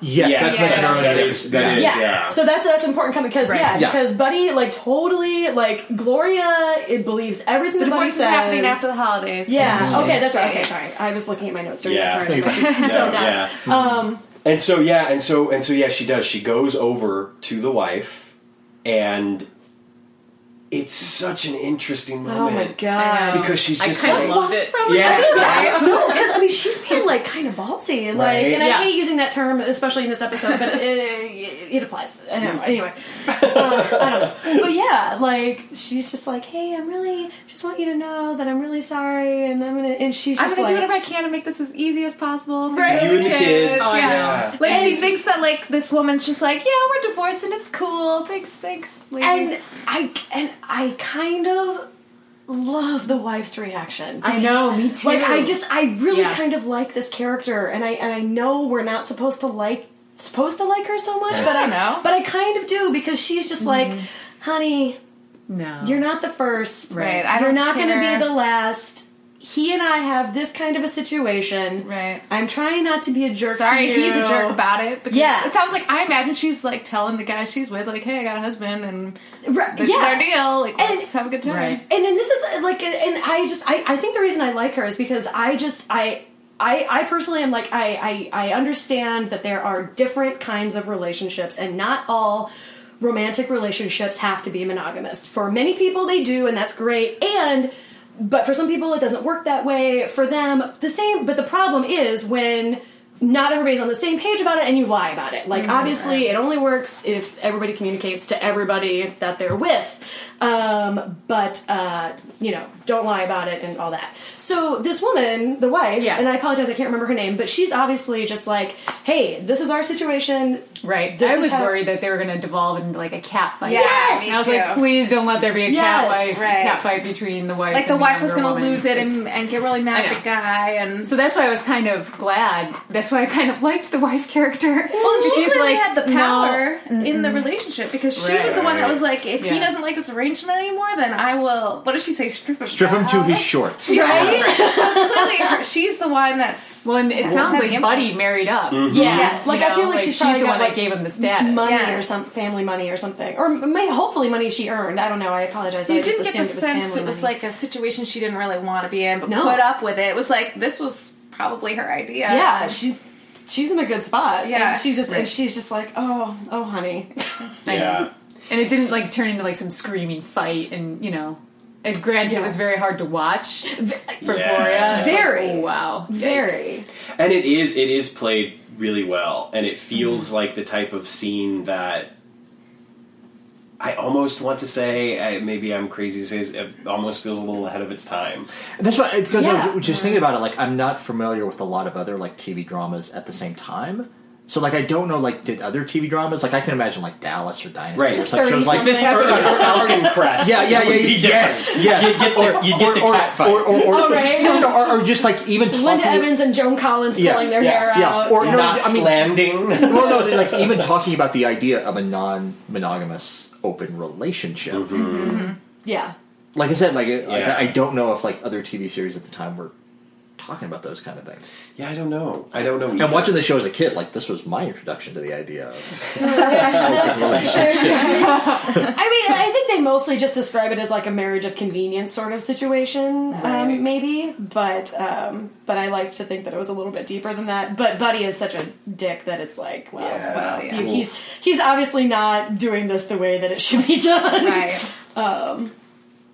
Yes, Yes. that's Yeah. mentioned earlier. That in the is- episode. that is- Yeah. yeah. So that's that's important coming because Right. yeah, Yeah. because Buddy like totally like Gloria it believes everything The that Buddy divorce is says. happening after the holidays. Yeah. Okay, that's right. Okay. Okay, sorry. I was looking at my notes during Yeah. that part. yeah, so now, yeah. um, And so yeah, and so and so yeah, she does. She goes over to the wife, and it's such an interesting moment. oh my god. Because she's I just kind of like, loved it. yeah, no, because I mean she's being like kind of ballsy, like, Right. and I Yeah. hate using that term, especially in this episode, but it, it, it applies. I don't know. Anyway, uh, I don't know, but yeah, like she's just like, hey, I'm really just want you to know that I'm really sorry, and I'm gonna, and she's just I'm gonna like, do whatever I can to make this as easy as possible for Right. you, You and the kids, Yeah. yeah. Like And she just- thinks that like this woman's just like, yeah, we're divorced and it's cool. Thanks, thanks. Lady. and I and I kind of love the wife's reaction. I know, me too. Like I just I really Yeah. kind of like this character and I and I know we're not supposed to like supposed to like her so much, but *laughs* I know. But I kind of do because she's just like, mm-hmm. honey, no, you're not the first. Right, I You're don't not going to be the last. He and I have this kind of a situation. right. I'm trying not to be a jerk. Sorry, to you. he's a jerk about it. Because Yeah. it sounds like I imagine she's like telling the guy she's with, like, "Hey, I got a husband, and Right, this yeah. is our deal. Like, And- let's have a good time." Right. and then this is like and i just I, I think the reason i like her is because i just i I, I personally am like I, I I understand that there are different kinds of relationships and not all romantic relationships have to be monogamous. For many people they do and that's great and but for some people it doesn't work that way. For them the same but the problem is when not everybody's on the same page about it and you lie about it. Like mm, obviously it only works if everybody communicates to everybody that they're with. Um, but uh, you know, don't lie about it and all that. So this woman, the wife, Yeah. and I apologize, I can't remember her name, but she's obviously just like, "Hey, this is our situation. right. This I was how- worried that they were going to devolve into like a cat fight. Yeah, Yes! And I was too. like, please don't let there be a Yes, cat wife right. cat fight between the wife. Like the and wife was gonna lose it and, and get really mad at the guy, and So that's why I was kind of glad. That's why I kind of liked the wife character. Well, she She's clearly like, had the no. power in the relationship because she Right. was the one that was like, if he doesn't like this arrangement anymore, then I will. What does she say? Strip him. Strip him to his shorts. Right. so clearly, her, she's the one that's. Well, and it sounds Having like Buddy influence. married up. Mm-hmm. Yeah, Yes. like You I feel know, like, she's, she's the got, one like, that gave him the status. money Yeah. or some family money or something, or may, hopefully money she earned. I don't know. I apologize. So you I just didn't get the assumed sense it was money. like a situation she didn't really want to be in, but No. put up with it. It was like this was probably her idea. yeah, she's she's in a good spot. Yeah. and she just and she's just like, oh, oh, honey. Yeah. And it didn't like turn into like some screaming fight, and you know, and granted, Yeah. it was very hard to watch for Yeah. Gloria. It's like, Very. oh, wow. Yikes. Very. And it is it is played really well, and it feels like the type of scene that I almost want to say. uh, Maybe I'm crazy to say. is- It almost feels a little ahead of its time. That's why, because I Yeah. was just thinking about it. Like, I'm not familiar with a lot of other like TV dramas at the same time. So, like, I don't know. Like, did other TV dramas? Like, I can imagine like Dallas or Dynasty Right. or some shows like This happened on Falcon *laughs* Crest. Yeah, yeah, It would yeah, yeah, different. yes, *laughs* yeah. You get the, you get the or, cat fight. or, or, or, Oh, right. no, no, or, or just like even talking. Linda Evans and Joan Collins Yeah, pulling their yeah, hair yeah. out. Or no, Knots I mean- landing. well, no, *laughs* like even talking about the idea of a non-monogamous open relationship. Mm-hmm. Mm-hmm. yeah. like I said, like, it- like, Yeah. I don't know if like other TV series at the time were talking about those kind of things. Yeah, I don't know. I don't know. And either. watching the show as a kid, like this was my introduction to the idea of *laughs* *laughs* open relationships. I mean, I think they mostly just describe it as like a marriage of convenience sort of situation, Right. um, maybe. But um, but I like to think that it was a little bit deeper than that. But Buddy is such a dick that it's like, well, Yeah. Well, yeah. you- he's he's obviously not doing this the way that it should be done. Right. *laughs*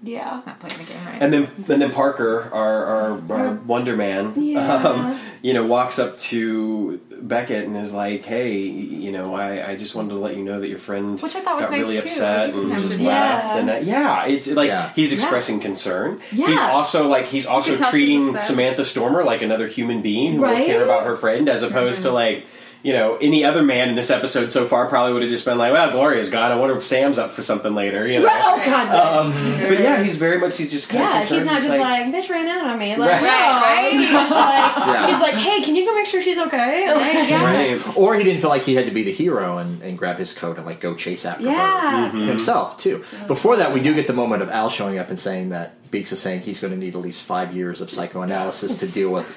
Yeah. Not playing the game right. And then, and then Parker, our, our, our Wonder Man, *laughs* Yeah. um, you know, walks up to Beckett and is like, "Hey, you know, I, I just wanted to let you know that your friend Which I thought was got nice, really too. upset Like, you and didn't just have to- left." Yeah. And uh, yeah, it's like Yeah. he's expressing concern. Yeah. He's also like he's also tell she treating upset. Samantha Stormer like another human being who will Right? care about her friend, as opposed Mm-hmm. to like. You know, any other man in this episode so far probably would have just been like, "Well, Gloria's gone. I wonder if Sam's up for something later." You know, Right, oh god. um, but yeah, he's very much he's just kind yeah, of concerned. he's not He's just like, bitch ran out on me. Like, Right. no. Right, right. He's like, *laughs* Yeah. he's like, hey, can you go make sure she's okay? Like, yeah. Right. Or he didn't feel like he had to be the hero and, and grab his coat and like go chase after Yeah. her himself too. Before that, we do get the moment of Al showing up and saying that Beeks is saying he's going to need at least five years of psychoanalysis to deal with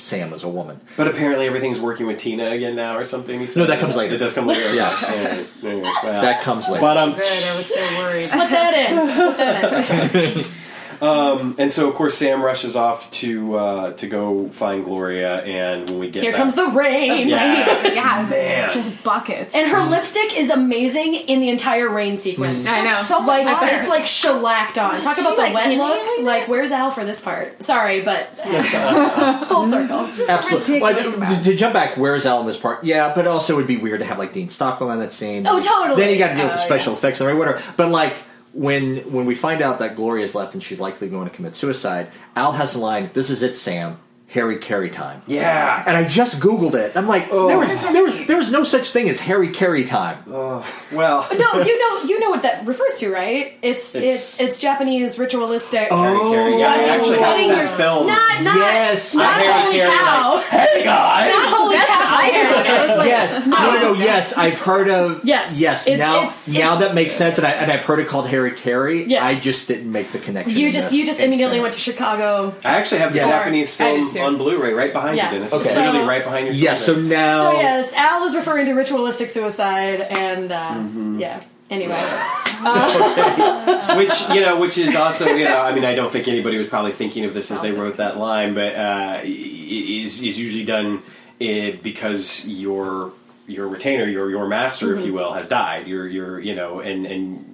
Sam as a woman. But apparently everything's working with Tina again now or something. No, that comes later. It does come later. Yeah. *laughs* Yeah. Yeah. Well, That comes later. But um, Good. I was so worried. Slip that in. Slip that in. *laughs* um, and so of course Sam rushes off to uh, to go find Gloria, and when we get Here back- comes the rain. Yeah. *laughs* yeah, Man. just buckets. And her lipstick is amazing in the entire rain sequence. I know. So Like much water. it's like shellacked on. Talk She, about the like, wet look. it? Like where's Al for this part? Sorry, but *laughs* full circle. Absolutely. Well, ridiculous to, about to jump back, where's Al in this part? Yeah, but also it would be weird to have like Dean Stockwell in that scene. Oh, totally. Then you got to deal with the Oh, special effects and whatever. But like when when we find out that Gloria's left and she's likely going to commit suicide, Al has a line, "This is it, Sam. Harry Carey time." Yeah. And I just googled it. I'm like, Oh. there was What does that there, mean? there was no such thing as Harry Carey time. Well, No, *laughs* you know you know what that refers to, right? It's It's- it's it's, Japanese ritualistic. Oh. Carey. Yeah, I actually have Cutting that your- film. Not not Yes. not Harry holy Carey, cow. hey guys. Not holy cow. I was like, yes, no, no, no. Yes, I've heard of. Yes. yes. It's- now, it's- now it's- that makes sense, and, I, and I've heard it called Harry Carey. Yes. I just didn't make the connection. You just you just immediately went to Chicago. I actually have the Japanese film did on Blu-ray right behind Yeah. you, Dennis. Okay. It's literally So- right behind your. Yes. So shoulder. now. So yes, Al is referring to ritualistic suicide, and uh, Mm-hmm. yeah. Anyway, *laughs* *laughs* which you know, which is also you know, I mean, I don't think anybody was probably thinking of this as they wrote that line, but uh, is is usually done uh, because your your retainer, your your master, if you will, has died. Your your you know, and and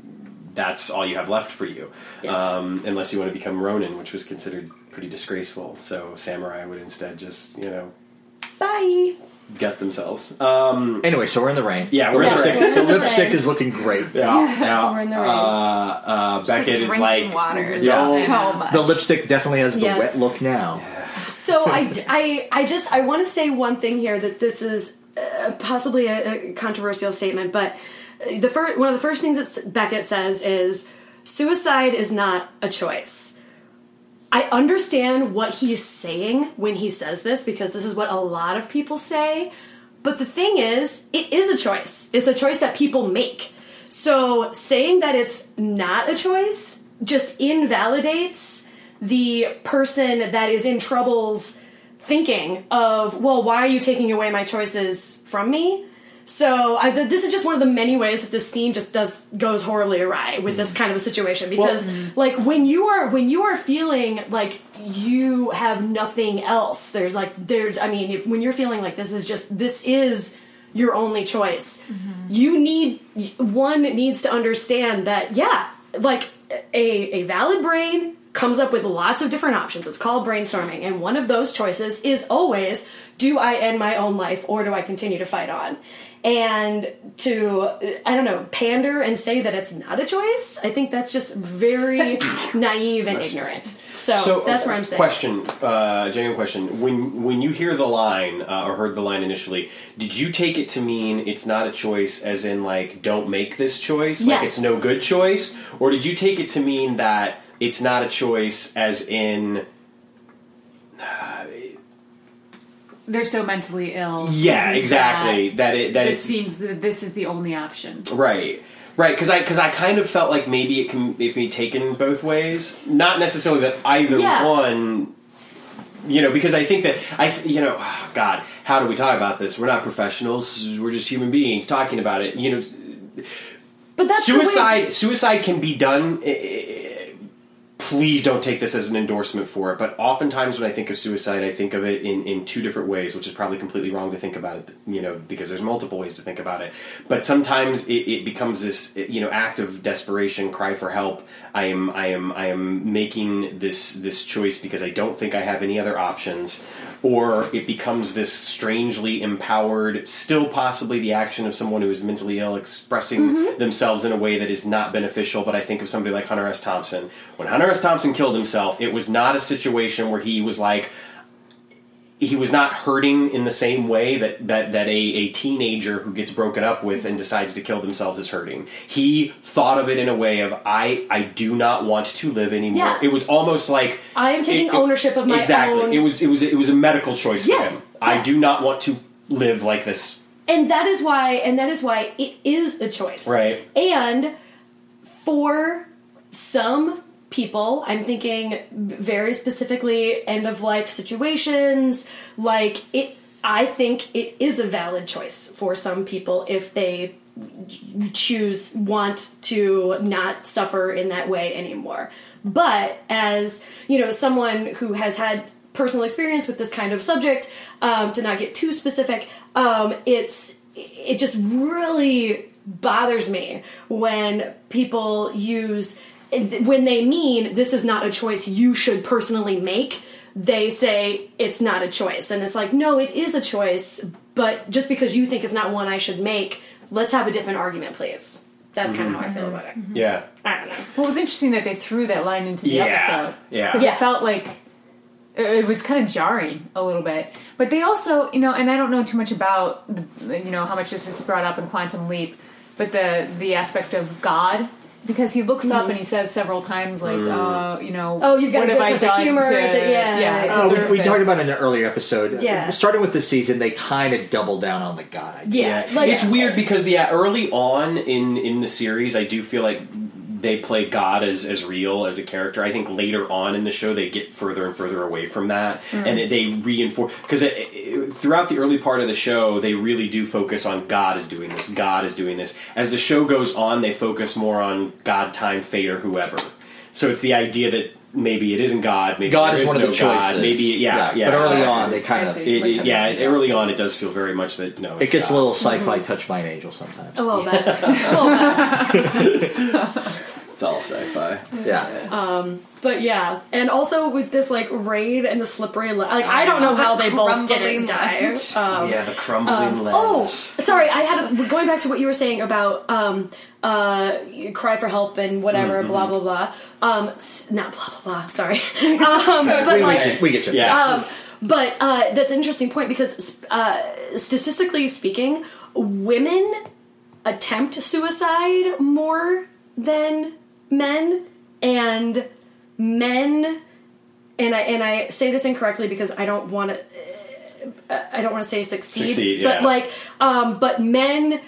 that's all you have left for you, Yes. um, unless you want to become Ronin, which was considered pretty disgraceful. So samurai would instead just you know bye. gut themselves. Um, Anyway, so we're in the rain. Yeah, the we're in the lipstick, rain. the We're in the lipstick rain. is looking great. yeah, yeah. We're in the Uh, rain. uh, Just, like, is like water. Yeah. So much. The lipstick definitely has the Yes. wet look now. So I, I, I just I want to say one thing here that this is uh, possibly a, a controversial statement, but uh, the first one of the first things that Beckett says is suicide is not a choice. I understand what he's saying when he says this because this is what a lot of people say. But the thing is, it is a choice. It's a choice that people make. So saying that it's not a choice just invalidates the person that is in trouble's thinking of, well, why are you taking away my choices from me? So I, th- this is just one of the many ways that this scene just does goes horribly awry with this mm-hmm. kind of a situation. Because mm-hmm. like when you are when you are feeling like you have nothing else there's like there's I mean if, when you're feeling like this is just this is your only choice mm-hmm. you need one needs to understand that yeah like a a valid brain comes up with lots of different options. It's called brainstorming. And one of those choices is always do i end my own life or do i continue to fight on and to i don't know pander and say that it's not a choice i think that's just very *laughs* naive and ignorant. So, So that's uh, where i'm saying Question, uh, genuine question. When when you hear the line uh, or heard the line initially, did you take it to mean it's not a choice, as in like don't make this choice, like it's no good choice, or did you take it to mean that it's not a choice, as in They're so mentally ill. yeah, exactly that it that it seems that this is the only option. right. Right, because I because I kind of felt like maybe it can it can be taken both ways. Not necessarily that either Yeah. one. You know, because I think that I you know, ah, God, how do we talk about this? We're not professionals. We're just human beings talking about it. You know, But that's the way- suicide suicide can be done. Please don't take this as an endorsement for it. But oftentimes, when I think of suicide, I think of it in, in two different ways, which is probably completely wrong to think about it. You know, because there's multiple ways to think about it. But sometimes it, it becomes this you know act of desperation, cry for help. I am I am I am making this this choice because I don't think I have any other options or it becomes this strangely empowered, still possibly the action of someone who is mentally ill expressing mm-hmm. themselves in a way that is not beneficial. But I think of somebody like Hunter S. Thompson. When Hunter S. Thompson killed himself, it was not a situation where he was like, he was not hurting in the same way that, that, that a, a teenager who gets broken up with and decides to kill themselves is hurting. He thought of it in a way of I I do not want to live anymore. Yeah. It was almost like I am taking it- ownership of my exactly. own- It was it was it was a medical choice for Yes, him. I do not want to live like this. and that is why and that is why it is a choice Right. and for some people. I'm thinking very specifically end of life situations. Like it i think it is a valid choice for some people if they choose want to not suffer in that way anymore. But as you know someone who has had personal experience with this kind of subject um, to not get too specific um, it's it just really bothers me when people use when they mean this is not a choice you should personally make they say it's not a choice and it's like no it is a choice but just because you think it's not one i should make let's have a different argument please that's kind of how i feel about it mm-hmm. Yeah. i don't know Well, it was interesting that they threw that line into the Yeah. episode. Yeah. Because Yeah. it felt like it it was kind of jarring a little bit. But they also, you know, and I don't know too much about, the- you know, how much this is brought up in Quantum Leap, but the the aspect of God. Because he looks up and he says several times, like, uh, you know, Mm-hmm. Oh, you've got what a have good I done humor to, that- yeah, yeah, yeah. Oh, we, we talked about it in an earlier episode. Yeah. Starting with this season, they kind of double down on the God idea. yeah, Yeah. like it's weird because yeah, early on in in the series, I do feel like they play God as as real as a character. I think later on in the show they get further and further away from that, mm. and it, they reinforce because throughout the early part of the show they really do focus on God is doing this, God is doing this. As the show goes on, they focus more on God, time, fate, or whoever. So it's the idea that maybe it isn't God, maybe God is one of the no God, choices. Maybe yeah, yeah. But early on, they kind of see. It, it- yeah, early on, it does feel very much that no. it gets God. a little sci-fi mm-hmm. touched by an angel sometimes. a little bit a little bit *laughs* *laughs* It's all sci-fi. Yeah. But yeah, and also with this like raid and the slippery, le- like I don't know The how they both didn't die. ledge. Um, yeah, the crumbling lens. oh, sorry, I had a, going back to what you were saying about um, uh, cry for help and whatever, Mm-hmm. blah blah blah. Um, s- not blah blah blah. Sorry, *laughs* um, but we, we like. get, we get you. Yeah. Um, but uh, that's an interesting point because uh, statistically speaking, women attempt suicide more than men, and men. And I and I say this incorrectly because I don't want to. I don't want to say succeed, Succeed, but yeah. like, um, but men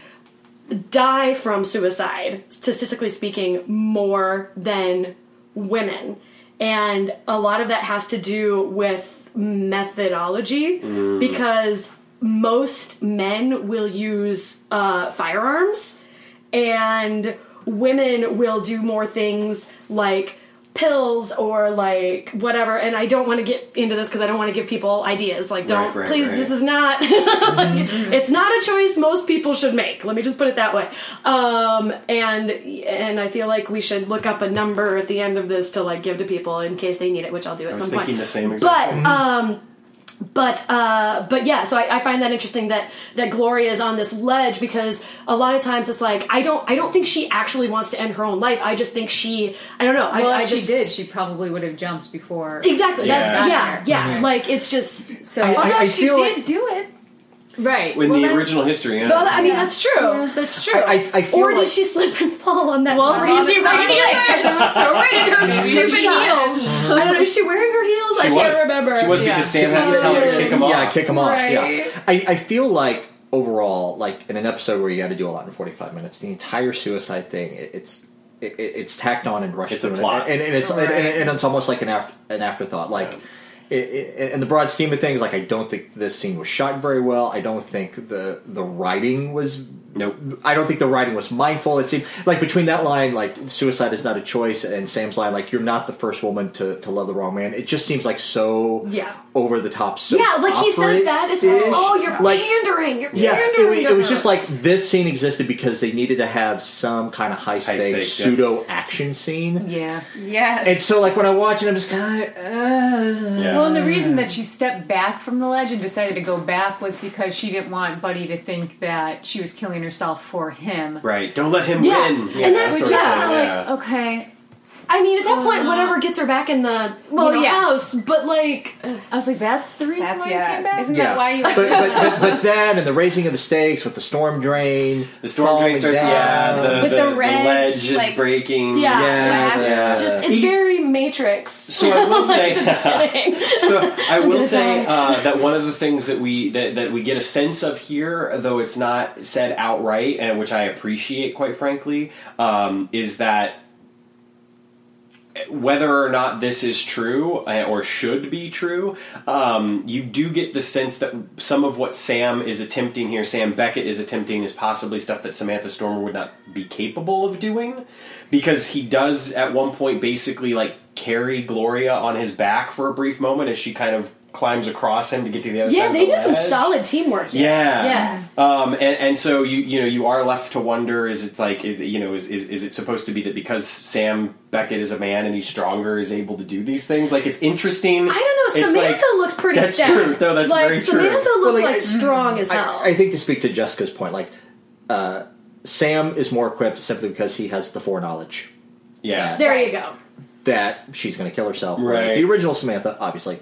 die from suicide, statistically speaking, more than women. And a lot of that has to do with methodology because most men will use uh, firearms and women will do more things like pills or like whatever and i don't want to get into this because i don't want to give people ideas like don't Right, right, please right. this is not like, *laughs* it's not a choice most people should make let me just put it that way um and and i feel like we should look up a number at the end of this to like give to people in case they need it which i'll do at I was some thinking point the same exact but thing. um but uh but yeah so I, I find that interesting that that gloria is on this ledge because a lot of times it's like i don't i don't think she actually wants to end her own life. I just think she i don't know. Well, I, I if just she did, she probably would have jumped before. exactly. that's Yeah. yeah. Yeah. Like it's just So, I- although I she feel did like- do it, right? in well, the then- original history, yeah. well, I mean Yeah. that's true. That's true. I- I- I feel or did she slip and fall on that Well, crazy probably rainy did, 'cause it was so rainy. her *laughs* stupid heels? I don't know. Is she wearing her heels? she I was. can't remember. She was Yeah. because Sam has to tell her to kick him off. Yeah, kick him off. Right. Yeah, I, I feel like overall, like in an episode where you got to do a lot in 45 minutes, the entire suicide thing, it, it's it, it- it's tacked on and rushed It's a plot. and, and, it's Right. and, and it's almost like an after, an afterthought. Like i i in the broad scheme of things, like I don't think this scene was shot very well. I don't think the the writing was. Nope. I don't think the writing was mindful. It seemed like between that line, like suicide is not a choice, and Sam's line, like you're not the first woman to, to love the wrong man. It just seems like so Yeah. over the top. So yeah, like he says that. It's like, oh, you're like pandering. You're yeah, pandering. wa- to it was just like this scene existed because they needed to have some kind of high stakes stakes, yeah. pseudo action scene. Yeah. yeah. And so, like when I watch it, I'm just kind of. Uh, Yeah. Well, and the reason that uh. she stepped back from the ledge and decided to go back was because she didn't want Buddy to think that she was killing herself for him. Right. Don't let him Yeah, win. and that's sort of just kinda yeah. Like, okay. I mean, at that point, whatever gets her back in the Well, you know, yeah. house, but like, I was like, that's the reason That's why you yeah. came back? Isn't yeah, that why you? but, but, but but then and the raising of the stakes with the storm drain, The storm falling drain starts, down. yeah, the, With the, the the ledge, ledge is like- breaking. yeah, Yeah, it's yeah. just it's He- very Matrix. So I will *laughs* say, *laughs* so I will say uh, that one of the things that we that, that we get a sense of here, though it's not said outright, and which I appreciate, quite frankly, um, is that whether or not this is true uh, or should be true, um, you do get the sense that some of what Sam is attempting here, Sam Beckett is attempting, is possibly stuff that Samantha Stormer would not be capable of doing, because he does at one point basically like carry Gloria on his back for a brief moment as she kind of climbs across him to get to the other side. Yeah, of they the do some solid teamwork. Here. Yeah, yeah. Um, and, and so you you know you are left to wonder: is it like is it, you know is, is is it supposed to be that because Sam Beckett is a man and he's stronger is able to do these things? Like it's interesting. I don't know. It's Samantha like- looked pretty. That's stacked. true. No, that's like, very true. Samantha looked Well, like, like, I- strong as hell. I, I think to speak to Jessica's point, like uh, Sam is more equipped simply because he has the foreknowledge Yeah. there you go. that she's going to kill herself. Right. Whereas the original Samantha obviously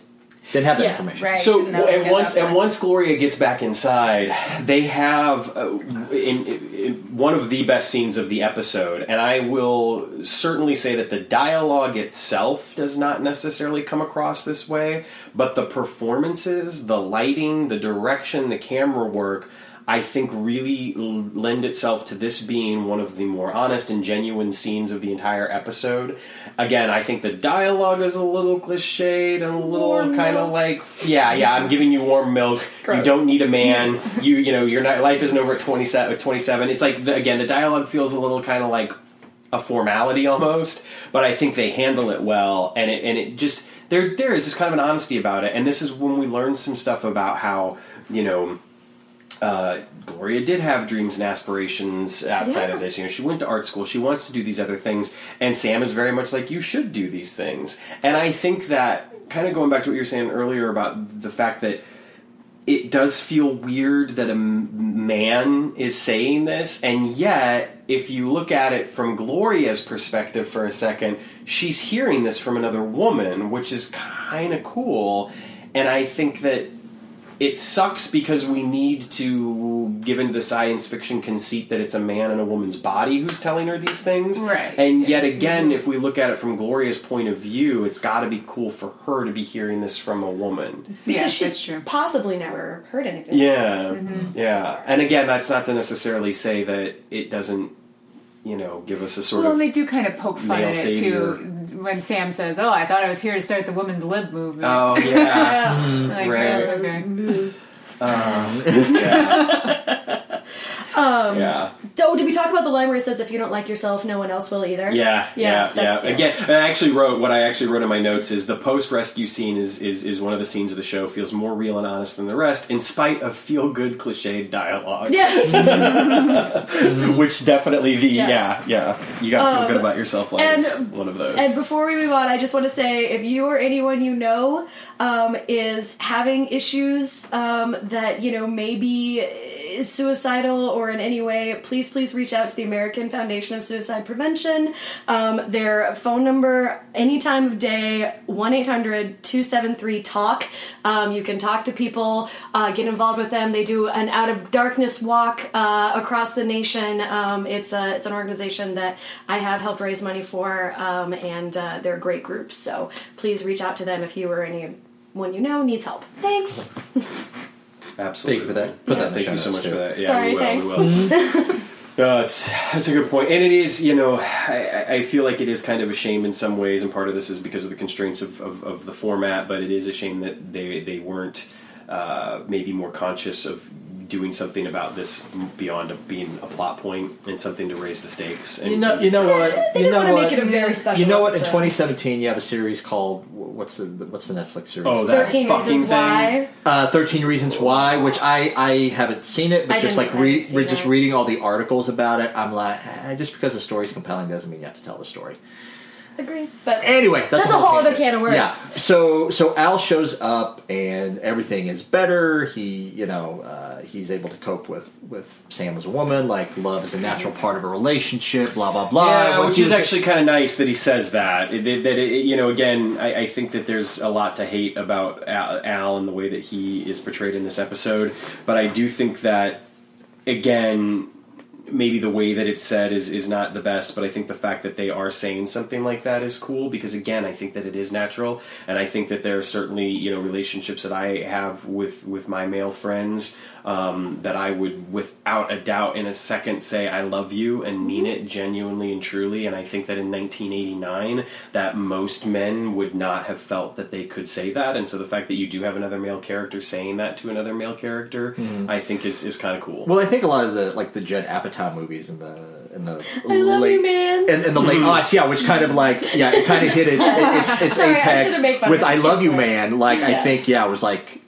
didn't have that Yeah, information. right. So didn't and once and once Gloria gets back inside, they have uh, in, in one of the best scenes of the episode, and I will certainly say that the dialogue itself does not necessarily come across this way, but the performances, the lighting, the direction, the camera work. I think really lend itself to this being one of the more honest and genuine scenes of the entire episode. Again, I think the dialogue is a little cliched and a little kind of like, yeah, yeah, I'm giving you warm milk. You don't need a man. *laughs* you, you know, your life isn't over at 27. 27. It's like the, again, the dialogue feels a little kind of like a formality almost, but I think they handle it well, and it and it just there there is just kind of an honesty about it, and this is when we learn some stuff about how you know. Uh, Gloria did have dreams and aspirations outside of this. You know, she went to art school. She wants to do these other things, and Sam is very much like you should do these things. And I think that kind of going back to what you were saying earlier about the fact that it does feel weird that a m- man is saying this, and yet, if you look at it from Gloria's perspective for a second, she's hearing this from another woman, which is kind of cool. And I think that it sucks because we need to give into the science fiction conceit that it's a man in a woman's body who's telling her these things. Right. And yet again, if we look at it from Gloria's point of view, it's got to be cool for her to be hearing this from a woman. Because Yes, she's true. possibly never heard anything. Yeah, Mm-hmm. yeah. And again, that's not to necessarily say that it doesn't, you know, give us a sort Well, of. and they do kind of poke fun male at it savior. too when Sam says, "Oh, I thought I was here to start the women's lib movement." oh *laughs* yeah, Like, right. oh, okay. Um, *laughs* yeah, Um, yeah, Oh, did we talk about the line where it says, "If you don't like yourself, no one else will either"? Yeah, yeah, yeah, yeah. Again, I actually wrote what I actually wrote in my notes is the post rescue scene is, is is one of the scenes of the show feels more real and honest than the rest, in spite of feel good cliched dialogue. Yes. *laughs* which definitely the Yes. yeah yeah you got to feel Um, good about yourself. Line and- one of those. And before we move on, I just want to say if you or anyone you know um, is having issues um, that, you know, maybe is suicidal or in any way, please, please reach out to the American Foundation of Suicide Prevention. Um, their phone number, any time of day, 1 800 273 TALK. Um, you can talk to people, uh, get involved with them. They do an out of darkness walk uh, across the nation. Um, it's, a, it's an organization that I have helped raise money for, um, and uh, they're great groups. So please reach out to them if you or anyone you know needs help. Thanks. *laughs* Absolutely. Thank you for that. Put that Thank you so much too. for that. Yeah, Sorry, we will. thanks. We will. *laughs* no, it's that's a good point, and it is. You know, I, I- I feel like it is kind of a shame in some ways, and part of this is because of the constraints of, of, of the format. But it is a shame that they they weren't uh, maybe more conscious of doing something about this beyond a, being a plot point and something to raise the stakes. And, You know, you know what? They you know want to what? make it a very special. You know what? In 2017, you have a series called what's the what's the Netflix series? Oh, that- Thirteen fucking Reasons thing. Why. uh, 13 Reasons Why, which I I haven't seen it, but I just like I re- re- just reading all the articles about it, I'm like, eh, just because the story's compelling doesn't mean you have to tell the story. Agree, but Anyway, that's, That's a whole other can of worms. Yeah. So so Al shows up and everything is better. He you know uh, he's able to cope with with Sam as a woman. Like love is a natural part of a relationship. Blah blah blah. Yeah, Once which is actually kind of nice that he says that. It, it- that it, you know, again, I, I think that there's a lot to hate about Al, Al and the way that he is portrayed in this episode, but I do think that again. Maybe the way that it's said is, is not the best, but I think the fact that they are saying something like that is cool because again, I think that it is natural, and I think that there are certainly you know relationships that I have with with my male friends um, that I would without a doubt in a second say I love you and mean mm-hmm. it genuinely and truly. And I think that in 1989, that most men would not have felt that they could say that. And so the fact that you do have another male character saying that to another male character, mm-hmm. I think is, is kind of cool. Well, I think a lot of the like the Judd Apatow movies in the in the I love late you, man. in, in the late mm-hmm. us, yeah, which kind of like yeah, it kind of hit it. it it's it's *laughs* Sorry, apex should've made fun with of "I love you, man." Like I think yeah, it was like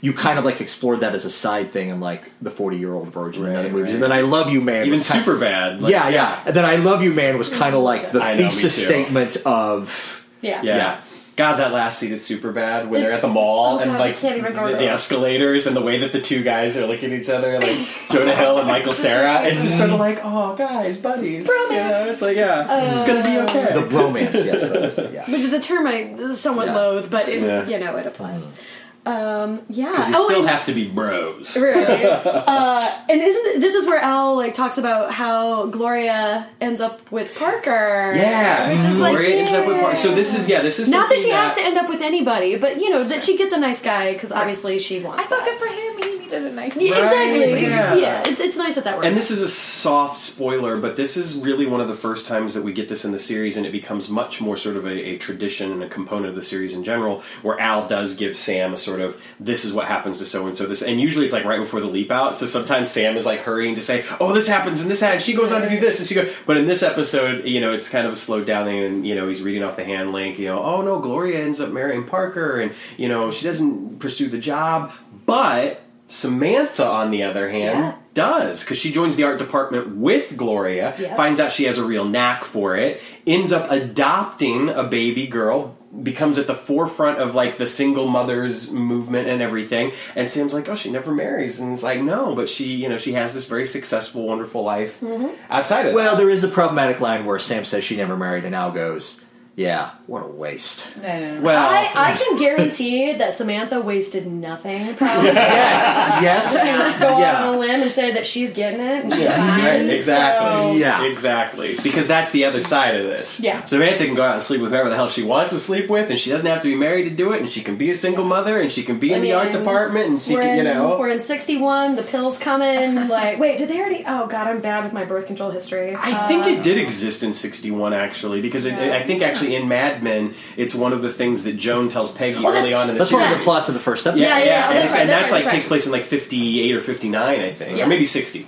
you kind of like explored that as a side thing in like the Forty Year Old Virgin and other movies, right. and then "I love you, man." Even was kind- Superbad. like- yeah, yeah, and then "I love you, man" was kind of like the know, thesis statement of yeah, Yeah. Yeah. God, that last scene is Superbad when they're at the mall oh and like can't even the, the escalators and the way that the two guys are looking at each other, like Jonah Hill and Michael *laughs* Cera. It's just sort of like, oh, guys, buddies. You know, it's like, yeah, it's gonna be uh, okay. the bromance. yes, that yeah. which is a term I somewhat Yeah. loathe, but it, Yeah. you know it applies. Mm-hmm. Um, yeah, Because you Oh, still and- have to be bros. Really? *laughs* uh, and isn't this is where Al like talks about how Gloria ends up with Parker? Yeah, which is like Gloria ends up with yeah. Par- So this is yeah, this is Not that something she has to end up with anybody, but you know that she gets a nice guy because obviously she wants. I felt that. good for him. He needed a nice. Yeah, exactly. Right, Yeah, yeah. it's, it's nice that that works. And this is a soft spoiler, but this is really one of the first times that we get this in the series, and it becomes much more sort of a, a tradition and a component of the series in general, where Al does give Sam a sort of this is what happens to so and so. This, and usually it's like right before the leap out. So sometimes Sam is like hurrying to say, "Oh, this happens," and this happens. She goes on to do this, and she goes. But in this episode, you know, it's kind of a slowed down thing, and you know, he's reading off the hand link. You know, oh no, Gloria ends up marrying Parker, and you know, she doesn't pursue the job, but. Samantha, on the other hand, Yeah. does because she joins the art department with Gloria, Yeah. finds out she has a real knack for it, ends up adopting a baby girl, becomes at the forefront of like the single mothers movement and everything. And Sam's like, "Oh, she never marries," and it's like, "No, but she, you know, she has this very successful, wonderful life mm-hmm. outside of Well, that." there is a problematic line where Sam says she never married, and Al goes, "Yeah, what a waste." No, no, no. Well, I, I can *laughs* guarantee that Samantha wasted nothing. Probably yes, yes, go out yeah. on a limb and say that she's getting it and she's Yeah, fine. right, exactly. So- Yeah. Exactly. Because that's the other side of this. Yeah. Samantha can go out and sleep with whoever the hell she wants to sleep with, and she doesn't have to be married to do it, and she can be a single mother, and she can be in I the art department, and she can, you in, know. we're in 61 the pills coming like wait did they already oh god i'm bad with my birth control history I Uh, think it did exist in 61, actually, because it, Yeah. I think actually in Mad Men, it's one of the things that Joan tells Peggy Oh, early on in the That's series. one of the plots of the first episode. Yeah, Yeah, yeah, yeah, oh, and, that's it's- right, and that's that's right, like that's takes right. place in like 58 or 59, I think, Yeah. or maybe 60.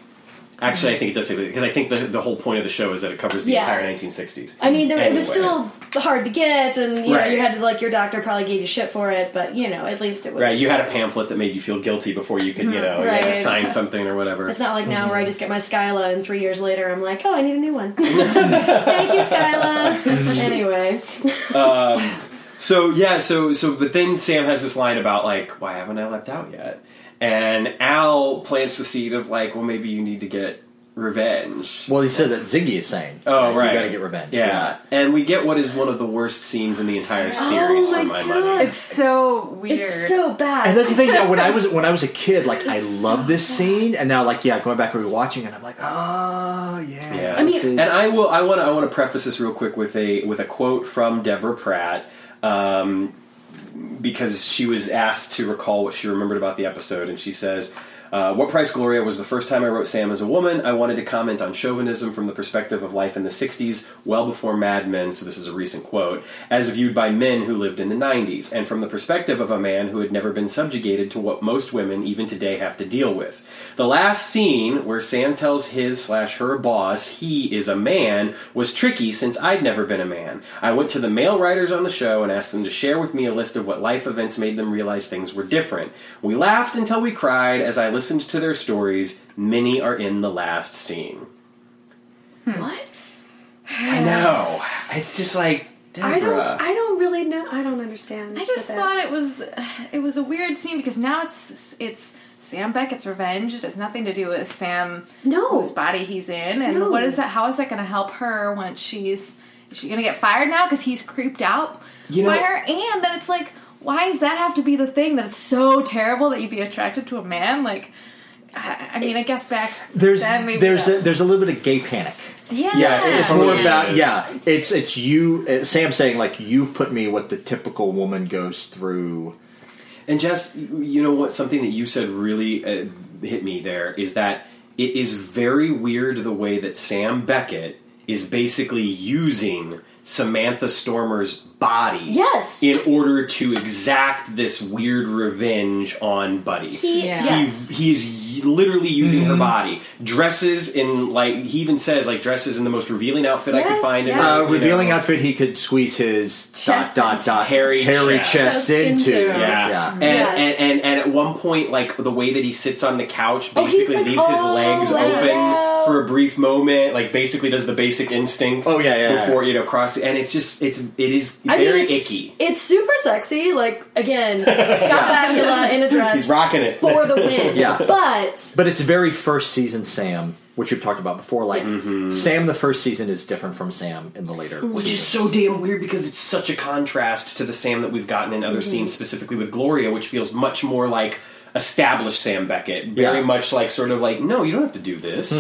Actually, I think it does say because I think the, the whole point of the show is that it covers the Yeah. entire 1960s. I mean, there, it was Anyway. still hard to get, and you know, Right. you had to like your doctor probably gave you shit for it, but you know, at least it was Right, you had a pamphlet that made you feel guilty before you could, you mm-hmm. know, you had to Right. sign something or whatever. It's not like now mm-hmm. where I just get my Skyla, and three years later I'm like, oh, I need a new one. *laughs* Thank you, Skyla. Mm-hmm. anyway, um, So yeah, so so but then Sam has this line about like, why haven't I left out yet? And Al plants the seed of like, well, maybe you need to get revenge. Well, he said that Ziggy is saying, Oh, right. you got to get revenge." Yeah. and we get what is one of the worst scenes in the entire series Oh for my my God. money. It's so weird. it's so bad. And that's the thing. Yeah, when I was when I was a kid, like I loved this scene, and now like yeah, going back and rewatching it, I'm like, oh yeah. Yeah. I mean- is- And I will. I want to. I want to preface this real quick with a with a quote from Deborah Pratt. Um, because she was asked to recall what she remembered about the episode, and she says. Uh, what Price Gloria was the first time I wrote Sam as a woman. I wanted to comment on chauvinism from the perspective of life in the 60s, well before Mad Men, so this is a recent quote, as viewed by men who lived in the 90s, and from the perspective of a man who had never been subjugated to what most women, even today, have to deal with. The last scene, where Sam tells his slash her boss he is a man, was tricky since I'd never been a man. I went to the male writers on the show and asked them to share with me a list of what life events made them realize things were different. We laughed until we cried as I listened to their stories. Many are in the last scene. Hmm. What? I know. It's just like Deborah. I don't. I don't really know. I don't understand. I just that. thought it was it was a weird scene because now it's it's Sam Beckett's revenge. It has nothing to do with Sam No. whose body he's in, and No. what is that? How is that going to help her when she's is she going to get fired now because he's creeped out You know- by her? And then it's like, why does that have to be the thing that it's so terrible that you'd be attracted to a man? Like, I, I mean, I guess back There's then maybe there's a, there's a little bit of gay panic. yeah, Yes, It's Totally more about yeah. It's it's you. Uh, Sam saying like you've put me what the typical woman goes through. And Jess, you know what? Something that you said really uh, hit me there is that it is very weird the way that Sam Beckett is basically using Samantha Stormer's body Yes. in order to exact this weird revenge on Buddy. He, Yeah. Yes. He, he is y- literally using her body. Dresses in like he even says like dresses in the most revealing outfit I could Yes, find. in yeah. Uh, revealing know. outfit he could squeeze his Chest dot dot into. dot Hairy chest, chest. into. Into. Yeah. Yeah. And, Yes. and, and and at one point, like the way that he sits on the couch, Oh, basically like, leaves his "Oh, legs wow." open for a brief moment. Like basically does the basic instinct. Oh, yeah, yeah, Before yeah. you know cross, and it's just it's it is I mean, very it's, icky. It's super sexy. Like again, *laughs* Scott Bakula in a dress He's rocking it. for the *laughs* win. Yeah. but But it's very first season Sam, which we've talked about before. Like Sam, the first season is different from Sam in the later. Which is so damn weird because it's such a contrast to the Sam that we've gotten in other Mm-hmm. scenes, specifically with Gloria, which feels much more like established Sam Beckett. Very Yeah. much like sort of like, no, you don't have to do this.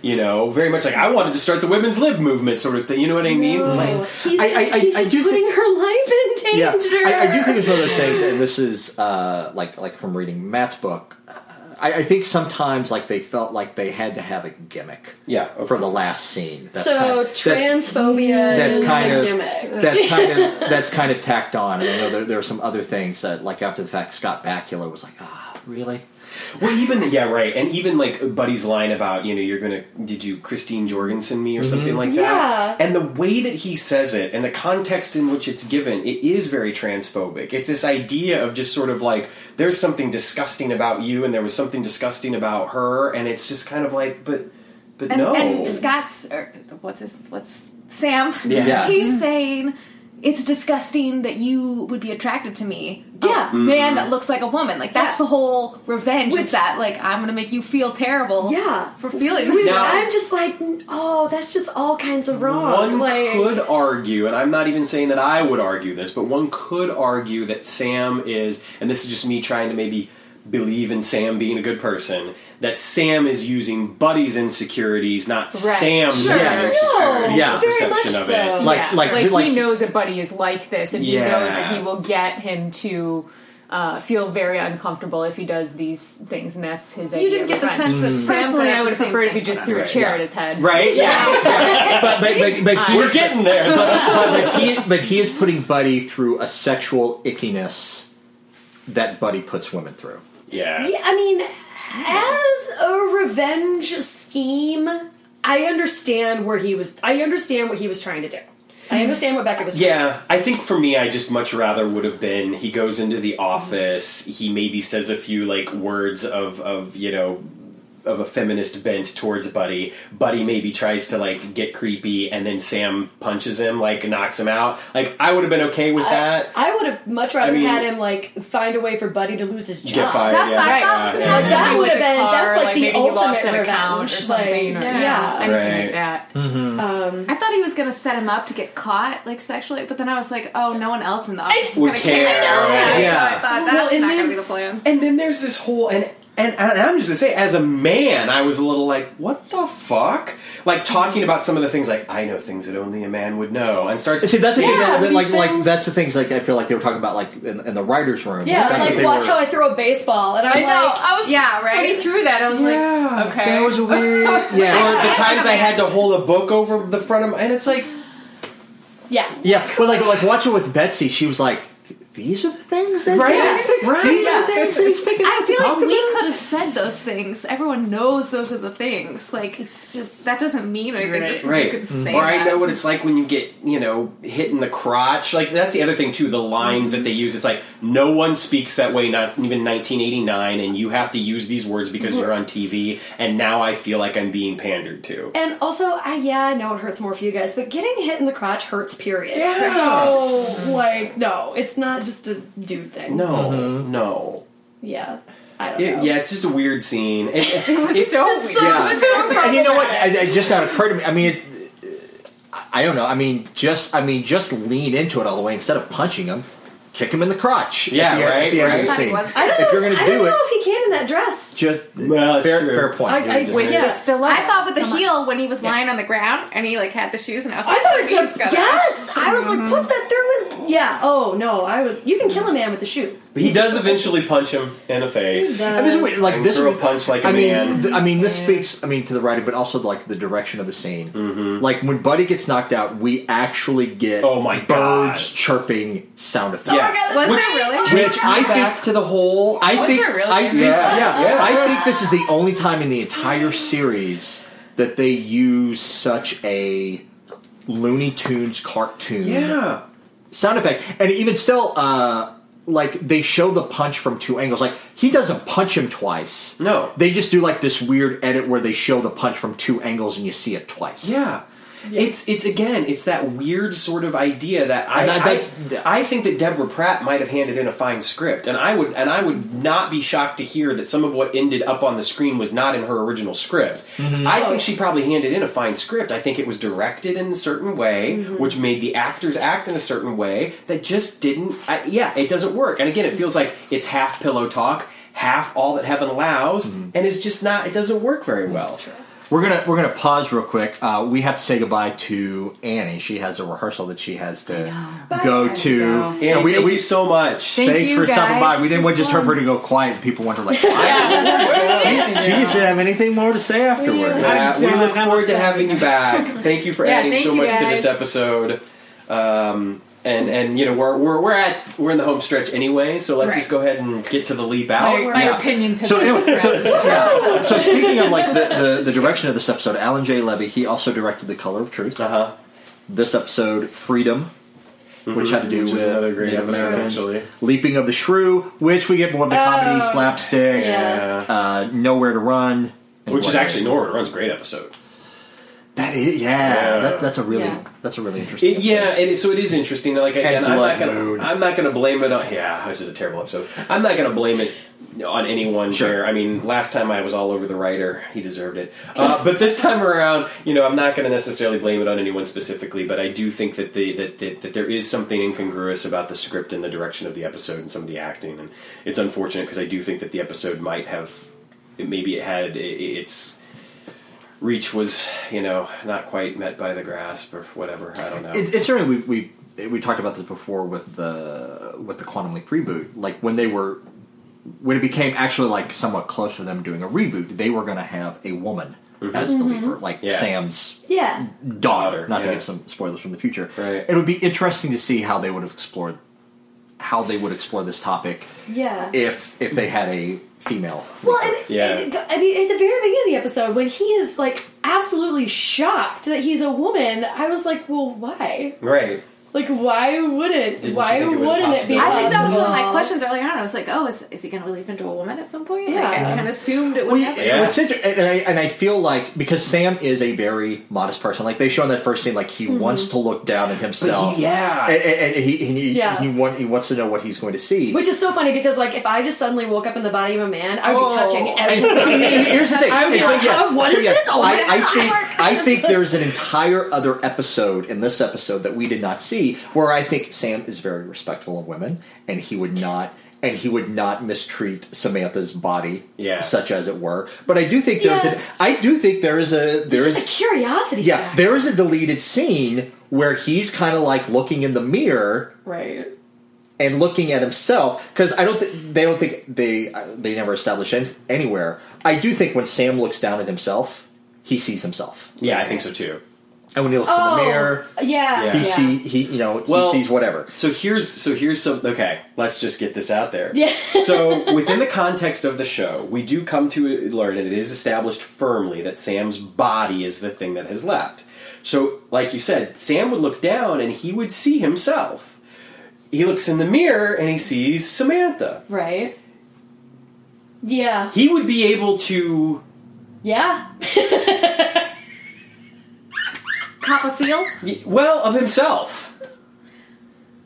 You know, very much like I wanted to start the women's lib movement sort of thing. You know what I mean? no, Like, he's I- just, I- I- he's I just do putting think- her life in Yeah, danger. I, I do think it's one of those things, and this is uh, like like from reading Matt's book. I, I think sometimes like they felt like they had to have a gimmick yeah. of for the last scene. That's so kind of, transphobia that's is kind the of- gimmick. that's kind of *laughs* that's kind of tacked on. And I know there, there are some other things that, like after the fact, Scott Bakula was like, "Ah, really?" Well, even yeah, right, and even like Buddy's line about you know you're gonna did you Christine Jorgensen me or something mm-hmm. like that, Yeah. and the way that he says it and the context in which it's given, it is very transphobic. It's this idea of just sort of like there's something disgusting about you, and there was something disgusting about her, and it's just kind of like, but but and, no, and Scott's or what's his what's Sam? Yeah. Yeah. *laughs* He's saying it's disgusting that you would be attracted to me. Yeah. a man that mm-hmm. looks like a woman. Like that's Yeah. the whole revenge. Which- is that like I'm gonna make you feel terrible? Yeah. for feeling Which Now- I'm just like, oh, that's just all kinds of wrong. One like, could argue, and I'm not even saying that I would argue this, but one could argue that Sam is, and this is just me trying to maybe believe in Sam being a good person, that Sam is using Buddy's insecurities, not Right. Sam's Sure. insecurities. No, Yeah. very perception much of so. it. Like- yeah. like- like- he knows that Buddy is like this, and Yeah. he knows that he will get him to uh, feel very uncomfortable if he does these things, and that's his idea. You didn't get the revenge. sense that Sam Personally, could I would the have same preferred if he just threw a chair Yeah. at his head. Right? Yeah. *laughs* but, but, but, but he, We're getting there. but he but he is putting Buddy through a sexual ickiness that Buddy puts women through. Yeah. Yeah, I mean, as a revenge scheme, I understand where he was. I understand what he was trying to do. I mm-hmm. understand what Becca was. trying Yeah, I think for me, I just much rather would have been he goes into the office, he maybe says a few like words of of you know of a feminist bent towards Buddy. Buddy maybe tries to like get creepy, and then Sam punches him, like knocks him out. Like I would have been okay with that. I would have much rather I mean- had him like find a way for Buddy to lose his job. Get fired. That's yeah. what I Right. thought was gonna Yeah. happen. That would have been- car, that's like the maybe he lost ultimate an account or revenge, something. like, or, yeah. yeah, anything Right. like that. Um, I thought he was gonna set him up to get caught, like sexually, but then I was like, oh, no one else in the office is Would gonna care. care. I know. Yeah, Yeah. So I thought Well, that's and not then- gonna be the plan. And then there's this whole and and, and I'm just gonna say, as a man, I was a little like, what the fuck? Like talking about some of the things, like I know things that only a man would know, and starts. See, that's the thing. saying That, some of that, like, these like things. that's the things. Like, I feel like they were talking about, like in, in the writers' room. Yeah, That's what like they watch were- how I throw a baseball, and I'm I know. like, I was Yeah, right. When he threw that, I was Yeah, like, okay. That was *laughs* a weird. or Yeah, the times I had to hold a book over the front of, my, and it's like, yeah, yeah. But like, like watching with Betsy, she was like, "These are the things that Right, he's right, These yeah. are the things that he's picking I up to feel like talk we about." could have said those things. Everyone knows those are the things. Like it's just that doesn't mean anything. Right. Just 'cause right, you could say or that. I know what it's like when you get, you know, hit in the crotch. Like that's the other thing too. The lines that they use, it's like no one speaks that way. Not even 1989, and you have to use these words because you're on TV. And now I feel like I'm being pandered to. And also, I yeah, I know it hurts more for you guys, but getting hit in the crotch hurts. Period. Yeah. So like, no, it's not just a dude thing. No, Mm-hmm. no. Yeah, I don't It- know. yeah, it's just a weird scene. *laughs* It, was it's so weird. so- Yeah. it's And you know what? problematic. I, it just now occurred to me. I mean, it, I don't know. I mean, just I mean, just lean into it all the way instead of punching him. Kick him in the crotch. at Yeah, the right, At the end right. of the scene. I don't If know. you're gonna I do don't it- know if he can in that dress. Just Well, that's fair, true. fair point. I- I- just- wait, yeah. Stiletto. I thought with the Come on. heel when he was lying on the ground and he like had the shoes and I was like, I thought he was he's gonna. gonna- Yes, I was like, put that through his. Yeah. Oh no, I would. You can kill a man with the shoe. But He does eventually punch him in the face. And this is what- like And this. throw a punch like a I mean, man. th- I mean, this speaks. I mean, to the writing, but also like the direction of the scene. Mm-hmm. Like when Buddy gets knocked out, we actually get Oh my birds God. chirping sound effect. Yeah. Oh my God, was Which- there really? Which I think back to the whole. I Was think, there really? I think, Yeah. yeah, Yeah. I think this is the only time in the entire series that they use such a Looney Tunes cartoon yeah. sound effect, and even still, uh, like they show the punch from two angles. Like he doesn't punch him twice. No. they just do like this weird edit where they show the punch from two angles, and you see it twice. Yeah. It's it's again it's that weird sort of idea that I I- I, I think that Deborah Pratt might have handed in a fine script and I would and I would not be shocked to hear that some of what ended up on the screen was not in her original script. Mm-hmm. I think she probably handed in a fine script. I think it was directed in a certain way, Mm-hmm. which made the actors act in a certain way that just didn't. Yeah, it doesn't work. And again, it feels like it's half pillow talk, half all that heaven allows, Mm-hmm. and it's just not. It doesn't work very well. We're gonna we're gonna pause real quick. Uh, we have to say goodbye to Annie. She has a rehearsal that she has to go Bye. to. Go. And And we, thank we you so much. Thank thanks you, for stopping guys. by. We didn't This want just her fun. to go quiet. and People wonder like, Yeah, that's *laughs* where she just didn't have anything more to say afterward. Yeah, we Yeah, look I'm forward to having you back. Thank you for Yeah, adding thank so you, much to this guys. episode. Um, and and you know we're we're we're at we're in the home stretch anyway, so let's Right. just go ahead and get to the leap out. My, my Yeah. opinions have So been anyway, so, expressed. yeah. *laughs* so speaking of like the, the, the *laughs* direction of this episode, Alan J. Levi, he also directed The Color of Truth. Uh huh. This episode, Freedom, which had to do Which is with another great Native episode, Americans. actually. Leaping of the Shrew, which we get more of the comedy Oh, slapstick. Yeah. Uh, Nowhere to Run. and Which is whatever. actually Nowhere to Run's great episode. That is, yeah, Yeah. That, that's a really Yeah. that's a really interesting. It, yeah, it is, so it is interesting. Like again, I'm not gonna I'm not gonna blame it on. Yeah, this is a terrible episode. I'm not gonna blame it on anyone Sure. there. I mean, last time I was all over the writer, he deserved it. Uh, but this time around, you know, I'm not gonna necessarily blame it on anyone specifically. But I do think that the that, that that there is something incongruous about the script and the direction of the episode and some of the acting, and it's unfortunate because I do think that the episode might have maybe it had it, its reach was you know not quite met by the grasp or whatever. I don't know. It, it's certainly we, we we talked about this before with the with the Quantum Leap reboot. Like when they were when it became actually like somewhat close to them doing a reboot, they were going to have a woman as the leaper, like Mm-hmm. Yeah. Sam's Yeah. daughter. Daughter, Not to give some spoilers from the future. Right. It would be interesting to see how they would have explored how they would explore this topic Yeah. if if they had a female. Well, and, Yeah. and- I mean, at the very beginning of the episode, when he is like absolutely shocked that he's a woman, I was like, "Well, why? right. Like, why wouldn't? Didn't why it wouldn't it be?" I think that was one of my questions earlier on. I was like, oh, is, is he going to leap into a woman at some point? Like, Yeah. I kind of assumed it would Well, happen. Yeah. What's inter- and, I, and I feel like because Sam is a very modest person, like they show in that first scene, like he mm-hmm. wants to look down at himself. he- yeah. and, and, and he he, Yeah. he, want, he wants to know what he's going to see. Which is so funny because, like, if I just suddenly woke up in the body of a man, I would be Oh. touching And- everything. see, and here's the thing. I would be so, like, yes, "Oh, what so is yes, this? Oh, I, I think? I think there's an entire other episode in this episode that we did not see, where I think Sam is very respectful of women, and he would not and he would not mistreat Samantha's body, Yeah. such as it were. But I do think there's Yes. a, I do think there is a there It's is just a curiosity. yeah factor. there is a deleted scene where he's kind of like looking in the mirror right. and looking at himself because I don't think they don't think they uh, they never establish any, anywhere. I do think when Sam looks down at himself, he sees himself, Yeah, I think so too. And when he looks Oh, in the mirror, yeah. Yeah. he yeah. see he you know he Well- sees whatever. So here's so here's some okay. Let's just get this out there. Yeah. so within the context of the show, we do come to learn, and it is established firmly that Sam's body is the thing that has left. So, like you said, Sam would look down and he would see himself. He looks in the mirror and he sees Samantha. Right. Yeah. He would be able to Yeah. *laughs* Cop a feel? well of himself.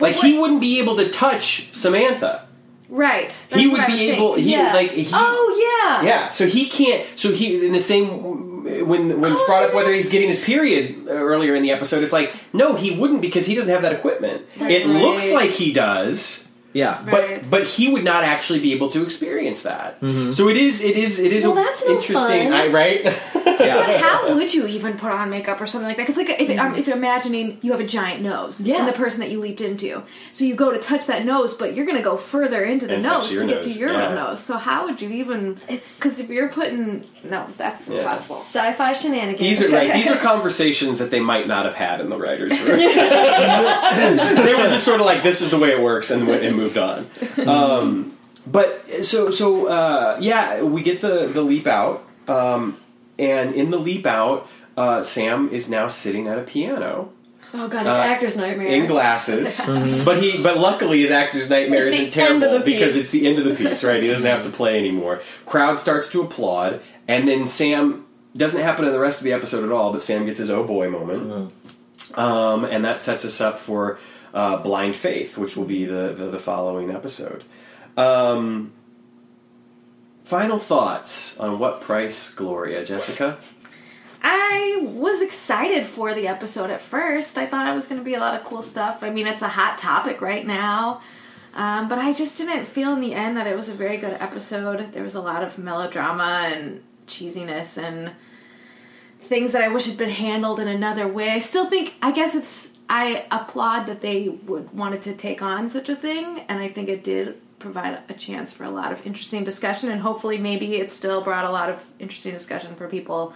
Like he wouldn't be able to touch Samantha. Right. he would what be would able. He yeah. like he, oh yeah. Yeah, so he can't. So he in the same when when it's Oh, brought up whether he's getting his period earlier in the episode, it's like no, he wouldn't because he doesn't have that equipment. it right. looks like he does, Yeah, Right. but but he would not actually be able to experience that. So it is it is it is Well, that's no interesting. I, right? *laughs* yeah. But how would you even put on makeup or something like that? Because like if um, if you're imagining you have a giant nose, Yeah. and the person that you leaped into, so you go to touch that nose, but you're going to go further into the And nose to get to your yeah. nose. So how would you even? It's- because if you're putting no, that's Yeah. impossible. Sci-fi shenanigans. These are right. These are *laughs* conversations that they might not have had in the writers' room. *laughs* they were just sort of like, "This is the way it works," and went and moved on. Um, but so so uh, yeah, we get the the leap out, um, and in the leap out, uh, Sam is now sitting at a piano oh god, it's uh, actor's nightmare. in glasses. *laughs* but he but luckily his actor's nightmare It's isn't end of terrible the because piece. it's the end of the piece, right? He doesn't have to play anymore. Crowd starts to applaud, and then Sam doesn't happen in the rest of the episode at all. But Sam gets his oh boy moment, um, and that sets us up for uh, blind faith, which will be the the, the following episode. Um, final thoughts on what price Gloria, Jessica? I was excited for the episode at first. I thought it was going to be a lot of cool stuff. I mean, it's a hot topic right now. Um, but I just didn't feel in the end that it was a very good episode. There was a lot of melodrama and cheesiness and things that I wish had been handled in another way. I still think, I guess it's, I applaud that they would wanted to take on such a thing, and I think it did provide a chance for a lot of interesting discussion, and hopefully, maybe it still brought a lot of interesting discussion for people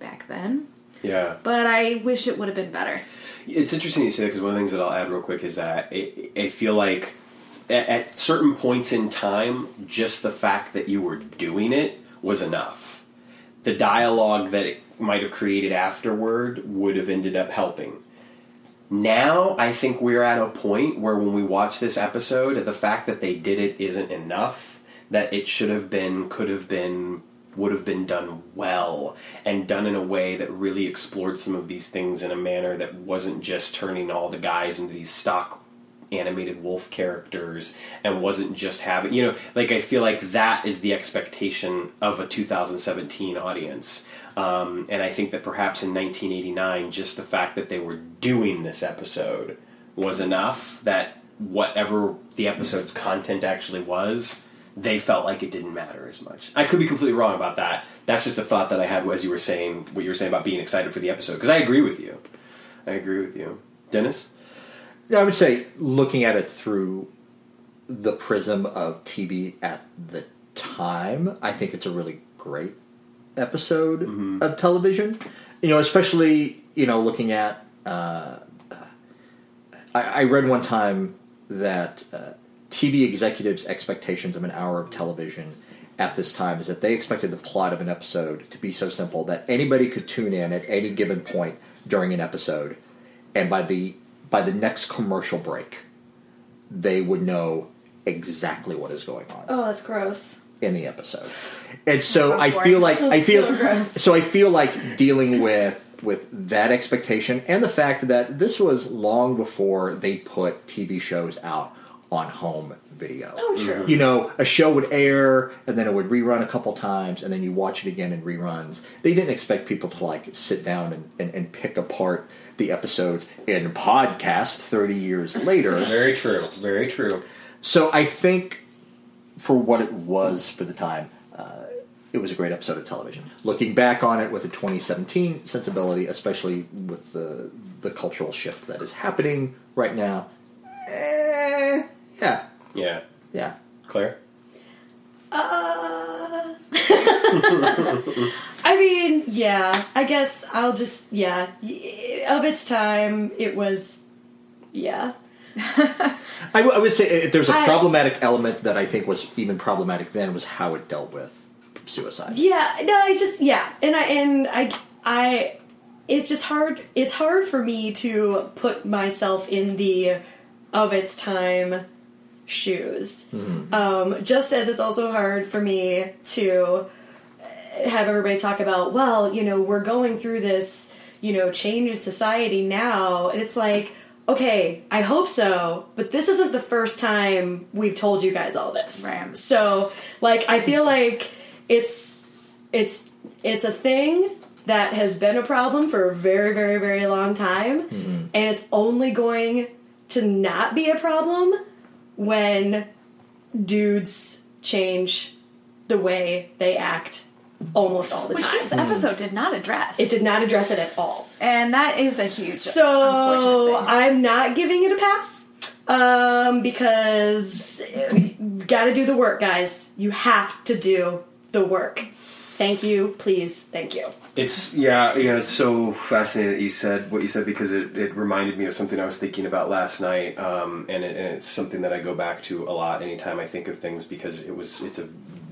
back then. Yeah. But I wish it would have been better. It's interesting you say that because one of the things that I'll add real quick is that I, I feel like at, at certain points in time, just the fact that you were doing it was enough. The dialogue that it might have created afterward would have ended up helping. Now, I think we're at a point where when we watch this episode, the fact that they did it isn't enough. That it should have been, could have been, would have been done well and done in a way that really explored some of these things in a manner that wasn't just turning all the guys into these stock animated wolf characters and wasn't just having you know like i feel like that is the expectation of a 2017 audience um, and i think that perhaps in 1989 just the fact that they were doing this episode was enough that whatever the episode's content actually was they felt like it didn't matter as much. I could be completely wrong about that. That's just a thought that i had as you were saying what you were saying about being excited for the episode because i agree with you. I agree with you. Dennis? Yeah, I would say looking at it through the prism of TV at the time, I think it's a really great episode of television. You know, especially you know looking at. Uh, I, I read one time that uh, TV executives' expectations of an hour of television at this time is that they expected the plot of an episode to be so simple that anybody could tune in at any given point during an episode, and by the by the next commercial break, they would know exactly what is going on Oh, that's gross. In the episode. And so That's I feel like I feel so so I feel like dealing with with that expectation and the fact that this was long before they put TV shows out on home video. Oh, true. You know, a show would air and then it would rerun a couple times and then you watch it again in reruns. They didn't expect people to like sit down and, and, and pick apart the episodes in podcast 30 years later. very true very true So I think for what it was for the time, uh, it was a great episode of television. Looking back on it with a 2017 sensibility, especially with the the cultural shift that is happening right now, eh, yeah, Yeah. yeah. Claire? Uh, *laughs* I mean, yeah. I guess I'll just yeah. Of its time, it was yeah. I, w- I would say if there's a I- problematic element that I think was even problematic then was how it dealt with suicide. Yeah, no, it's just yeah, and I and I I it's just hard. It's hard for me to put myself in the of its time shoes. Um, just as it's also hard for me to have everybody talk about, well, you know, we're going through this, you know, change in society now, and it's like. Okay, I hope so, but this isn't the first time we've told you guys all this. Right. So, like, I feel like it's it's it's a thing that has been a problem for a very very very long time mm-hmm. and it's only going to not be a problem when dudes change the way they act almost all the Which time. this episode did not address. it did not address it at all. And that is a huge so thing. i'm not giving it a pass um, because gotta do the work guys. You have to do the work. Thank you. Please thank you. It's yeah, you know, it's so fascinating that you said what you said because it, it reminded me of something I was thinking about last night, um, and, it, and it's something that I go back to a lot anytime I think of things because it was it's a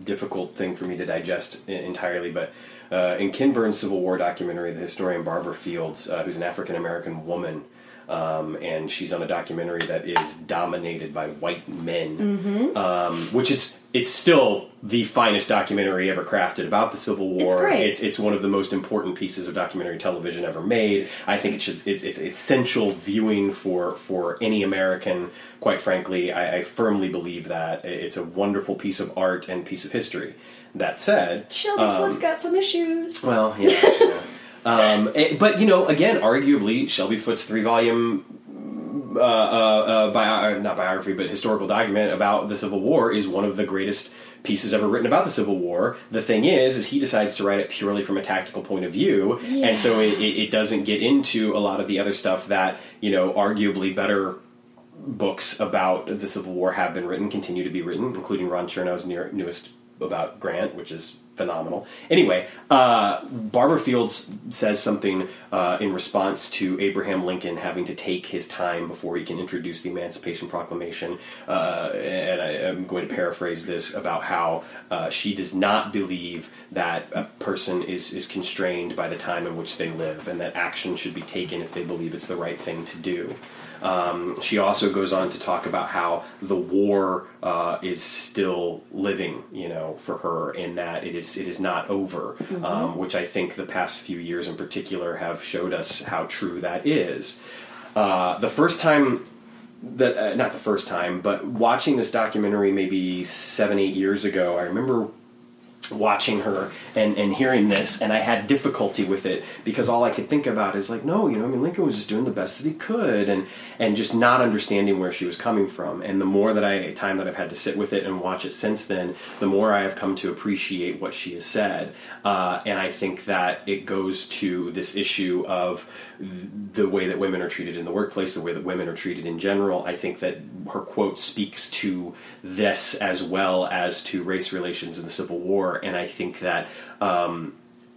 difficult thing for me to digest entirely. But uh, in Ken Burns' Civil War documentary, the historian Barbara Fields, uh, who's an African American woman. Um, and she's on a documentary that is dominated by white men, um, which it's it's still the finest documentary ever crafted about the Civil War. It's great. It's it's one of the most important pieces of documentary television ever made. I think it should it's, it's essential viewing for for any American. Quite frankly, I, I firmly believe that it's a wonderful piece of art and piece of history. That said, Shelby um, Foote's got some issues. well, yeah. yeah. *laughs* Um, eh, but you know, again, arguably, Shelby Foote's three-volume, uh, uh, uh, bio- uh, not biography, but historical document about the Civil War is one of the greatest pieces ever written about the Civil War. The thing is, is he decides to write it purely from a tactical point of view, and so it, it, it doesn't get into a lot of the other stuff that you know, arguably better books about the Civil War have been written, continue to be written, including Ron Chernow's near, newest about Grant, which is phenomenal. Anyway, uh, Barbara Fields says something uh, in response to Abraham Lincoln having to take his time before he can introduce the Emancipation Proclamation, uh, and I am going to paraphrase this about how uh, she does not believe that a person is, is constrained by the time in which they live, and that action should be taken if they believe it's the right thing to do. Um, she also goes on to talk about how the war uh, is still living, you know, for her, in that it is it is not over. Um, which I think the past few years, in particular, have showed us how true that is. Uh, the first time that uh, not the first time, but watching this documentary maybe seven eight years ago, I remember watching her and, and hearing this and I had difficulty with it because all I could think about is like no you know I mean Lincoln was just doing the best that he could and and just not understanding where she was coming from. And the more that I time that I've had to sit with it and watch it since then the more I have come to appreciate what she has said. Uh, and I think that it goes to this issue of the way that women are treated in the workplace the way that women are treated in general. I think that her quote speaks to this as well as to race relations in the Civil War and I think that um,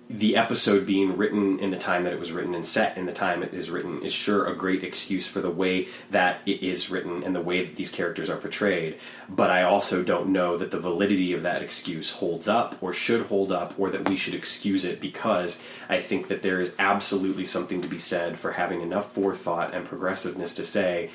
the episode being written in the time that it was written and set in the time it is written is sure a great excuse for the way that it is written and the way that these characters are portrayed. But I also don't know that the validity of that excuse holds up or should hold up or that we should excuse it because I think that there is absolutely something to be said for having enough forethought and progressiveness to say,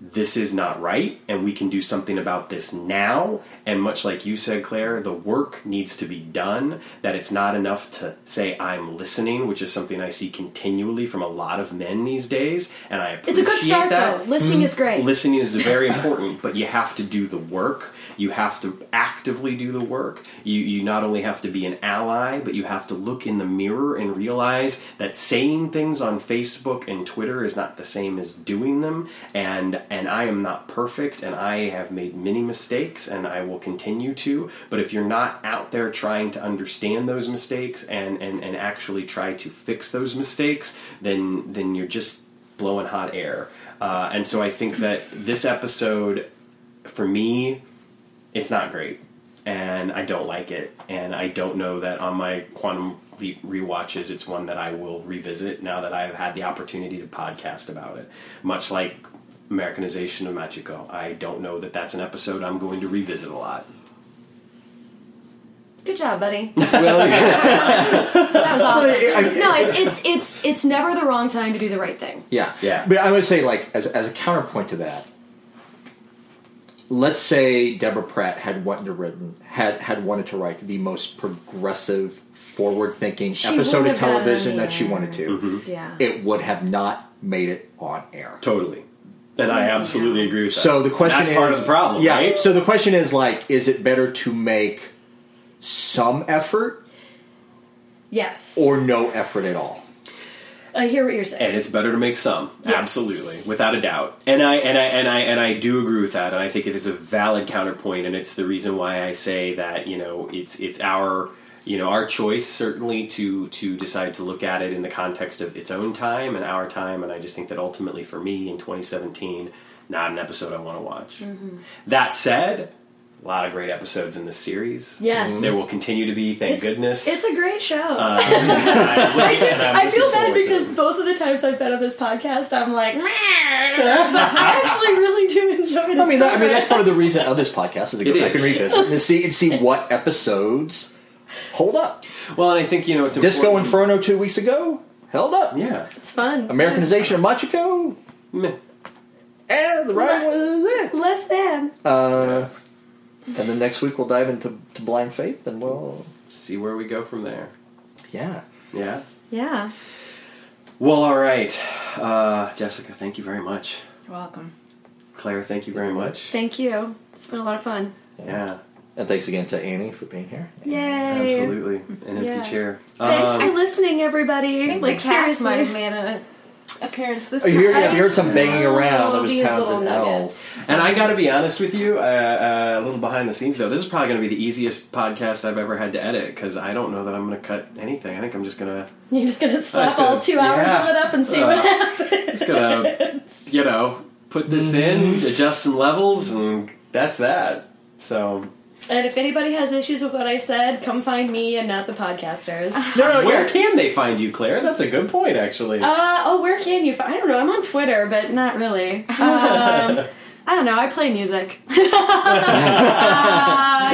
this is not right and we can do something about this now and much like you said claire the work needs to be done that it's not enough to say i'm listening which is something i see continually from a lot of men these days and i appreciate It's a good start, that though. Listening is great. listening is *laughs* very important but you have to do the work you have to actively do the work you, you not only have to be an ally but you have to look in the mirror and realize that saying things on facebook and twitter is not the same as doing them and and I am not perfect, and I have made many mistakes, and I will continue to. But if you're not out there trying to understand those mistakes and, and, and actually try to fix those mistakes, then then you're just blowing hot air. Uh, and so I think that this episode, for me, it's not great, and I don't like it, and I don't know that on my quantum leap rewatches, it's one that I will revisit now that I've had the opportunity to podcast about it. Much like Americanization of Machiko, I don't know that that's an episode I'm going to revisit a lot. Good job, buddy. *laughs* well, yeah. That was awesome. No, it's it's it's it's never the wrong time to do the right thing. Yeah, Yeah. But I would say, like, as as a counterpoint to that, let's say Deborah Pratt had wanted to written had had wanted to write the most progressive, forward thinking episode of television that she wanted to. Mm-hmm. Yeah. It would have not made it on air. Totally. And I absolutely agree with that. So the question that's is, part of the problem, yeah. right? So the question is, like, is it better to make some effort yes. or no effort at all? I hear what you're saying. and it's better to make some Yes. absolutely without a doubt and i and i and i and i do agree with that and i think it is a valid counterpoint and it's the reason why i say that you know it's it's our you know our choice certainly to to decide to look at it in the context of its own time and our time and i just think that ultimately for me in 2017 not an episode i want to watch Mm-hmm. that said a lot of great episodes in this series Yes. there will continue to be thank It's- goodness It's a great show. Uh, *laughs* *laughs* I, I, do, I'm I looking feel bad forward because it. both of the times I've been on this podcast, I'm like, "Meh," but I actually really do enjoy this. I mean, that, I mean that's part of the reason of this podcast is to go It back is. and revisit and see and see what episodes hold up. well and i think you know it's a Disco important- Inferno two weeks ago held up. Yeah. It's fun. Americanization of Machiko, Meh. and the writing was there. Less than. Uh, and then next week we'll dive into to Blind Faith, and we'll See where we go from there. yeah. Yeah. Yeah. Well, all right. Uh, Jessica, thank you very much. You're welcome. Claire, thank you very much. Thank you. It's been a lot of fun. Yeah. And thanks again to Annie for being here. Yay. Absolutely. An empty Yeah. chair. Thanks Um, for listening, everybody. I think like the cats seriously. might have made a appearance this Oh, time. you heard, yeah, you heard some banging around. That was These Townsend little L. and I got to be honest with you, uh, uh, a little behind the scenes though. This is probably going to be the easiest podcast I've ever had to edit because I don't know that I'm going to cut anything. I think I'm just going *laughs* to You're just gonna slap just gonna- all two hours yeah. of it up and see Uh, what happens. *laughs* just gonna you know put this in, adjust some levels, and that's that. So And if anybody has issues with what I said, come find me and not the podcasters. *laughs* No, no, where can they find you, Claire? That's a good point, actually. Uh, oh, where can you find? I don't know. I'm on Twitter, but not really. *laughs* Um, I don't know. I play music. *laughs* *laughs* uh,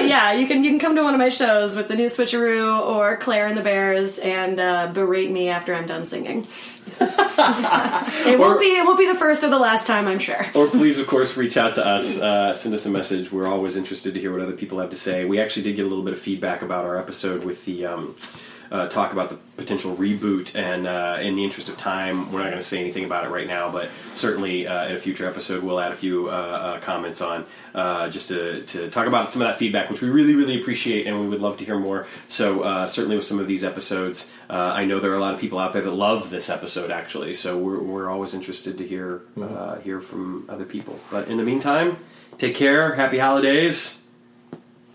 yeah, you can you can come to one of my shows with the new Switcheroo or Claire and the Bears and uh, berate me after I'm done singing. *laughs* it Or- won't be it won't be the first or the last time, I'm sure. or please, of course, reach out to us. Uh, send us a message. We're always interested to hear what other people have to say. We actually did get a little bit of feedback about our episode with the um, uh, talk about the potential reboot. And uh, in the interest of time, we're not going to say anything about it right now. But certainly, uh, in a future episode, we'll add a few uh, uh, comments on uh, just to, to talk about some of that feedback, which we really, really appreciate, and we would love to hear more. So uh, certainly, with some of these episodes, uh, I know there are a lot of people out there that love this episode, actually. So we're, we're always interested to hear uh, hear from other people. But in the meantime, take care. Happy holidays.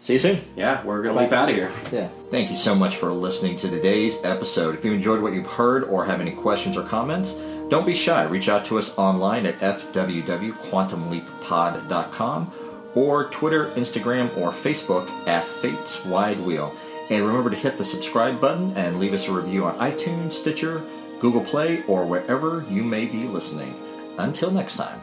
See you soon. Yeah, we're gonna leap out of here. Yeah. Thank you so much for listening to today's episode. If you enjoyed what you've heard or have any questions or comments, don't be shy. Reach out to us online at fwwquantumleappod.com or Twitter, Instagram, or Facebook at Fates Wide Wheel. And remember to hit the subscribe button and leave us a review on iTunes, Stitcher, Google Play, or wherever you may be listening. Until next time.